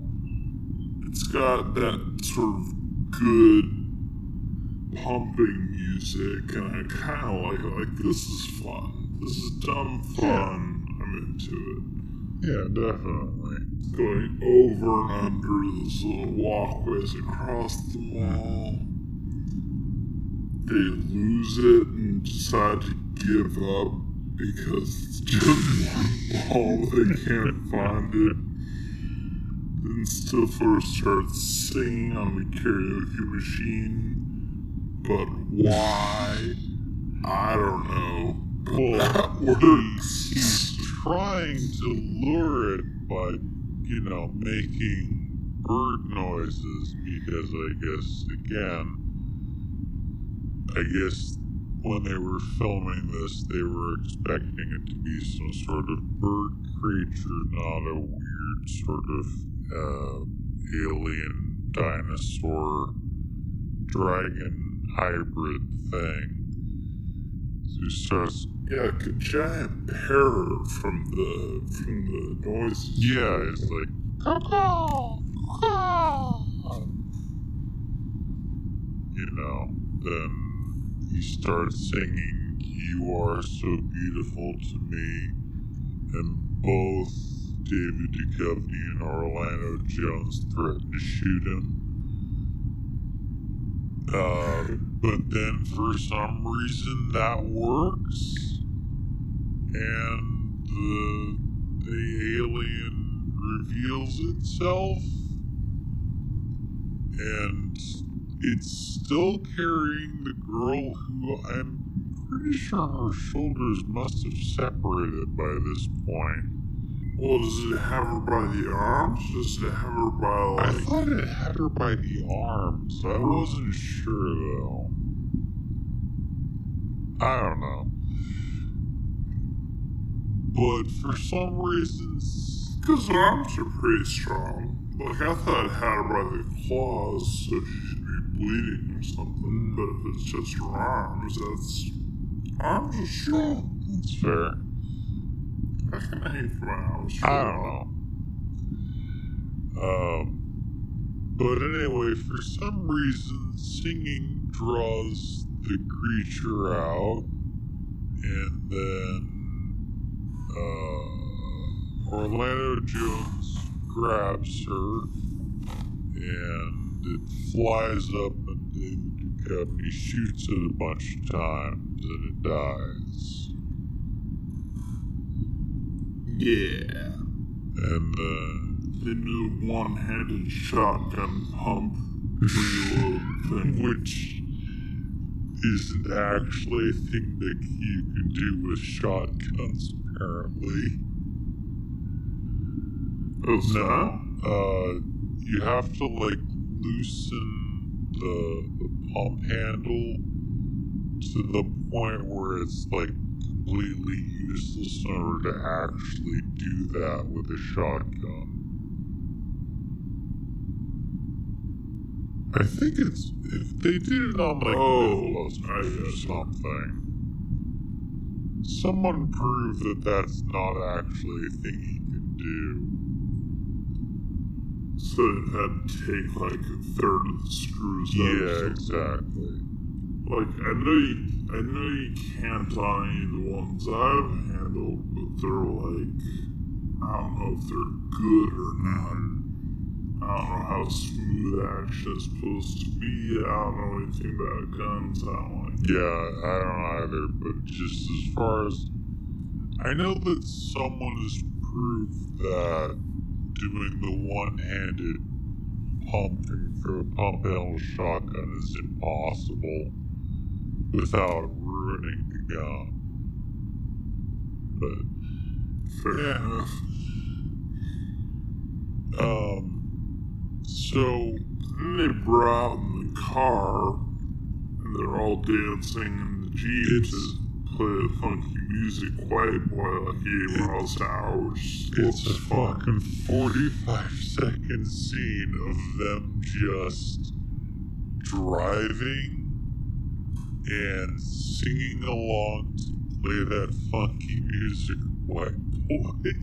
Speaker 2: It's got that sort of good pumping music, and I kind of like it. Like, this is fun. This is dumb fun. I'm into it.
Speaker 3: Yeah, definitely.
Speaker 2: Going over and under those little walkways across the mall. They lose it and decide to give up because it's just one mall. They can't find it. Then Stifler starts singing on the karaoke machine. But why? I don't know. But
Speaker 3: Well,
Speaker 2: that works.
Speaker 3: he's trying to lure it by, you know, making bird noises because I guess, again, I guess when they were filming this, they were expecting it to be some sort of bird creature, not a weird sort of uh, alien dinosaur dragon hybrid thing. He starts
Speaker 2: Yeah, like a giant parrot from the from the noises.
Speaker 3: Yeah, it's like you know, then he starts singing You Are So Beautiful to Me and both David Duchovny and Orlando Jones threaten to shoot him. Uh, but then for some reason that works, and the the alien reveals itself, and it's still carrying the girl who I'm pretty sure her shoulders must have separated by this point.
Speaker 2: Well, does it have her by the arms? Does it have her by
Speaker 3: I thought it had her by the arms. I wasn't sure though. I don't know. But for some reason,
Speaker 2: Because her arms are pretty strong. Like I thought it had her by the claws, so she bleeding or something. But if it's just her arms, that's arms are strong.
Speaker 3: it's fair.
Speaker 2: I can hate for my arms.
Speaker 3: I don't know. Um, but anyway, for some reason, singing draws the creature out, and then uh, Orlando Jones grabs her, and it flies up, and David Duchovny shoots it a bunch of times, and it dies.
Speaker 2: Yeah.
Speaker 3: And uh,
Speaker 2: They do a one-handed shotgun pump reload thing.
Speaker 3: which isn't actually a thing that you can do with shotguns, apparently.
Speaker 2: What's
Speaker 3: No, uh, you have to like loosen the, the pump handle to the point where it's like completely useless in order to actually do that with a shotgun. I think it's if they did it on like
Speaker 2: Oh,
Speaker 3: Mythbusters or something. Someone prove that that's not actually a thing you can do.
Speaker 2: So it had to take like a third of the screws out.
Speaker 3: Yeah, exactly.
Speaker 2: Like I know you, I know you can't on any of the ones I've handled, but they're like, I don't know if they're good or not. I don't know how smooth action is supposed to be. I don't know anything about guns. I don't like.
Speaker 3: Yeah, I don't either, but just as far as I know that someone has proved that doing the one-handed pumping for a pump handle shotgun is impossible without ruining the gun. But
Speaker 2: Fair
Speaker 3: Yeah.
Speaker 2: enough.
Speaker 3: um so
Speaker 2: they brought in the car, and they're all dancing in the jeep play the funky music, White Boy, like eight miles an hour.
Speaker 3: It's a fucking 45 second scene of them just driving and singing along to play that funky music, white boy.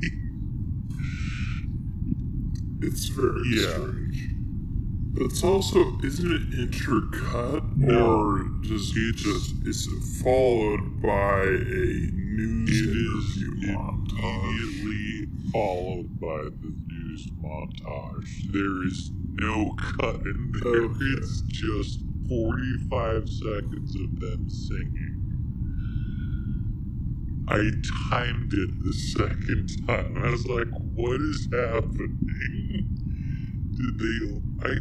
Speaker 2: It's very
Speaker 3: Yeah.
Speaker 2: strange. It's also, isn't it intercut?
Speaker 3: No.
Speaker 2: Or just,
Speaker 3: It's-
Speaker 2: just is it followed by a news
Speaker 3: It is
Speaker 2: interview montage?
Speaker 3: immediately followed by the news montage. There is no cut in there.
Speaker 2: Okay.
Speaker 3: It's just 45 seconds of them singing. I timed it the second time. I was like, what is happening? Did they. I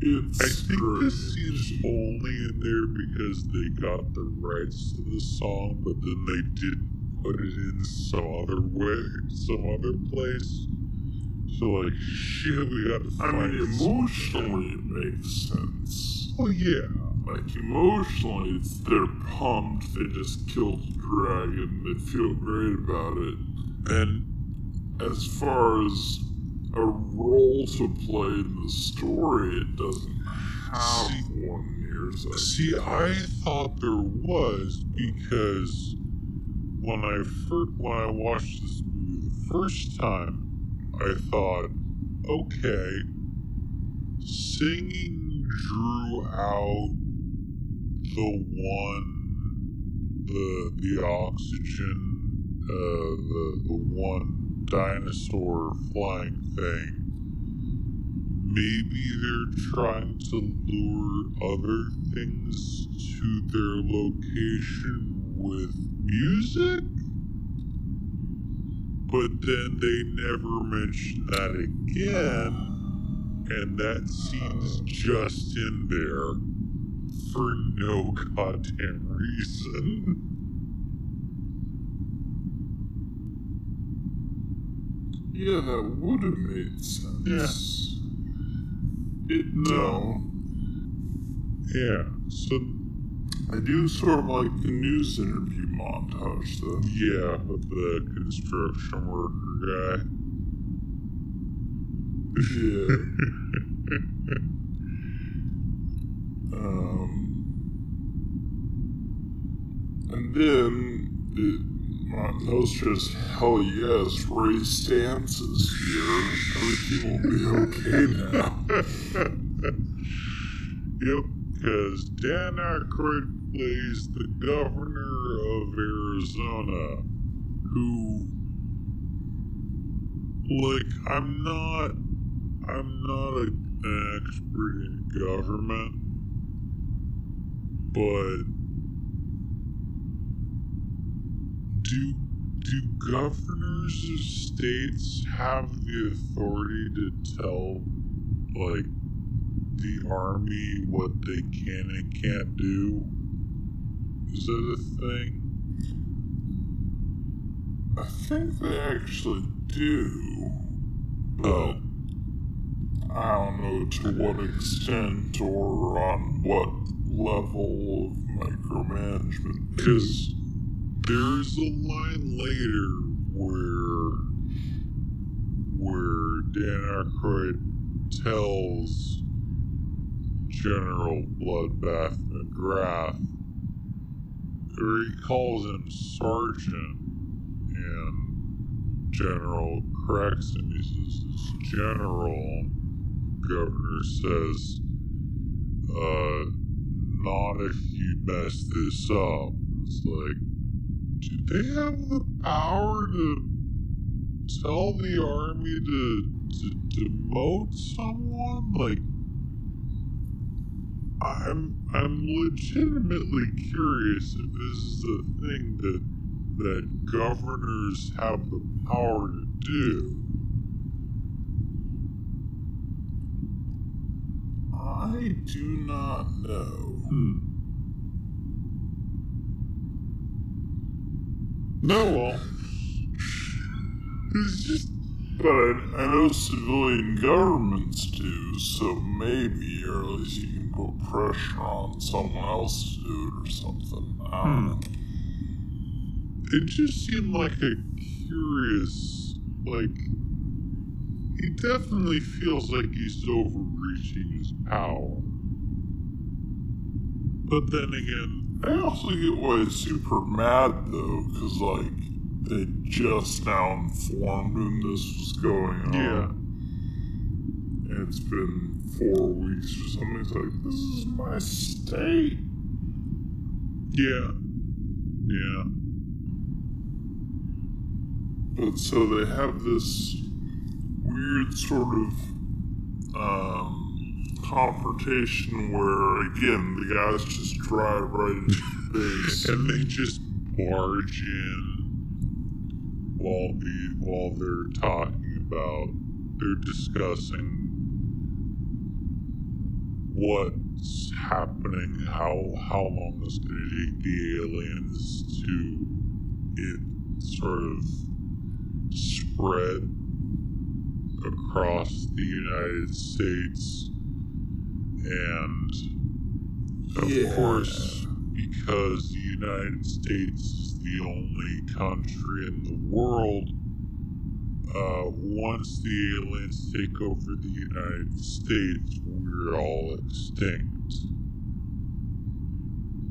Speaker 2: It's
Speaker 3: I think this is only in there because they got the rights to the song, but then they didn't put it in some other way, some other place. So like, shit, we gotta
Speaker 2: I
Speaker 3: find.
Speaker 2: mean, emotionally, it makes sense.
Speaker 3: Oh yeah,
Speaker 2: Like, emotionally, it's, they're pumped. They just killed the dragon. They feel great about it.
Speaker 3: and
Speaker 2: As far as a role to play in the story, it doesn't have
Speaker 3: See-
Speaker 2: one near as
Speaker 3: see, I thought there was because when I first when I watched this movie the first time, I thought, okay, singing drew out the one, the the oxygen, uh, the the one dinosaur flying thing. maybe they're trying to lure other things to their location with music? But then they never mention that again, and that scene's just in there for no goddamn reason.
Speaker 2: Yeah, that would have made sense. Yeah. It no.
Speaker 3: Yeah, so
Speaker 2: I do sort of like the news interview montage though.
Speaker 3: yeah, with the construction worker guy.
Speaker 2: Yeah. um and then it Montage just hell yes, Ray Stantz is here. Everything will be okay now.
Speaker 3: Yep, because Dan Aykroyd plays the governor of Arizona, who, like, I'm not, I'm not a, an expert in government, but do do governors of states have the authority to tell, like, the army what they can and can't do? Is that a thing?
Speaker 2: I think they actually do. But. I don't know to what extent or on what level of micromanagement.
Speaker 3: Because there's a line later where where Dan Aykroyd tells General Bloodbath McGrath, or he calls him Sergeant, and General corrects him. He says, "It's General." Governor says, uh, not if you mess this up. It's like, do they have the power to tell the army to, to demote someone? Like, I'm I'm legitimately curious if this is a thing that that governors have the power to do.
Speaker 2: I do not know.
Speaker 3: Hmm. No, well, it's just
Speaker 2: But I, I know civilian governments do, so maybe, or at least you can put pressure on someone else to do it or something. I don't hmm. know.
Speaker 3: it just seemed like a curious, like he definitely feels like he's overreaching his power. But then again,
Speaker 2: I also get why he's super mad though, because like they just now informed him this was going on.
Speaker 3: yeah,
Speaker 2: And it's been four weeks or something. He's like, this is my state.
Speaker 3: yeah, yeah,
Speaker 2: But so they have this weird sort of um, confrontation where, again, the guys just drive right into the base.
Speaker 3: and they just barge in while the while they're talking about they're discussing what's happening, how how long it's going to take the aliens to it sort of spread across the United States, and of
Speaker 2: Yeah.
Speaker 3: course, because the United States is the only country in the world. Uh, once the aliens take over the United States, we're all extinct.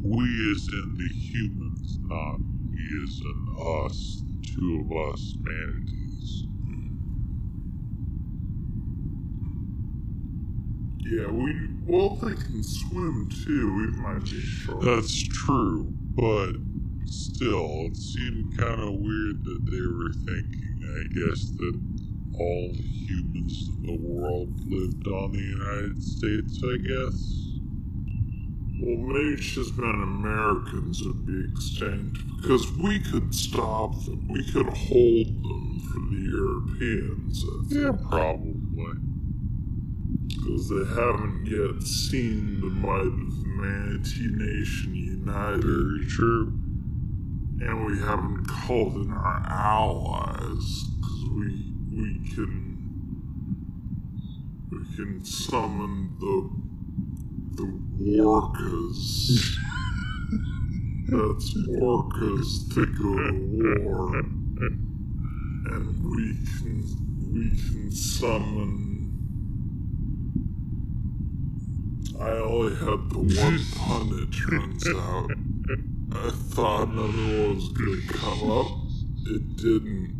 Speaker 3: We as in the humans, not we as in us, the two of us manatees.
Speaker 2: Yeah, we. Well, they can swim too, we might be short.
Speaker 3: That's true, but still, it seemed kind of weird that they were thinking, I guess, that all humans in the world lived on the United States, I guess.
Speaker 2: Well, maybe it's just been Americans would be extinct because we could stop them. We could hold them for the Europeans. I think.
Speaker 3: Yeah, probably.
Speaker 2: Because they haven't yet seen the might of the Manatee Nation united,
Speaker 3: true.
Speaker 2: and we haven't called in our allies because we we can we can summon the the Warkas. That's Orcas to go to war, and we can we can summon. I only had the one pun, it turns out. I thought another one was gonna come up. It didn't.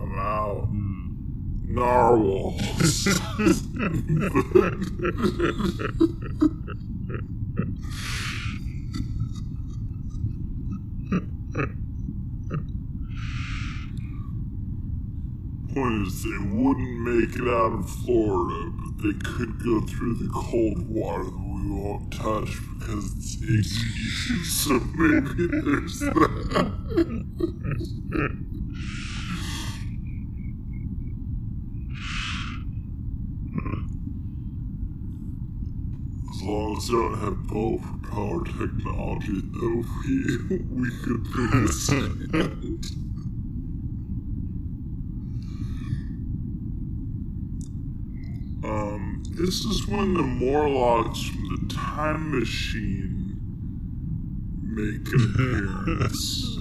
Speaker 2: I'm out. Narwhals. Point is, they wouldn't make it out of Florida, they could go through the cold water that we won't touch because it's icky. so maybe there's that. As long as they don't have boat propeller technology, though, we, we could be a stand. Um, this is when the Morlocks from the Time Machine make an appearance.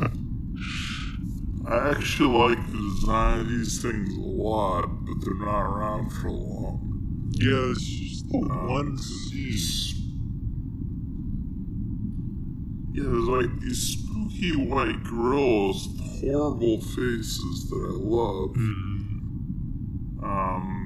Speaker 2: I actually like the design of these things a lot, but they're not around for long.
Speaker 3: Yeah, it's just the
Speaker 2: Um,
Speaker 3: one scene.
Speaker 2: Yeah, there's like these spooky white gorillas with horrible faces that I love. Um,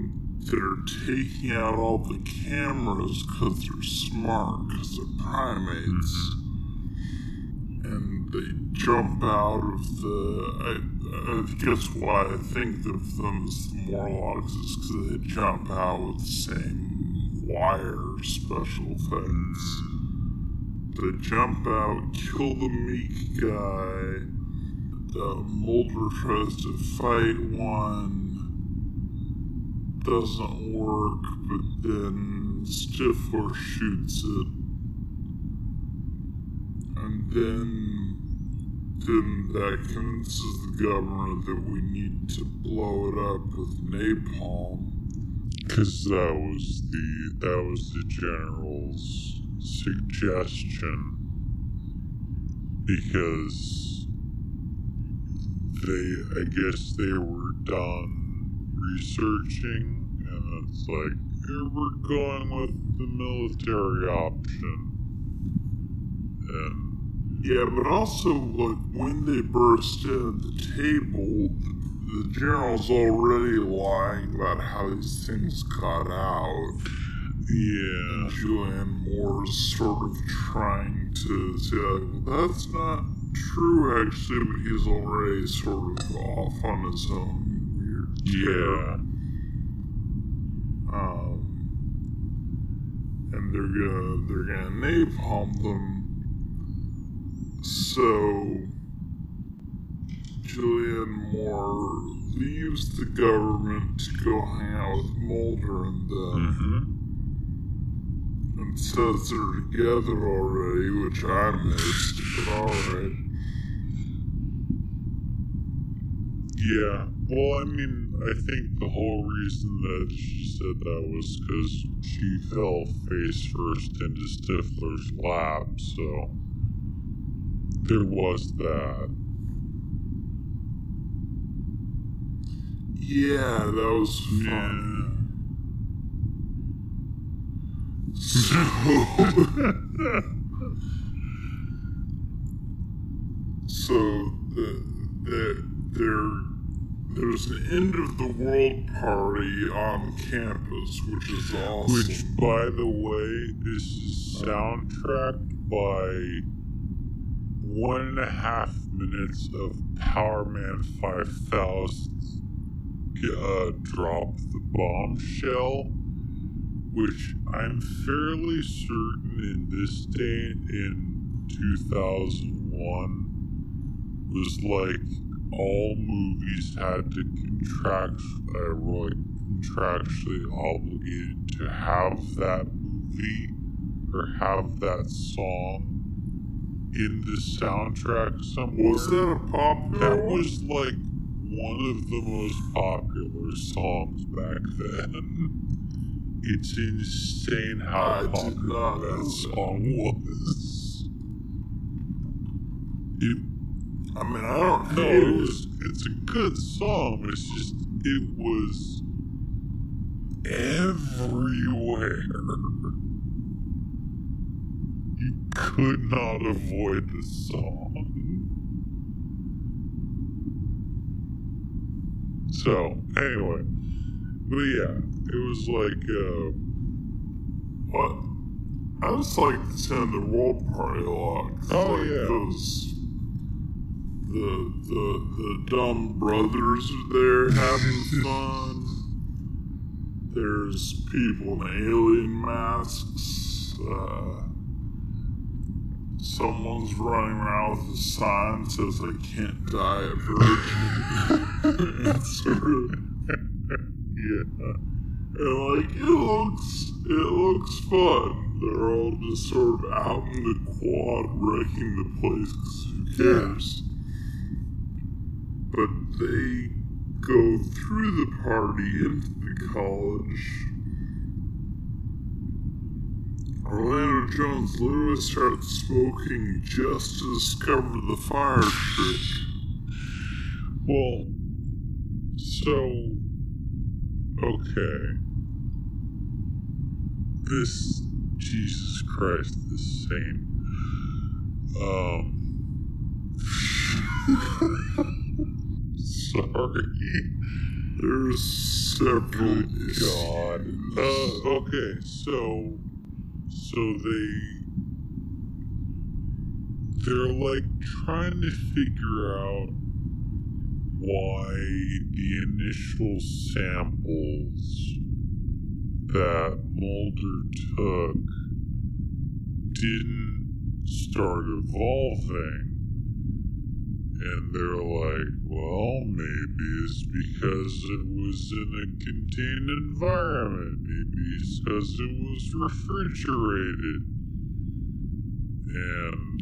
Speaker 2: that are taking out all the cameras because they're smart, because they're primates. Mm-hmm. And they jump out of the. I, I guess why I think of them as the Morlocks is because they jump out with the same wire special effects. Mm-hmm. They jump out, kill the meek guy. The Mulder tries to fight one. Doesn't work, but then Stifler shoots it. And then, then that convinces the government that we need to blow it up with napalm.
Speaker 3: Because that was the that was the general's suggestion. Because they, I guess they were done researching, and it's like "Yeah, we're going with the military option. And
Speaker 2: Yeah, but also, like, when they burst in at the table, the, general's already lying about how these things got out.
Speaker 3: yeah,
Speaker 2: Julianne Moore's sort of trying to say, like, well, that's not true, actually, but he's already sort of off on his own
Speaker 3: yeah,
Speaker 2: Um, and they're gonna they're gonna napalm them. So Julianne Moore leaves the government to go hang out with Mulder and them,
Speaker 3: hmm
Speaker 2: and says they're together already, which I missed. But all right.
Speaker 3: Yeah. Well, I mean, I think the whole reason that she said that was because she fell face first into Stifler's lap, so there was that.
Speaker 2: Yeah, that was fun. So, so uh, the, the, there, there's an end of the world party on campus, which is awesome.
Speaker 3: Which, by the way, this is soundtracked by one and a half minutes of Powerman 5000 uh, drop the bombshell, which I'm fairly certain in this day in 2001 was like all movies had to contract, uh, like contractually obligated to have that movie or have that song in the soundtrack somewhere.
Speaker 2: Was that a popular
Speaker 3: That
Speaker 2: one?
Speaker 3: was like one of the most popular songs back then. It's insane how
Speaker 2: I
Speaker 3: popular that
Speaker 2: that.
Speaker 3: song was. It,
Speaker 2: I mean, I don't know.
Speaker 3: it was, it's a good song. It's just, it was everywhere. You could not avoid the song. So, anyway. But yeah, it was like, uh,
Speaker 2: But I just like to attend the World Party a lot.
Speaker 3: Oh,
Speaker 2: like,
Speaker 3: yeah.
Speaker 2: Those, the, the, the dumb brothers are there having fun. There's people in alien masks. Uh, someone's running around with a sign that says, I can't die a virgin. it's sort of
Speaker 3: yeah.
Speaker 2: and like it looks, it looks fun. They're all just sort of out in the quad wrecking the place 'cause who cares? But they go through the party into the college. Orlando Jones literally starts smoking just to discover the fire trick.
Speaker 3: Well, so okay. This Jesus Christ, this saint. Um sorry.
Speaker 2: There's several
Speaker 3: God. Uh, okay, so so they they're like trying to figure out why the initial samples that Mulder took didn't start evolving. And they're like, well, maybe it's because it was in a contained environment. Maybe it's because it was refrigerated. And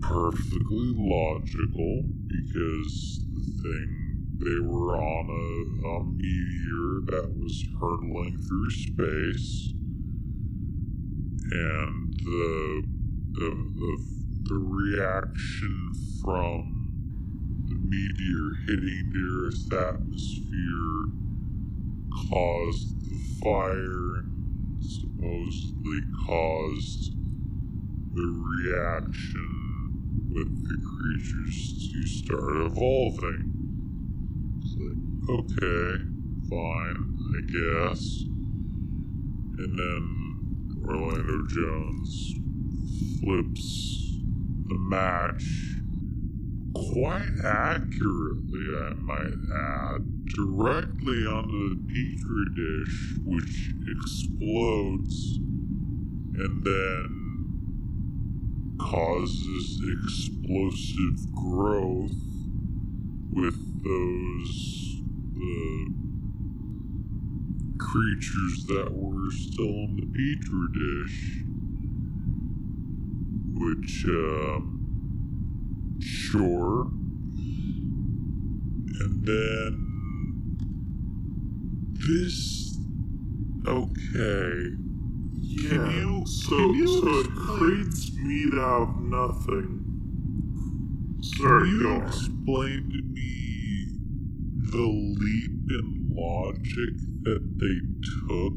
Speaker 3: perfectly logical because the thing they were on a, a meteor that was hurtling through space and the the, the the reaction from the meteor hitting the Earth's atmosphere caused the fire and supposedly caused the reaction with the creatures to start evolving. Like, okay, fine, I guess. And then Orlando Jones flips the match quite accurately, I might add, directly onto the petri dish, which explodes and then causes explosive growth with those the creatures that were still in the petri dish which um sure. And then this okay.
Speaker 2: Yeah,
Speaker 3: Can you-
Speaker 2: so,
Speaker 3: can you
Speaker 2: so it creates meat out of nothing.
Speaker 3: Can you explain to me the leap in logic that they took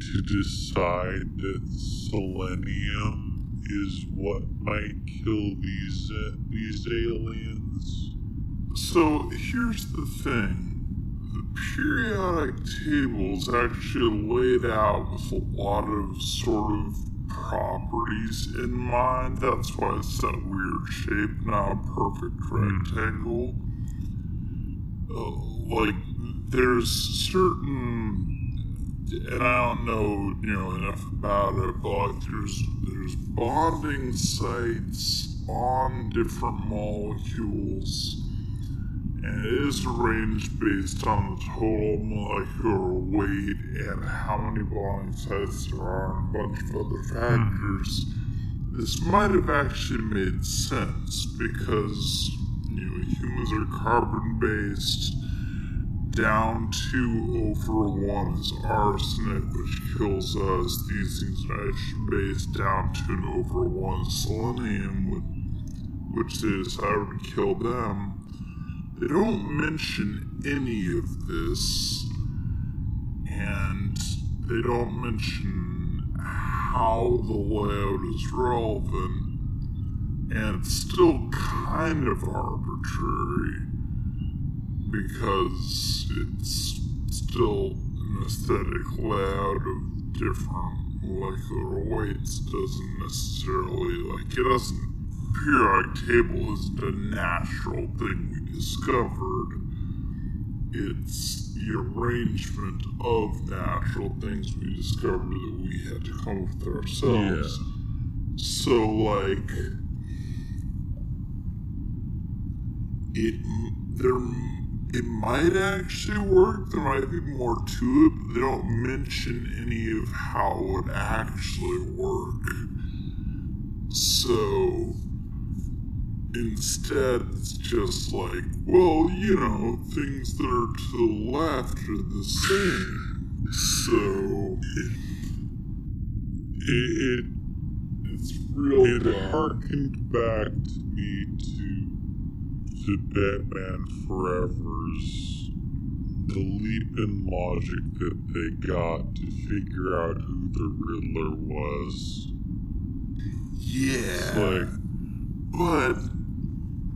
Speaker 3: to decide that selenium is what might kill these uh, these aliens?
Speaker 2: So here's the thing. The periodic table is actually laid out with a lot of sort of properties in mind. That's why it's that weird shape, not a perfect rectangle. like there's certain and I don't know, you know, enough about it, but like there's there's bonding sites on different molecules, and it is arranged based on the total molecular weight and how many bonding sites there are, and a bunch of other hmm. factors. This might have actually made sense because you know humans are carbon based down two over one is arsenic, which kills us. These things are based down to an over one is selenium, which they decided to kill them. They don't mention any of this, and they don't mention how the layout is relevant, and it's still kind of arbitrary because it's still an aesthetic layout of different molecular weights doesn't necessarily like it doesn't periodic table isn't a natural thing we discovered. It's the arrangement of natural things we discovered that we had to come up with ourselves. So like it there it might actually work. There might be more to it, but they don't mention any of how it would actually work. So instead, it's just like, well, you know, things that are to the left are the same. So
Speaker 3: it, it
Speaker 2: it's real.
Speaker 3: it
Speaker 2: dumb.
Speaker 3: Uh, harkened back to me to to Batman Forever's the leap in logic that they got to figure out who the Riddler was.
Speaker 2: Yeah.
Speaker 3: It's like
Speaker 2: But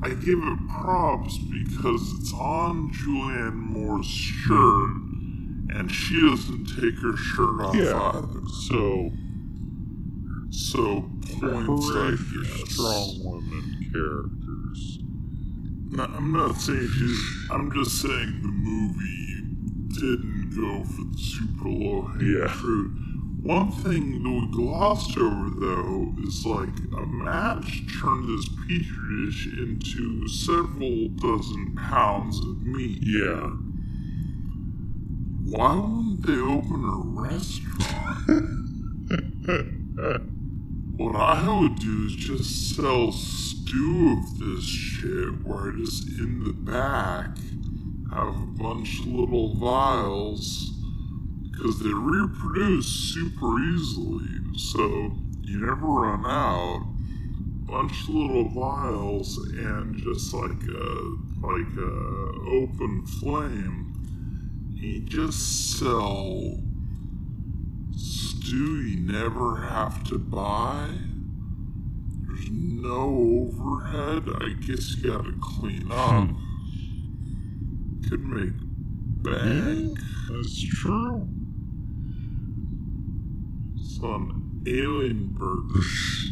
Speaker 2: I give it props because it's on Julianne Moore's shirt and she doesn't take her shirt off
Speaker 3: yeah,
Speaker 2: either.
Speaker 3: so
Speaker 2: So points I guess.
Speaker 3: strong women characters.
Speaker 2: No, I'm not saying she's. I'm just saying the movie didn't go for the super low hanging
Speaker 3: Yeah.
Speaker 2: fruit. One thing that we glossed over though is like a match turned this petri dish into several dozen pounds of meat.
Speaker 3: Yeah.
Speaker 2: Why wouldn't they open a restaurant? What I would do is just sell stew of this shit where just in the back have a bunch of little vials because they reproduce super easily, so you never run out. Bunch of little vials and just like a like a open flame. You just sell stew you never have to buy. There's no overhead. I guess you gotta clean up. Could make bank.
Speaker 3: That's true.
Speaker 2: It's on alien burgers.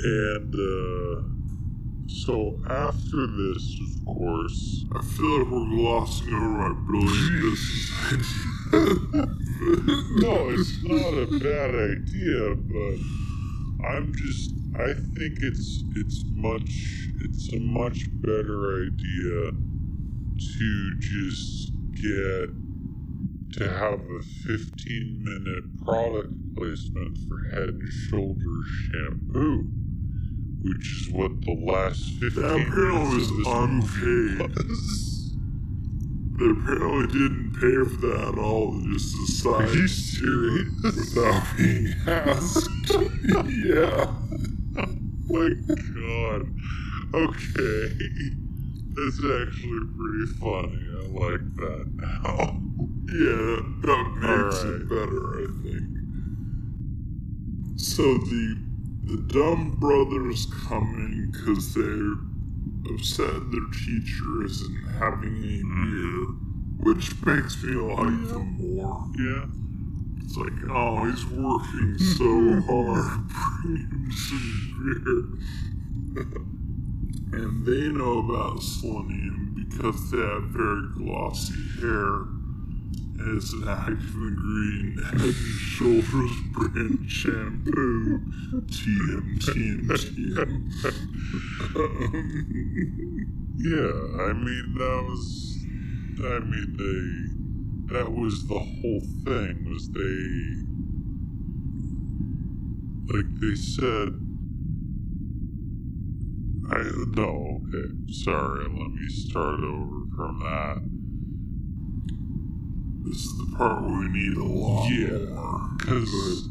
Speaker 3: And uh, so after this, of course,
Speaker 2: I feel like we're glossing over my brilliant business.
Speaker 3: no, it's not a bad idea, but I'm just I think it's it's much it's a much better idea to just get to have a 15 minute product placement for Head and Shoulders shampoo, which is what the last 15
Speaker 2: That
Speaker 3: minutes this movie
Speaker 2: unpaid. They apparently didn't pay for that at all. They just decided
Speaker 3: Are you
Speaker 2: to do it
Speaker 3: serious?
Speaker 2: without being asked. yeah.
Speaker 3: Oh my god. Okay. That's actually pretty funny. I like that now.
Speaker 2: Yeah, that makes
Speaker 3: Alright.
Speaker 2: it better, I think. So the the dumb brothers come in because they're upset their teacher isn't having any beer, which makes me like them more.
Speaker 3: Yeah.
Speaker 2: It's like, oh, he's working so hard. Bring him some beer. and they know about selenium because they have very glossy hair. It's ingredient in Head and Shoulders brand shampoo. TM, TM, TM.
Speaker 3: Um, yeah, I mean that was I mean they that was the whole thing was they like they said I no, okay, sorry, let me start over from that.
Speaker 2: This is the part where we need a lot
Speaker 3: Yeah,
Speaker 2: more.
Speaker 3: because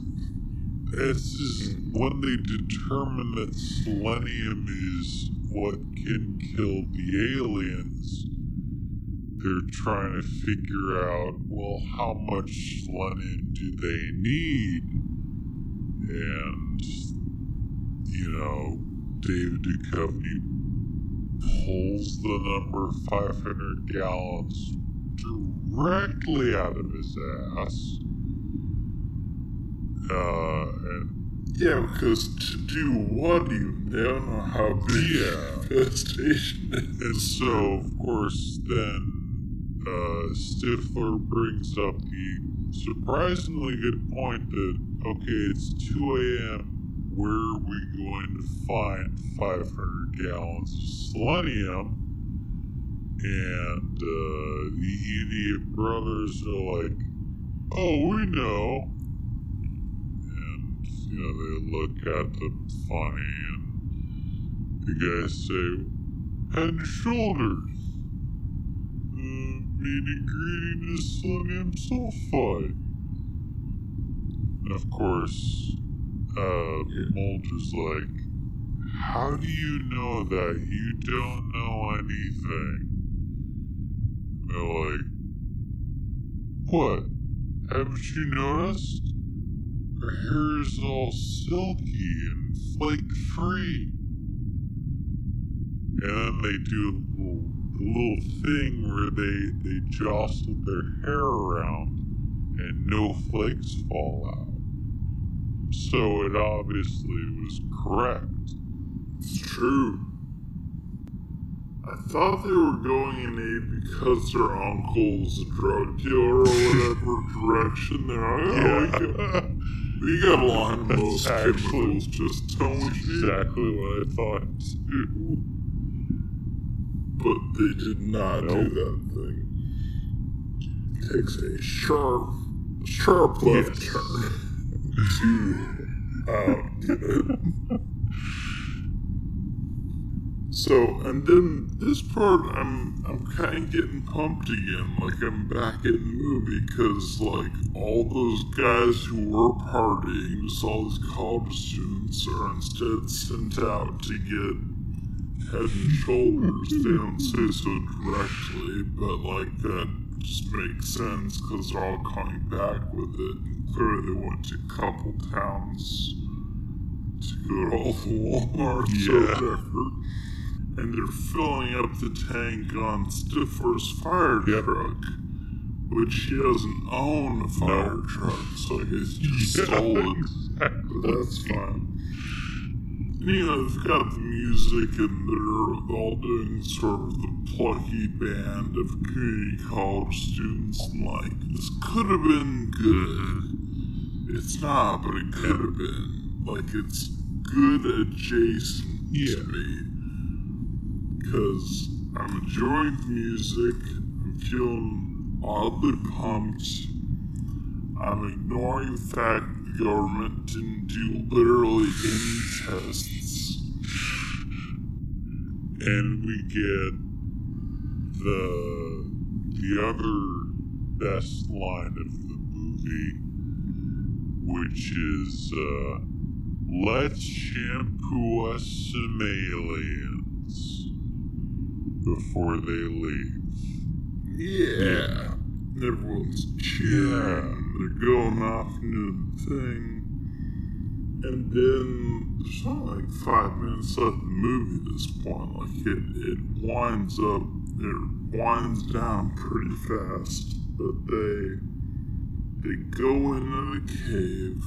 Speaker 3: it's just when they determine that selenium is what can kill the aliens, they're trying to figure out, well, how much selenium do they need? And, you know, David Duchovny pulls the number 500 gallons directly out of his ass. Uh,
Speaker 2: Yeah, because to do what? They know how big
Speaker 3: Yeah.
Speaker 2: the infestation
Speaker 3: And
Speaker 2: is.
Speaker 3: so, of course, then uh, Stifler brings up the surprisingly good point that, okay, it's 2 a.m. Where are we going to find 500 gallons of selenium? And uh, the idiot brothers are like, oh, we know. And, you know, they look at them funny, and the guys say, head and shoulders. The main ingredient is sodium sulfide. And of course, uh, Mulder's like, How do you know that? You don't know anything. They're like, What? Haven't you noticed? Her hair is all silky and flake free. And then they do a little, little thing where they, they jostle their hair around and no flakes fall out. So it obviously was correct.
Speaker 2: It's true. I thought they were going in a because their uncle's a drug dealer or whatever direction. They're like, oh, we, got, a line of most
Speaker 3: actually-
Speaker 2: chemicals, just don't we?
Speaker 3: exactly what I thought too.
Speaker 2: But they did not
Speaker 3: Nope.
Speaker 2: do that thing. Takes a sharp, sharp left
Speaker 3: Yes.
Speaker 2: turn to outget it. So, and then this part, I'm I'm kind of getting pumped again, like I'm back in the movie, because like all those guys who were partying, just all these college students, are instead sent out to get head and shoulders. they don't say so directly, but like that just makes sense because they're all coming back with it. And clearly, they went to a couple towns to go to all the Walmarts
Speaker 3: Yeah.
Speaker 2: And they're filling up the tank on Stifler's fire
Speaker 3: Yep.
Speaker 2: truck, which he doesn't own a fire
Speaker 3: No.
Speaker 2: truck, so I guess he stole it.
Speaker 3: exactly.
Speaker 2: But that's fine. And, you know, they've got the music and they're all doing sort of the plucky band of community college students and like, this could have been good. It's not, but it could have been. Like, it's good adjacent
Speaker 3: Yeah.
Speaker 2: to me. Because I'm enjoying the music, I'm feeling oddly pumped. I'm ignoring the fact the government didn't do literally any tests.
Speaker 3: and we get the the other best line of the movie, which is uh, "Let's shampoo us some aliens before they leave."
Speaker 2: Yeah. Everyone's cheering. Yeah. They're going off into the thing. And then there's only like five minutes left of the movie at this point. Like it, it winds up, it winds down pretty fast. But they they go into the cave,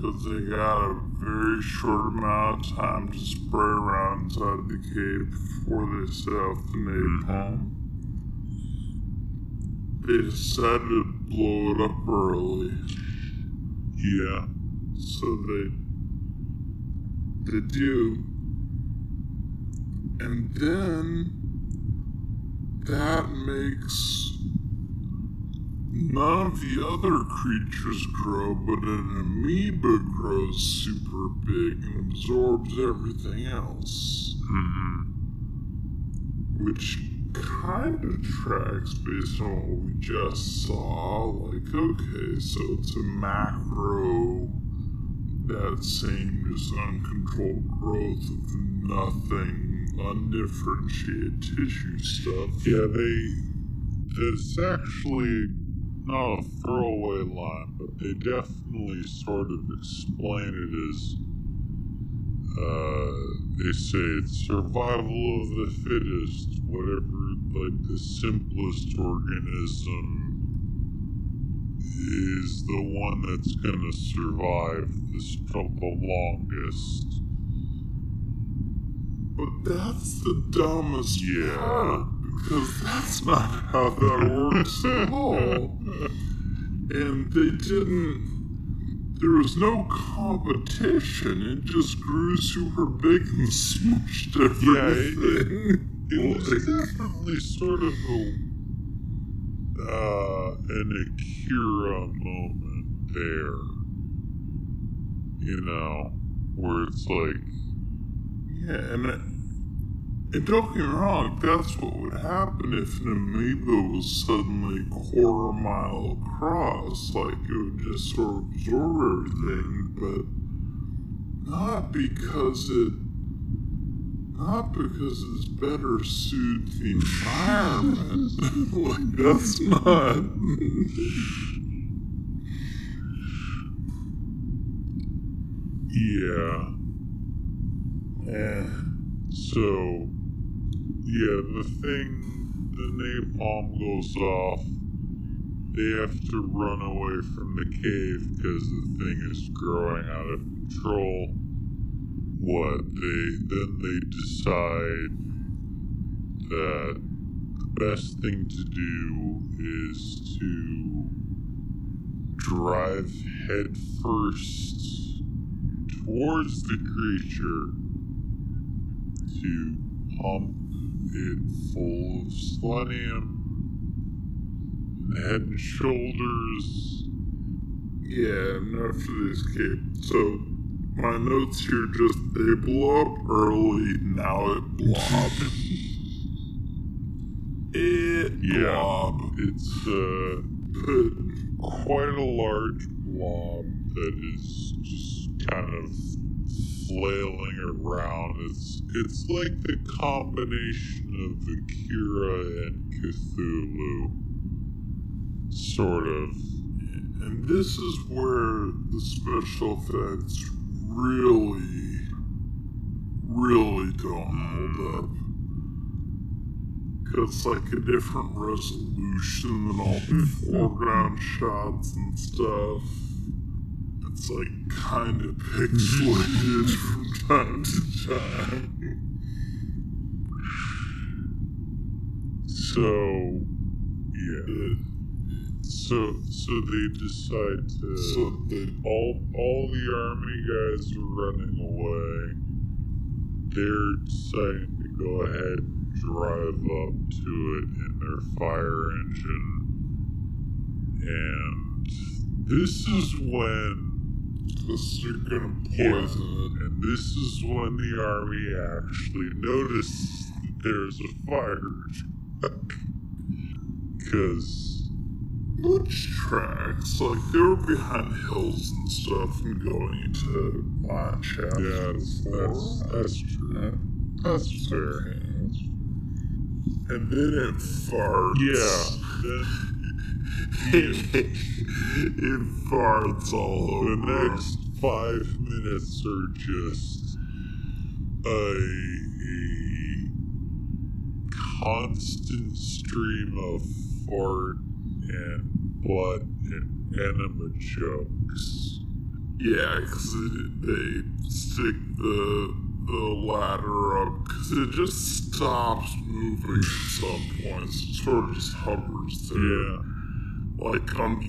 Speaker 2: because they got a very short amount of time to spray around inside the cave before they set off the napalm. They decided to blow it up early,
Speaker 3: Yeah.
Speaker 2: so they they do, and then that makes none of the other creatures grow, but an amoeba grows super big and absorbs everything else.
Speaker 3: hmm
Speaker 2: Which kind of tracks based on what we just saw. Like, okay, so it's a macro, that same just uncontrolled growth of nothing, undifferentiated tissue stuff.
Speaker 3: Yeah, they. It's actually not a throwaway line, but they definitely sort of explain it as. Uh, they say it's survival of the fittest, whatever, like the simplest organism is the one that's gonna survive this the longest.
Speaker 2: But that's the dumbest
Speaker 3: Yeah.
Speaker 2: part, because that's not how that works at all. And they didn't. There was no competition. It just grew super big and smushed
Speaker 3: Yeah, it-
Speaker 2: everything.
Speaker 3: It was definitely sort of a uh, an Akira moment there. You know, where it's like,
Speaker 2: yeah, and, it, and don't get me wrong, that's what would happen if an amoeba was suddenly a quarter mile across. Like, it would just sort of absorb everything, but not because it. Not because it's better suited the environment. like, that's not.
Speaker 3: yeah.
Speaker 2: yeah.
Speaker 3: So, yeah, the thing, the napalm goes off. They have to run away from the cave because the thing is growing out of control. What they then they decide that the best thing to do is to drive headfirst towards the creature to pump it full of selenium and head and shoulders.
Speaker 2: Yeah, and after they escape. So, my notes here just they blow up early, now it blob. it
Speaker 3: Yeah.
Speaker 2: blob.
Speaker 3: It's uh, quite a large blob that is just kind of flailing around. It's it's like the combination of Akira and Cthulhu. Sort of.
Speaker 2: and this is where the special effects really, really don't hold up. It's like a different resolution than all the foreground shots and stuff. It's like kind of pixelated from time to time.
Speaker 3: So yeah. So so they decide to
Speaker 2: so they
Speaker 3: all all the army guys are running away. They're deciding to go ahead and drive up to it in their fire engine. And this is when
Speaker 2: Because they're gonna poison
Speaker 3: and this is when the army actually notices that there's a fire. Cause
Speaker 2: Which tracks? Like, they were behind hills and stuff and going into shafts.
Speaker 3: yeah, that's that's, that's true. That's fair.
Speaker 2: And then it farts.
Speaker 3: Yeah. Then
Speaker 2: it farts all over.
Speaker 3: The next five minutes are just a, a constant stream of fart and butt and enema jokes.
Speaker 2: Yeah, because they stick the the ladder up because it just stops moving at some points. It sort of just hovers there.
Speaker 3: Yeah.
Speaker 2: Like on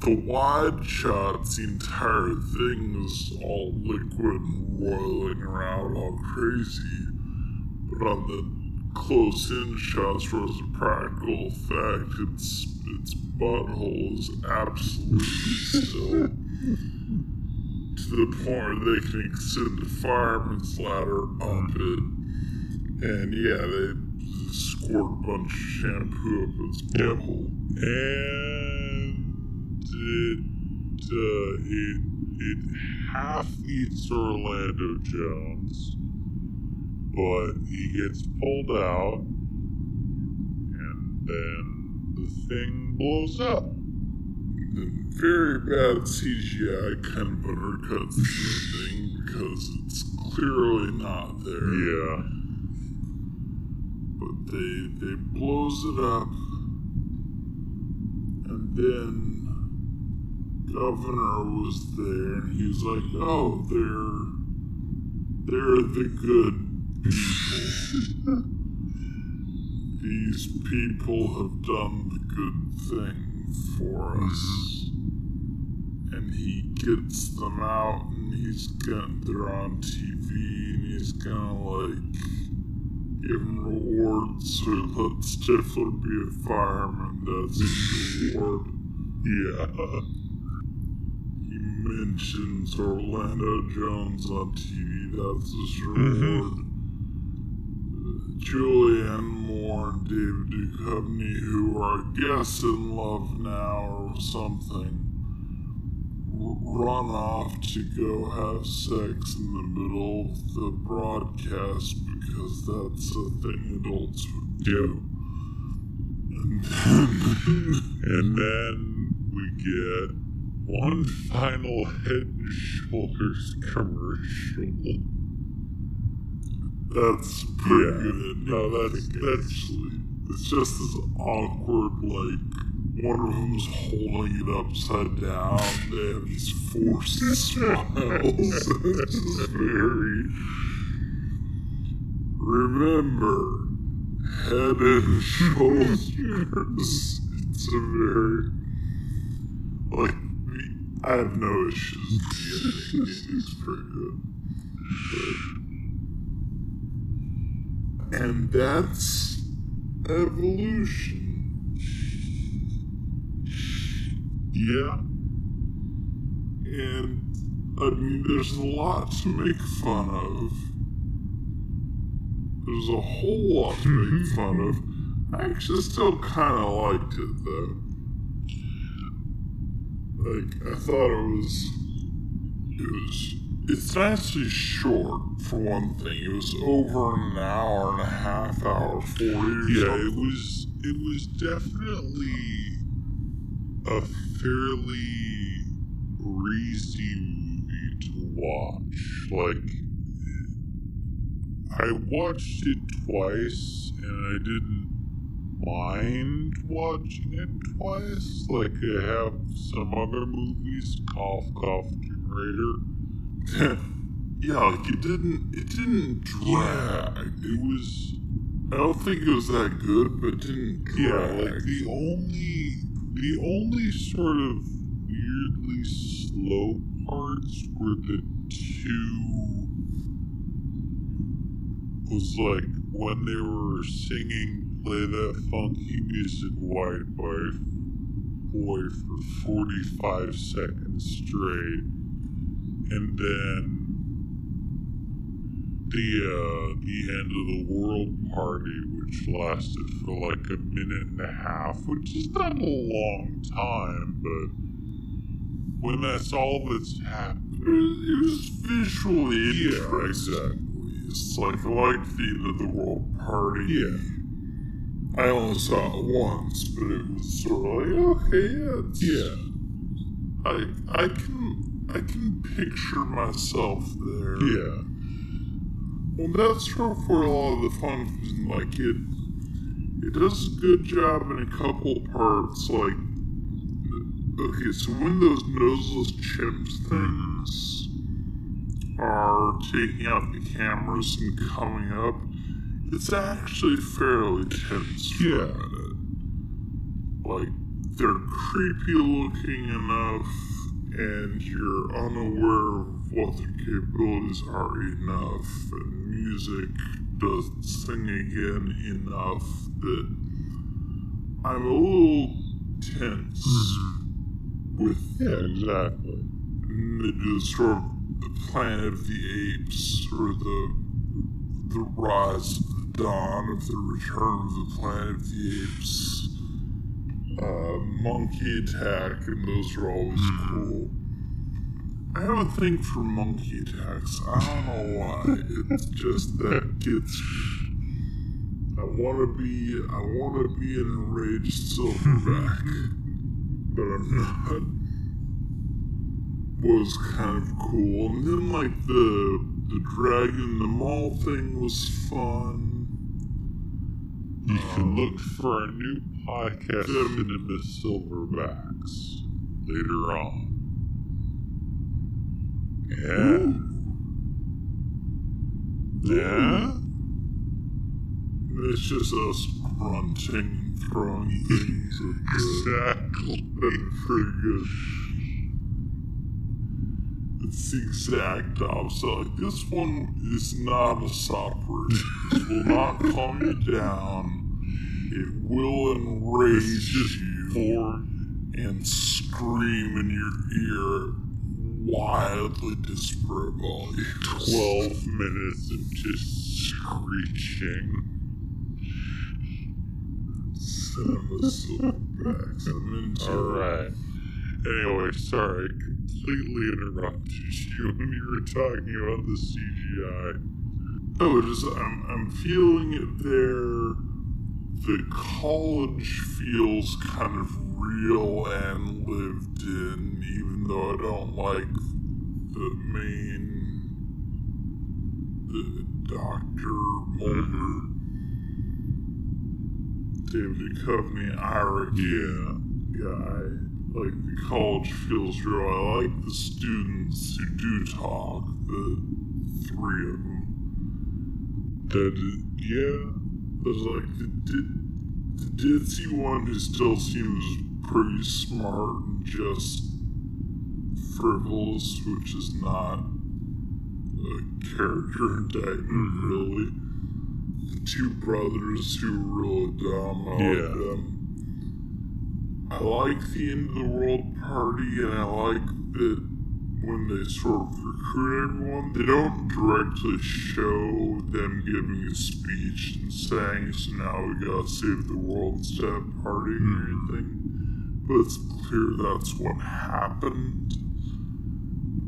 Speaker 2: the, wide shots, the entire thing is all liquid and roiling around all crazy. But on the close in shots, where it's a practical effect, its its butthole is absolutely still to the point where they can extend the fireman's ladder up it. And yeah, they squirt a bunch of shampoo up its butthole.
Speaker 3: And it, uh, it, it half eats Orlando Jones, but he gets pulled out, and then the thing blows up.
Speaker 2: Very bad CGI kind of undercuts the ending because it's clearly not there.
Speaker 3: Yeah.
Speaker 2: But they they blows it up, and then governor was there, and he was like, "Oh, they're they're the good people. These people have done the good thing for us." And he gets them out, and he's gonna they're on TV, and he's gonna like him rewards. So he let Stifler be a fireman. That's his reward.
Speaker 3: Yeah.
Speaker 2: He mentions Orlando Jones on TV. That's his reward. Uh, Julianne Moore and David Duchovny, who are, I guess, in love now or something, run off to go have sex in the middle of the broadcast because that's a thing adults would do. And then,
Speaker 3: And then we get one final head and shoulders commercial.
Speaker 2: that's pretty
Speaker 3: Yeah.
Speaker 2: good.
Speaker 3: No, that's- that's-
Speaker 2: actually. It's just this awkward, like one of them's holding it upside down. and he's forced smiles. it's very. Remember, head and shoulders. It's a very like. I have no issues with the ending. It's pretty good. But- and that's evolution.
Speaker 3: Yeah.
Speaker 2: And I mean, there's a lot to make fun of. There's a whole lot to make mm-hmm. fun of. I actually still kind of liked it though. Like I thought it was, it was. It's nicely short for one thing. It was over an hour and a half, hour forty. Or
Speaker 3: Yeah,
Speaker 2: something.
Speaker 3: it was it was definitely a fairly breezy movie to watch. Like I watched it twice and I didn't mind watching it twice. Like I have some other movies, Cough Cough Generator.
Speaker 2: yeah, like it didn't. It didn't drag.
Speaker 3: It was
Speaker 2: I don't think it was that good, but it didn't drag.
Speaker 3: Yeah, like the only the only sort of weirdly slow parts were the two was like when they were singing play that funky music white boy boy for 45 seconds straight and then the uh, the end of the world party, which lasted for like a minute and a half, which is not a long time, but when that's all that's happened,
Speaker 2: it was, visually
Speaker 3: Yeah,
Speaker 2: interesting.
Speaker 3: exactly.
Speaker 2: It's like I liked the end of the world party.
Speaker 3: yeah,
Speaker 2: I only saw it once, but it was sort of like okay, yeah,
Speaker 3: yeah,
Speaker 2: I I can I can picture myself there.
Speaker 3: yeah,
Speaker 2: Well, that's true for a lot of the fun. Like it, it does a good job in a couple parts. Like Okay, so when those noseless chimps things are taking out the cameras and coming up, it's actually fairly tense.
Speaker 3: Yeah.
Speaker 2: Like, they're creepy looking enough, and you're unaware what their capabilities are enough, and music doesn't sing again enough that I'm a little tense with
Speaker 3: Yeah, exactly.
Speaker 2: the sort of the Planet of the Apes or the the rise of the dawn of the return of the Planet of the Apes, uh, Monkey Attack, and those are always cool. I have a thing for monkey attacks. I don't know why. It's just that gets. I want to be. I want to be an enraged silverback, but I'm not was kind of cool. And then like the the dragon the mall thing was fun.
Speaker 3: You can look for a new podcast
Speaker 2: Um,
Speaker 3: Cinema Silverbacks later on. Yeah. Yeah?
Speaker 2: It's just us grunting and throwing things at
Speaker 3: Exactly.
Speaker 2: It's the exact opposite. This one is not a sopper. This will not calm you down. It will enrage you and scream in your ear wildly disparate volumes.
Speaker 3: 12 minutes of just screeching.
Speaker 2: Cinema silverbacks. I'm into it.
Speaker 3: Alright. Anyway, sorry, I completely interrupted you when you were talking about the CGI.
Speaker 2: Oh, is. I'm, I'm feeling it there. The college feels kind of real and lived in, even though I don't like the main, the Doctor Mulder, David Duchovny, Ira
Speaker 3: Yeah.
Speaker 2: guy. Like the college feels real. I like the students who do talk. The three of them.
Speaker 3: That yeah.
Speaker 2: There's like the, the ditzy one who still seems pretty smart and just frivolous, which is not a character indictment, really. The two brothers who really dumb, I
Speaker 3: Yeah.
Speaker 2: like them. I like the end of the world party, and I like that when they sort of recruit everyone, they don't directly show them giving a speech and saying, so now we gotta save the world instead of partying or anything. But it's clear that's what happened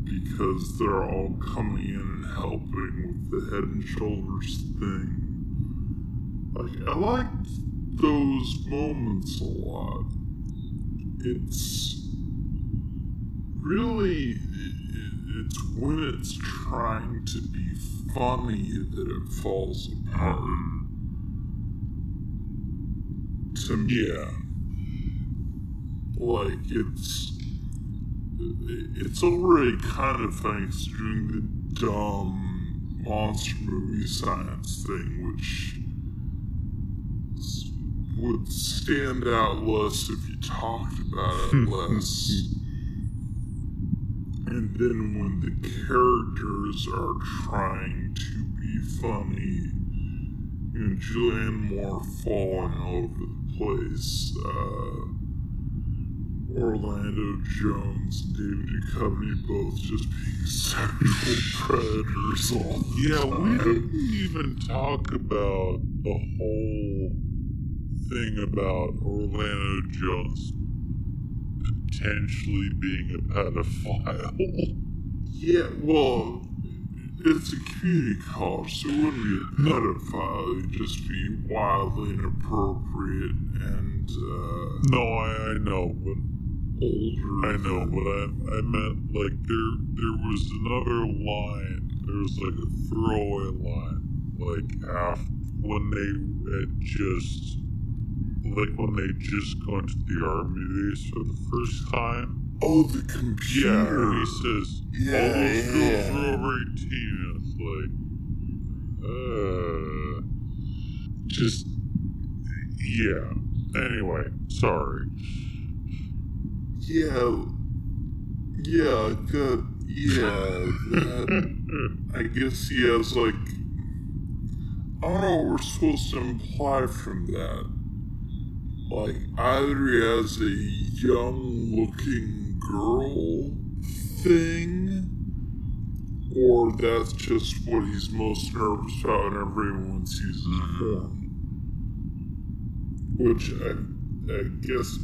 Speaker 2: because they're all coming in and helping with the head and shoulders thing. Like, I liked those moments a lot. It's really it's when it's trying to be funny that it falls apart. To me,
Speaker 3: Yeah.
Speaker 2: like it's it's already kind of thanks to doing the dumb monster movie science thing, which would stand out less if you talked about it less. And then when the characters are trying to be funny, you know, Julianne Moore falling all over the place, uh, Orlando Jones and David Duchovny both just being sexual predators all the
Speaker 3: Yeah, we didn't even talk about the whole thing about Orlando Jones potentially being a pedophile.
Speaker 2: Yeah, well, it's a community college, so it wouldn't be a pedophile. It'd just be wildly inappropriate and uh,
Speaker 3: no, I, I know, but
Speaker 2: older.
Speaker 3: I know, but I I meant like there there was another line. There was like a throwaway line, like after when they had just like when they just go into the army base for the first time.
Speaker 2: Oh, the computer.
Speaker 3: Yeah, he says
Speaker 2: Yeah,
Speaker 3: all those girls
Speaker 2: yeah.
Speaker 3: are over eighteen. It's like, uh, just yeah. Anyway, sorry.
Speaker 2: Yeah. Yeah, that. Yeah, that. I guess he has like. I don't know what we're supposed to imply from that. Like, either he has a young looking girl thing, or that's just what he's most nervous about whenever anyone sees his mm-hmm. porn. Which I, I guess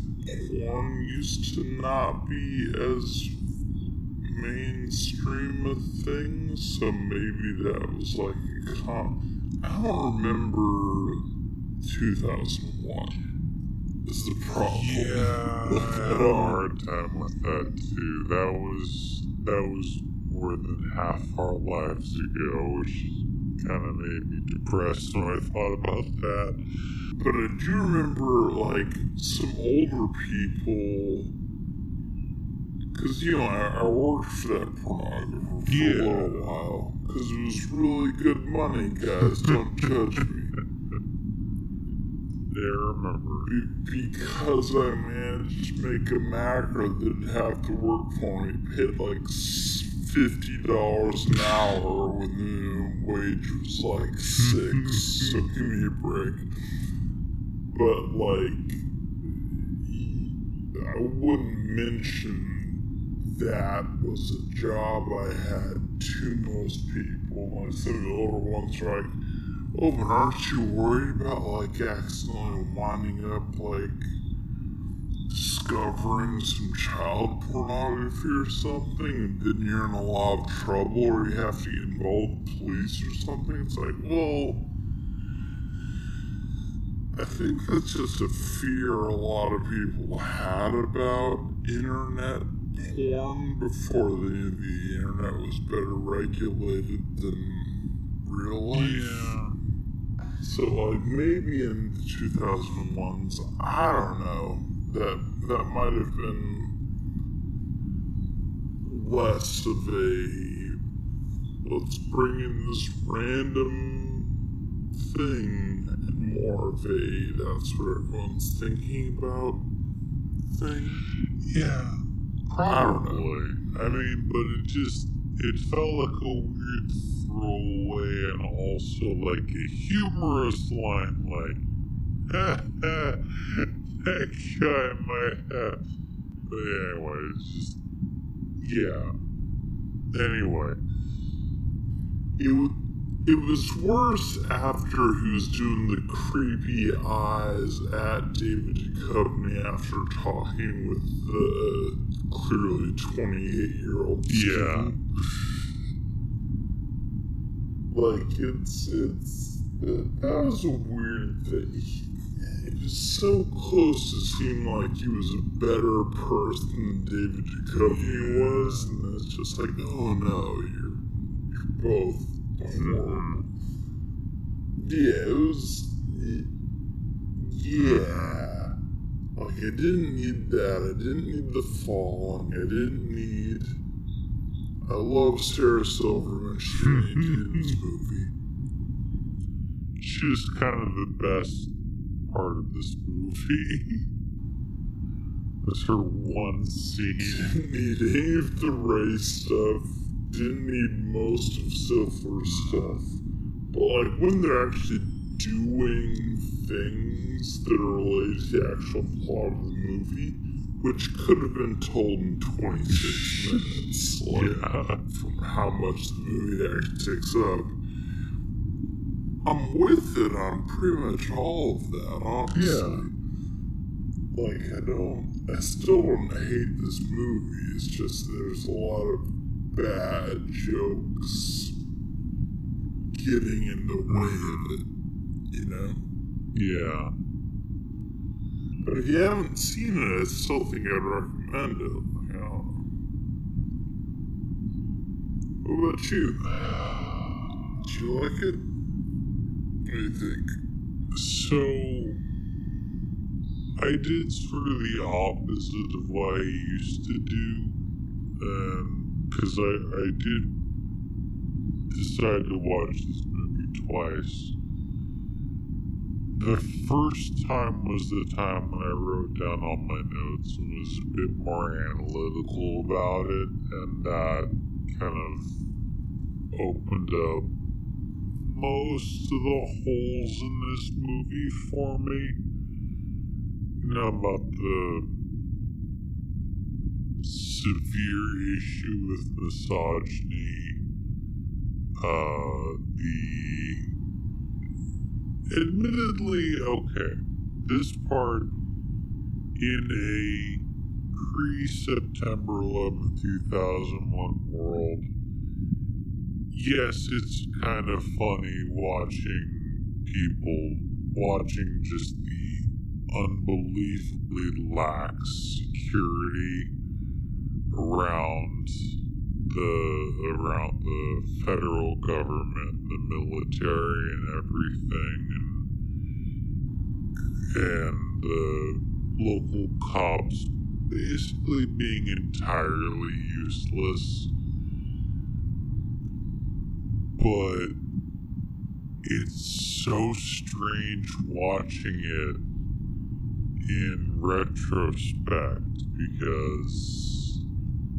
Speaker 2: porn used to not be as mainstream a thing, so maybe that was like a con. I don't remember 2001. This is a problem.
Speaker 3: Yeah, I had a hard time with that too. That was that was more than half our lives ago, which kind of made me depressed when I thought about that.
Speaker 2: But I do remember, like, some older people. Because, you know, I, I worked for that pornographer for
Speaker 3: Yeah.
Speaker 2: a little while. Because it was really good money, guys. Don't judge me.
Speaker 3: I remember.
Speaker 2: Be- because I managed to make a macro that have to work for me, paid like $50 an hour when the wage was like six. so give me a break. But like, I wouldn't mention that was a job I had to most people. Some of the older ones are like, oh, but aren't you worried about like accidentally winding up like discovering some child pornography or something and then you're in a lot of trouble or you have to get involved with police or something? It's like, well, I think that's just a fear a lot of people had about internet porn before the, the internet was better regulated than real life.
Speaker 3: Yeah.
Speaker 2: So like maybe in the 2001s, I don't know, that that might have been less of a let's bring in this random thing and more of a that's what everyone's thinking about thing.
Speaker 3: Yeah.
Speaker 2: I don't know.
Speaker 3: Probably. I mean, but it just it felt like a weird throwaway and also like a humorous line like that guy might have but anyway, it's just yeah. Anyway.
Speaker 2: It, it was worse after he was doing the creepy eyes at David Duchovny after talking with the clearly 28 year old.
Speaker 3: Yeah.
Speaker 2: Like, it's, it's, that was a weird thing. It was so close to seem like he was a better person than David Duchovny was, and it's just like, oh no, you're, you're both horrible. Yeah, it was. Yeah. Like, I didn't need that. I didn't need the falling. I didn't need. I love Sarah Silverman. She did in this movie.
Speaker 3: She's kind of the best part of this movie. Was her one scene.
Speaker 2: Didn't need any of the Ray stuff. Didn't need most of Silver's stuff. But, like, when they're actually doing things that are related to the actual plot of the movie, which could have been told in 26 minutes, like,
Speaker 3: Yeah.
Speaker 2: from how much the movie actually takes up. I'm with it on pretty much all of that, honestly. Like, I don't, I still don't hate this movie. It's just there's a lot of bad jokes getting in the way of it, you know?
Speaker 3: Yeah.
Speaker 2: But if you haven't seen it, I still think I'd recommend it. Know. What about you? Did you like it? What do you think?
Speaker 3: So I did sort of the opposite of what I used to do, Um because I I did decide to watch this movie twice. The first time was the time when I wrote down all my notes and was a bit more analytical about it, and that kind of opened up most of the holes in this movie for me. You know, about the severe issue with misogyny, uh, the admittedly okay, this part in a pre September 11, 2001 world yes, it's kind of funny watching people watching just the unbelievably lax security around the around the federal government, the military, and everything, and the local cops basically being entirely useless. But it's so strange watching it in retrospect because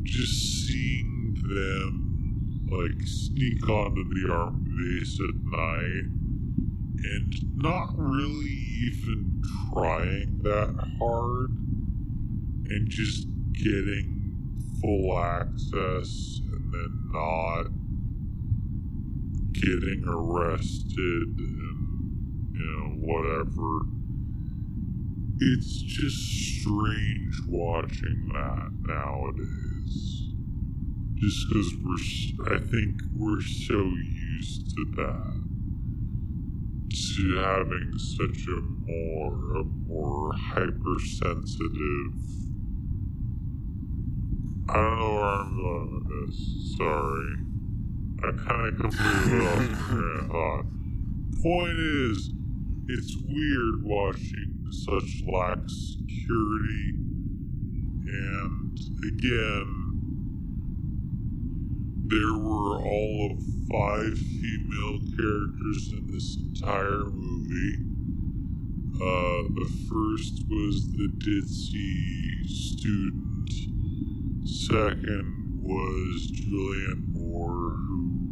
Speaker 3: just seeing them like sneak onto the army base at night and not really even trying that hard and just getting full access and then not getting arrested and, you know, whatever. It's just strange watching that nowadays. Just because we're, I think we're so used to that. To having such a more, a more hypersensitive. I don't know where I'm going with this. Sorry. I kind of completely lost my thought. Point is, it's weird watching such lax security, and again, there were all of five female characters in this entire movie. Uh, the first was the ditzy student. Second was Julianne Moore, who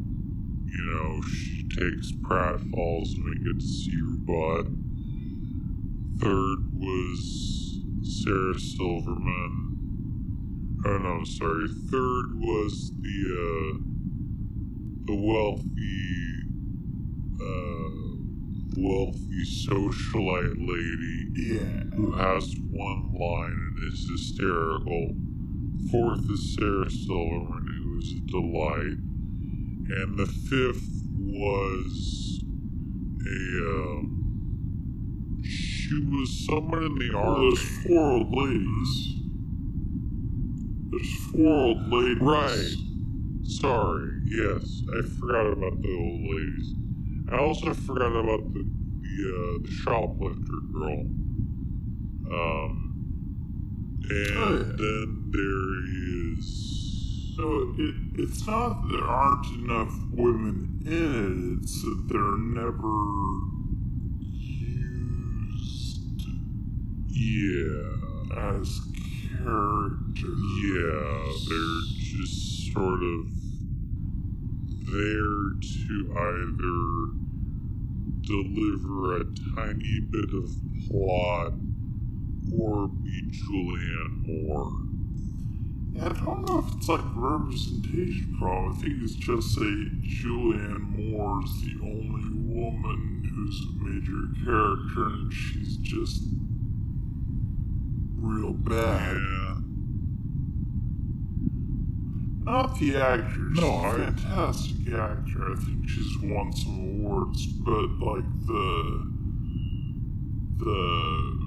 Speaker 3: you know, she takes pratfalls and we get to see her butt. Third was Sarah Silverman. Oh no, sorry. Third was the uh, the wealthy uh, wealthy socialite lady
Speaker 2: Yeah.
Speaker 3: who has one line and is hysterical. Fourth is Sarah Silverman, who is a delight and the fifth was a um, she was someone in the army.
Speaker 2: there's four old ladies. There's four old ladies.
Speaker 3: Right. Sorry, yes, I forgot about the old ladies. I also forgot about the the, uh, the shoplifter girl. Um, and
Speaker 2: Oh, yeah.
Speaker 3: then there is
Speaker 2: So it, it's not that there aren't enough women in it, it's that they're never used
Speaker 3: yeah.
Speaker 2: as characters.
Speaker 3: Yeah, they're just sort of there to either deliver a tiny bit of plot or be Julianne Moore.
Speaker 2: I don't know if it's like a representation problem. I think it's just say Julianne Moore's the only woman who's a major character and she's just real bad.
Speaker 3: Yeah.
Speaker 2: Not the actor. She's
Speaker 3: No,
Speaker 2: a fantastic actor. I think she's won some awards, but like the the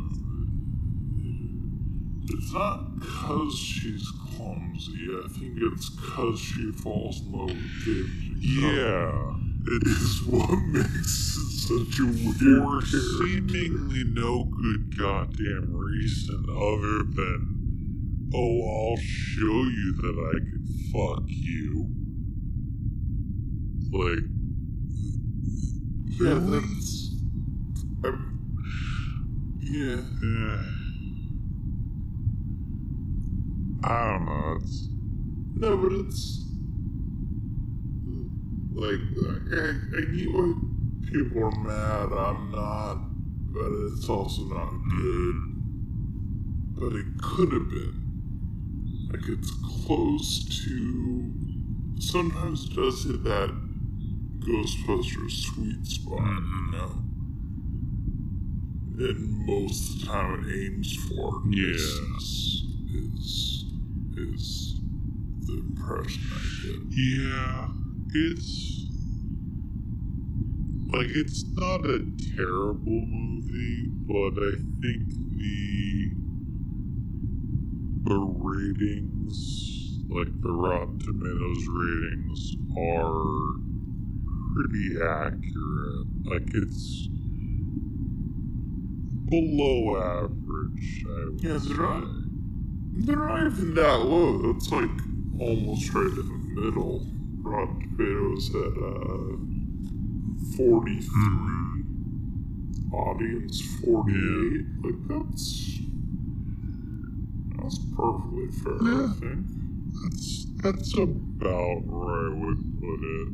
Speaker 2: it's not because she's clumsy. I think it's because she falls in love with David.
Speaker 3: Yeah.
Speaker 2: It is what makes it such a weird
Speaker 3: for seemingly no good goddamn reason other than, oh, I'll show you that I can fuck you. Like,
Speaker 2: Yeah, that's. I'm, yeah.
Speaker 3: eh. I don't know. It's,
Speaker 2: No, but it's. Like, I, I get why people are mad. I'm not. But it's also not good. But it could have been. Like, it's close to. Sometimes it does hit that Ghostbusters sweet spot, you know? And most of the time it aims for
Speaker 3: Yeah.
Speaker 2: is, is, is the impression I get.
Speaker 3: yeah, it's like it's not a terrible movie, but I think the the ratings, like the Rotten Tomatoes ratings, are pretty accurate. Like it's below average. I would
Speaker 2: Yeah, they're not- They're not even that low. That's like almost right in the middle. Rotten Tomatoes at uh, 43. Audience 48. Like, that's. That's perfectly fair, I think.
Speaker 3: That's that's about where I would put it.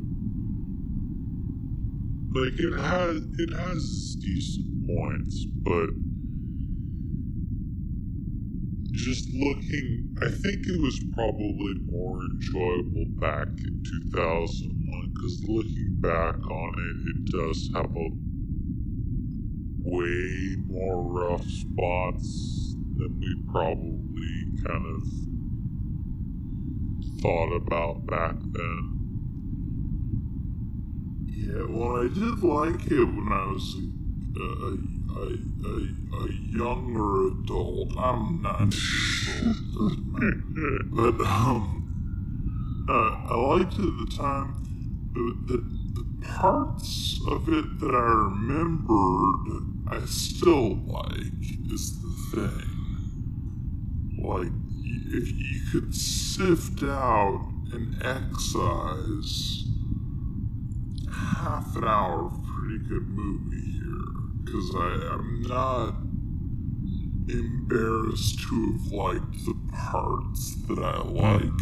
Speaker 3: Like it has it has decent points, but just looking, I think it was probably more enjoyable back in 2001 because looking back on it, it does have a way more rough spots than we probably kind of thought about back then.
Speaker 2: Yeah, well, I did like it when I was a, a, a, a, a younger adult. I'm not years old. But, um, uh, I liked it at the time. The, the, the parts of it that I remembered, I still like, is the thing. Like, if you could sift out and excise half an hour of pretty good movie because I am not embarrassed to have liked the parts that I liked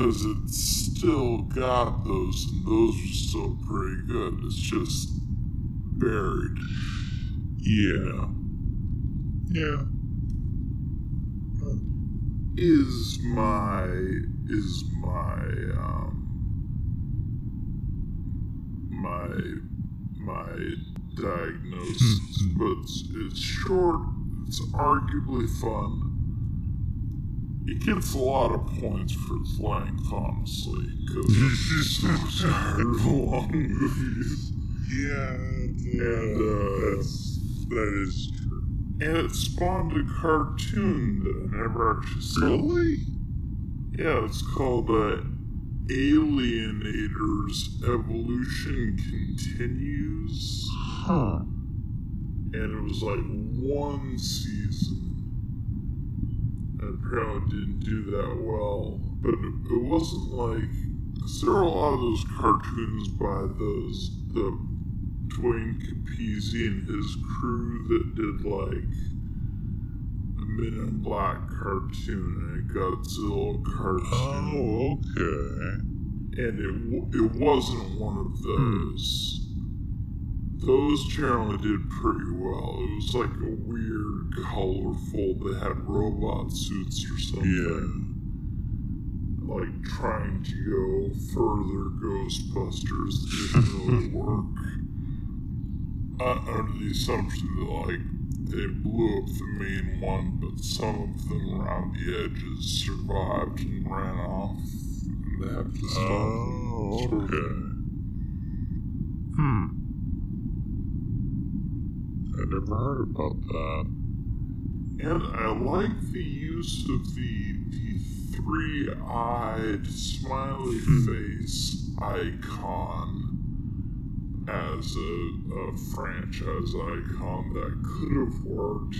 Speaker 2: because it's still got those, and those are still pretty good. It's just buried.
Speaker 3: Yeah. Yeah.
Speaker 2: Is my is my um my my diagnosis, but it's, it's short. It's arguably fun. It gets a lot of points for its length, honestly, because it's so tired of long movies.
Speaker 3: Yeah.
Speaker 2: And, uh,
Speaker 3: that's, that is true.
Speaker 2: And it spawned a cartoon that I never actually saw. Yeah, it's called uh, Alienators Evolution Continues.
Speaker 3: Huh.
Speaker 2: And it was like one season. And apparently didn't do that well. But it, wasn't like. Cause there are a lot of those cartoons by those. the Duane Capizzi and his crew that did like a Men in Black cartoon Godzilla cartoon.
Speaker 3: Oh, okay.
Speaker 2: and it it wasn't one of those. Those generally did pretty well. It was like a weird, colorful. They had robot suits or something. Yeah. Like trying to go further Ghostbusters didn't really work. Uh, under the assumption that like they blew up the main one, but some of them around the edges survived and ran off. And they have to stop.
Speaker 3: Oh, okay.
Speaker 1: Hmm.
Speaker 3: I never heard about that.
Speaker 2: And I like the use of the the three-eyed smiley face icon as a, a franchise icon that could have worked.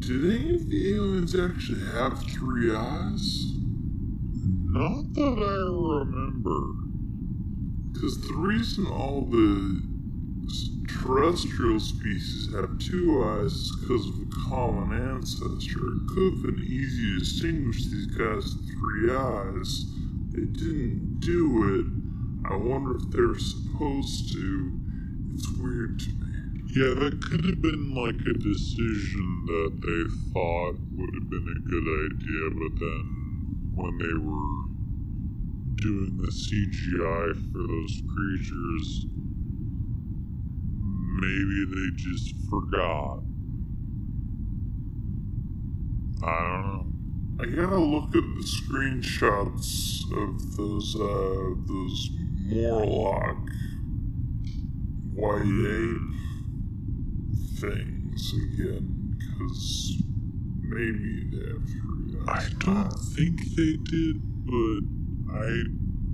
Speaker 2: Did any of the aliens actually have three eyes?
Speaker 3: Not that I remember.
Speaker 2: Because the reason all the terrestrial species have two eyes is because of a common ancestor. It could have been easy to distinguish these guys with three eyes. They didn't do it. I wonder if they're supposed to. It's weird to me.
Speaker 3: Yeah, that could have been like a decision that they thought would have been a good idea, but then when they were doing the CGI for those creatures, maybe they just forgot. I don't know.
Speaker 2: I gotta look at the screenshots of those uh those Morlock white ape things again, because maybe they have three
Speaker 3: I don't think they did, but I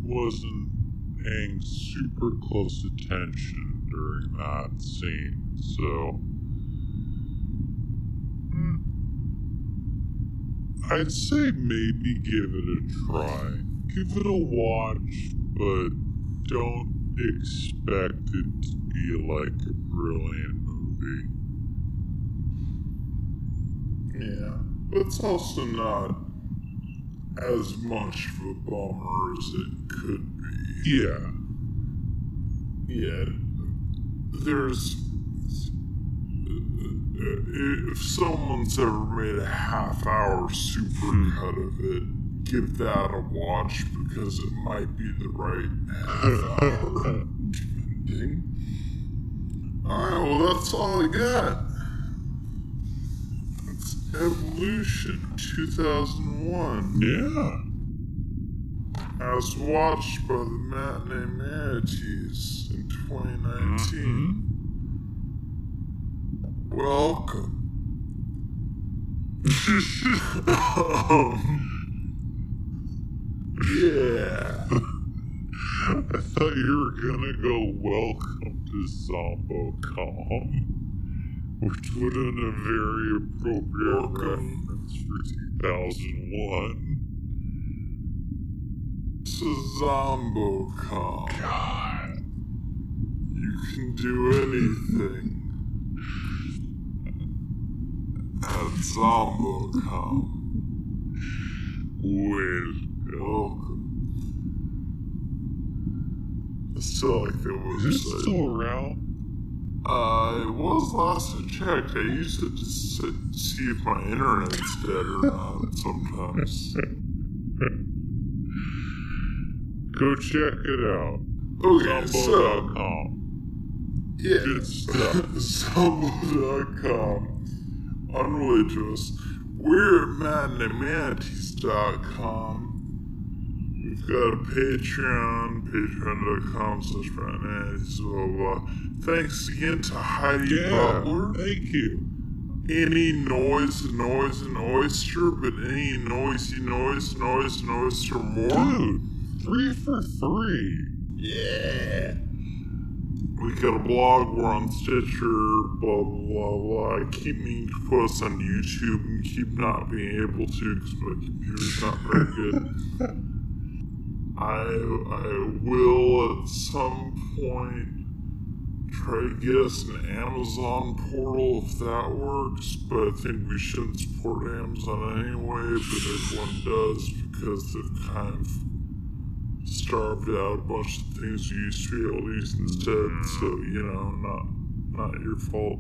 Speaker 3: wasn't paying super close attention during that scene, so. Hmm. I'd say maybe give it a try. Give it a watch, but don't expect it to be like a brilliant movie.
Speaker 2: Yeah, but it's also not as much of a bummer as it could be.
Speaker 3: Yeah.
Speaker 2: Yeah, there's. Uh, uh, if someone's ever made a half hour supercut hmm. of it, give that a watch because it might be the right half hour. Depending. Alright, well, that's all I got. It's Evolution 2001
Speaker 3: Yeah.
Speaker 2: as watched by the Matinee Manatees in 2019. Welcome. um, yeah.
Speaker 3: I thought you were gonna go welcome to Zombo.com, which would have been a very appropriate
Speaker 2: Welcome.
Speaker 3: reference for 2001.
Speaker 2: To Zombo.com.
Speaker 3: God.
Speaker 2: You can do anything. At Zombo.com.
Speaker 3: Well,
Speaker 2: Welcome. I still like the
Speaker 3: is it
Speaker 2: website.
Speaker 3: still around?
Speaker 2: Uh, it was last I checked. I used it to s- see if my internet's dead or not sometimes.
Speaker 3: Go check it out.
Speaker 2: Okay, so, yeah.
Speaker 3: Good stuff.
Speaker 2: Zombo.com. Unrelated to us. We're at matineemanatees.com. We've got a Patreon, patreon.com slash blah, blah, blah. Thanks again to Heidi
Speaker 3: Yeah,
Speaker 2: Butler.
Speaker 3: thank you.
Speaker 2: any noise, noise, an oyster, but any noisy noise, noise, an oyster more.
Speaker 3: Dude, three for three.
Speaker 2: Yeah. We got a blog, we're on Stitcher, blah, blah, blah, blah. I keep meaning to post on YouTube and keep not being able to because my computer's not very good. I, I will at some point try to get us an Amazon portal if that works, but I think we shouldn't support Amazon anyway, but everyone does because they've kind of starved out a bunch of things you used to be able to use instead, so you know, not not your fault.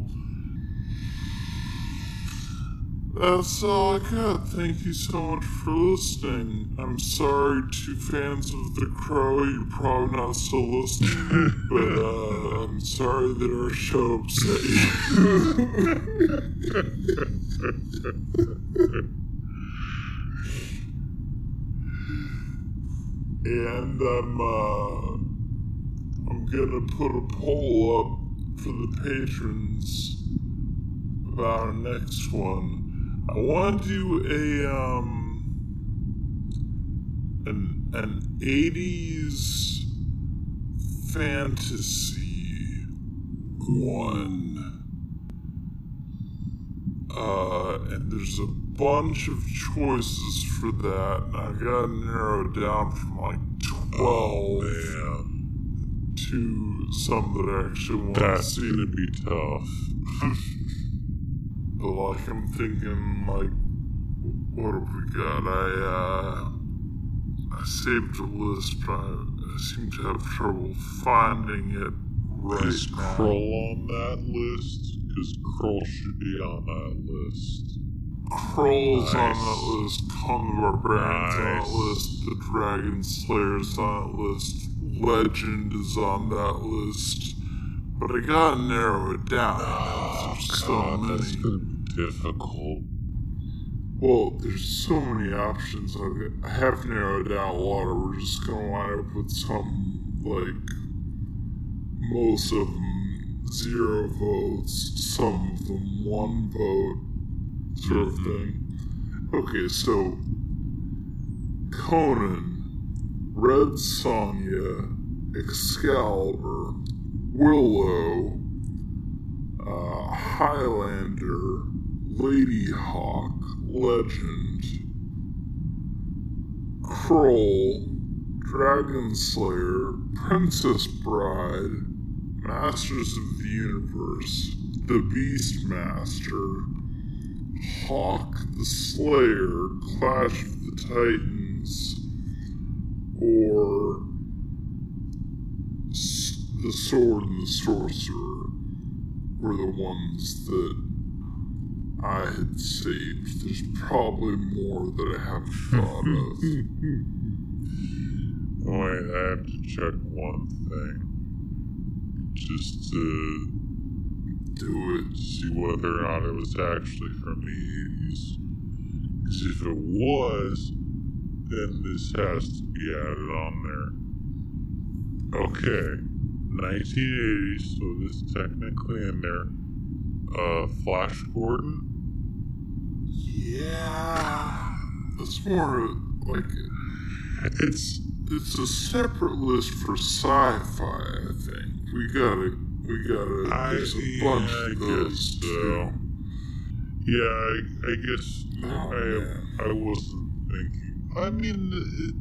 Speaker 2: That's all I got. Thank you so much for listening. I'm sorry to fans of The Crow, you're probably not still listening, but uh, I'm sorry that our show upset you. and I'm uh, I'm gonna put a poll up for the patrons about our next one. I want to do a um an an eighties fantasy one. Uh, and there's a bunch of choices for that, and I gotta narrowed down from like twelve to some that I actually want to
Speaker 3: That's gonna be tough.
Speaker 2: Like I'm thinking like what have we got? I uh I saved a list but I, seem to have trouble finding it right
Speaker 3: Is
Speaker 2: now.
Speaker 3: Krull on that list? Because Krull should be on that list.
Speaker 2: Krull's on that list, the Barbarian's on that list, the Dragon Slayer's on that list, Legend is on that list. But I gotta narrow it down. Ah, there's so
Speaker 3: God, that's
Speaker 2: many.
Speaker 3: gonna be difficult.
Speaker 2: Well, there's so many options. I have narrowed down a lot. We're just gonna wind up with some like most of them zero votes, some of them one vote, sort of mm-hmm. thing. Okay, so Conan, Red Sonja, Excalibur, Willow, uh, Highlander, Ladyhawke, Legend, Krull, Dragon Slayer, Princess Bride, Masters of the Universe, The Beastmaster, Hawk the Slayer, Clash of the Titans, or The Sword and the Sorcerer were the ones that I had saved. There's probably more that I haven't thought of.
Speaker 3: I have to check one thing. Just to
Speaker 2: Do it.
Speaker 3: see whether or not it was actually from the 80s. Because if it was, then this has to be added on there. Okay, 1980, so this is technically in there. Uh, Flash Gordon?
Speaker 2: Yeah. It's more like
Speaker 3: It's
Speaker 2: it's a separate list for sci-fi. I think we gotta we gotta.
Speaker 3: I,
Speaker 2: There's a
Speaker 3: yeah,
Speaker 2: bunch
Speaker 3: I
Speaker 2: of
Speaker 3: guess
Speaker 2: those
Speaker 3: so.
Speaker 2: too.
Speaker 3: Yeah, I, I guess
Speaker 2: Oh,
Speaker 3: I
Speaker 2: man.
Speaker 3: I wasn't thinking. I mean, it,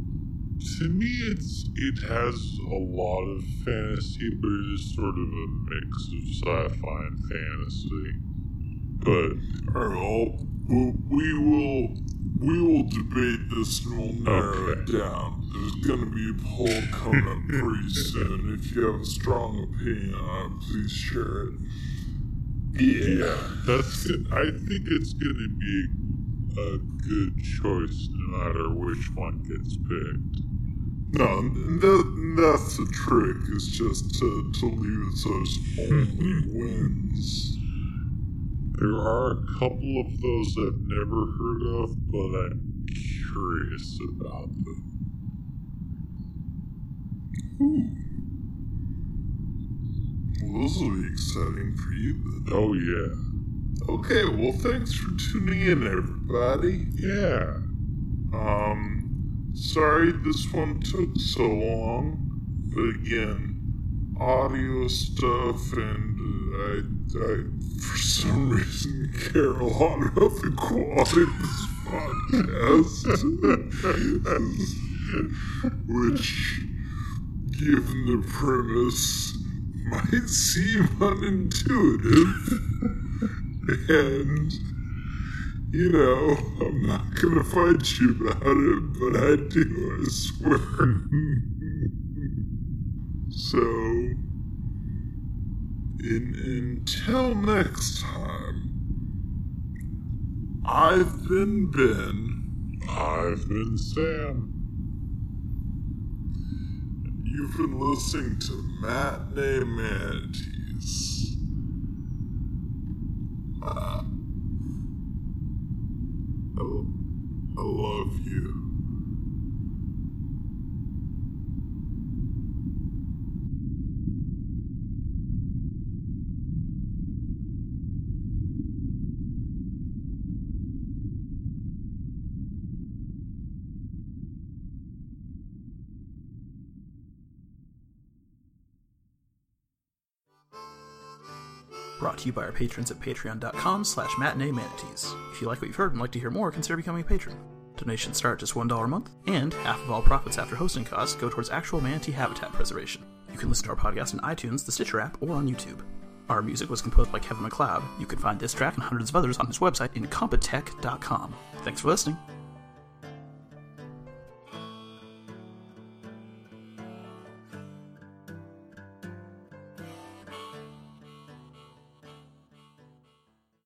Speaker 3: to me, it's it has a lot of fantasy, but it is sort of a mix of sci-fi and fantasy. But
Speaker 2: All we- will we will debate this and we'll narrow
Speaker 3: Okay.
Speaker 2: it down. There's gonna be a poll coming up pretty soon. If you have a strong opinion on it, please share it.
Speaker 3: yeah, that's good. I think it's gonna be a good choice, no matter which one gets picked.
Speaker 2: No, that, that's the trick. Is just to to leave it so it's only wins.
Speaker 3: There are a couple of those I've never heard of, but I'm curious about them. Ooh.
Speaker 2: Well, this will be exciting for you then.
Speaker 3: Oh yeah.
Speaker 2: Okay, well, thanks for tuning in, everybody.
Speaker 3: Yeah.
Speaker 2: Um, sorry this one took so long, but again, audio stuff, and I, I, for some reason, care a lot about the quality of this podcast. Which, given the premise, might seem unintuitive. and you know, I'm not gonna fight you about it, but I do, I swear. so, in, until next time, I've been Ben.
Speaker 3: I've been Sam.
Speaker 2: You've been listening to Matinee Manatees. Uh, I, love you.
Speaker 1: Brought to you by our patrons at patreon.com slash matinee manatees. If you like what you've heard and like to hear more, consider becoming a patron. Donations start at just $1 a month, and half of all profits after hosting costs go towards actual manatee habitat preservation. You can listen to our podcast on iTunes, the Stitcher app, or on YouTube. Our music was composed by Kevin MacLeod. You can find this track and hundreds of others on his website, incompetech.com. Thanks for listening.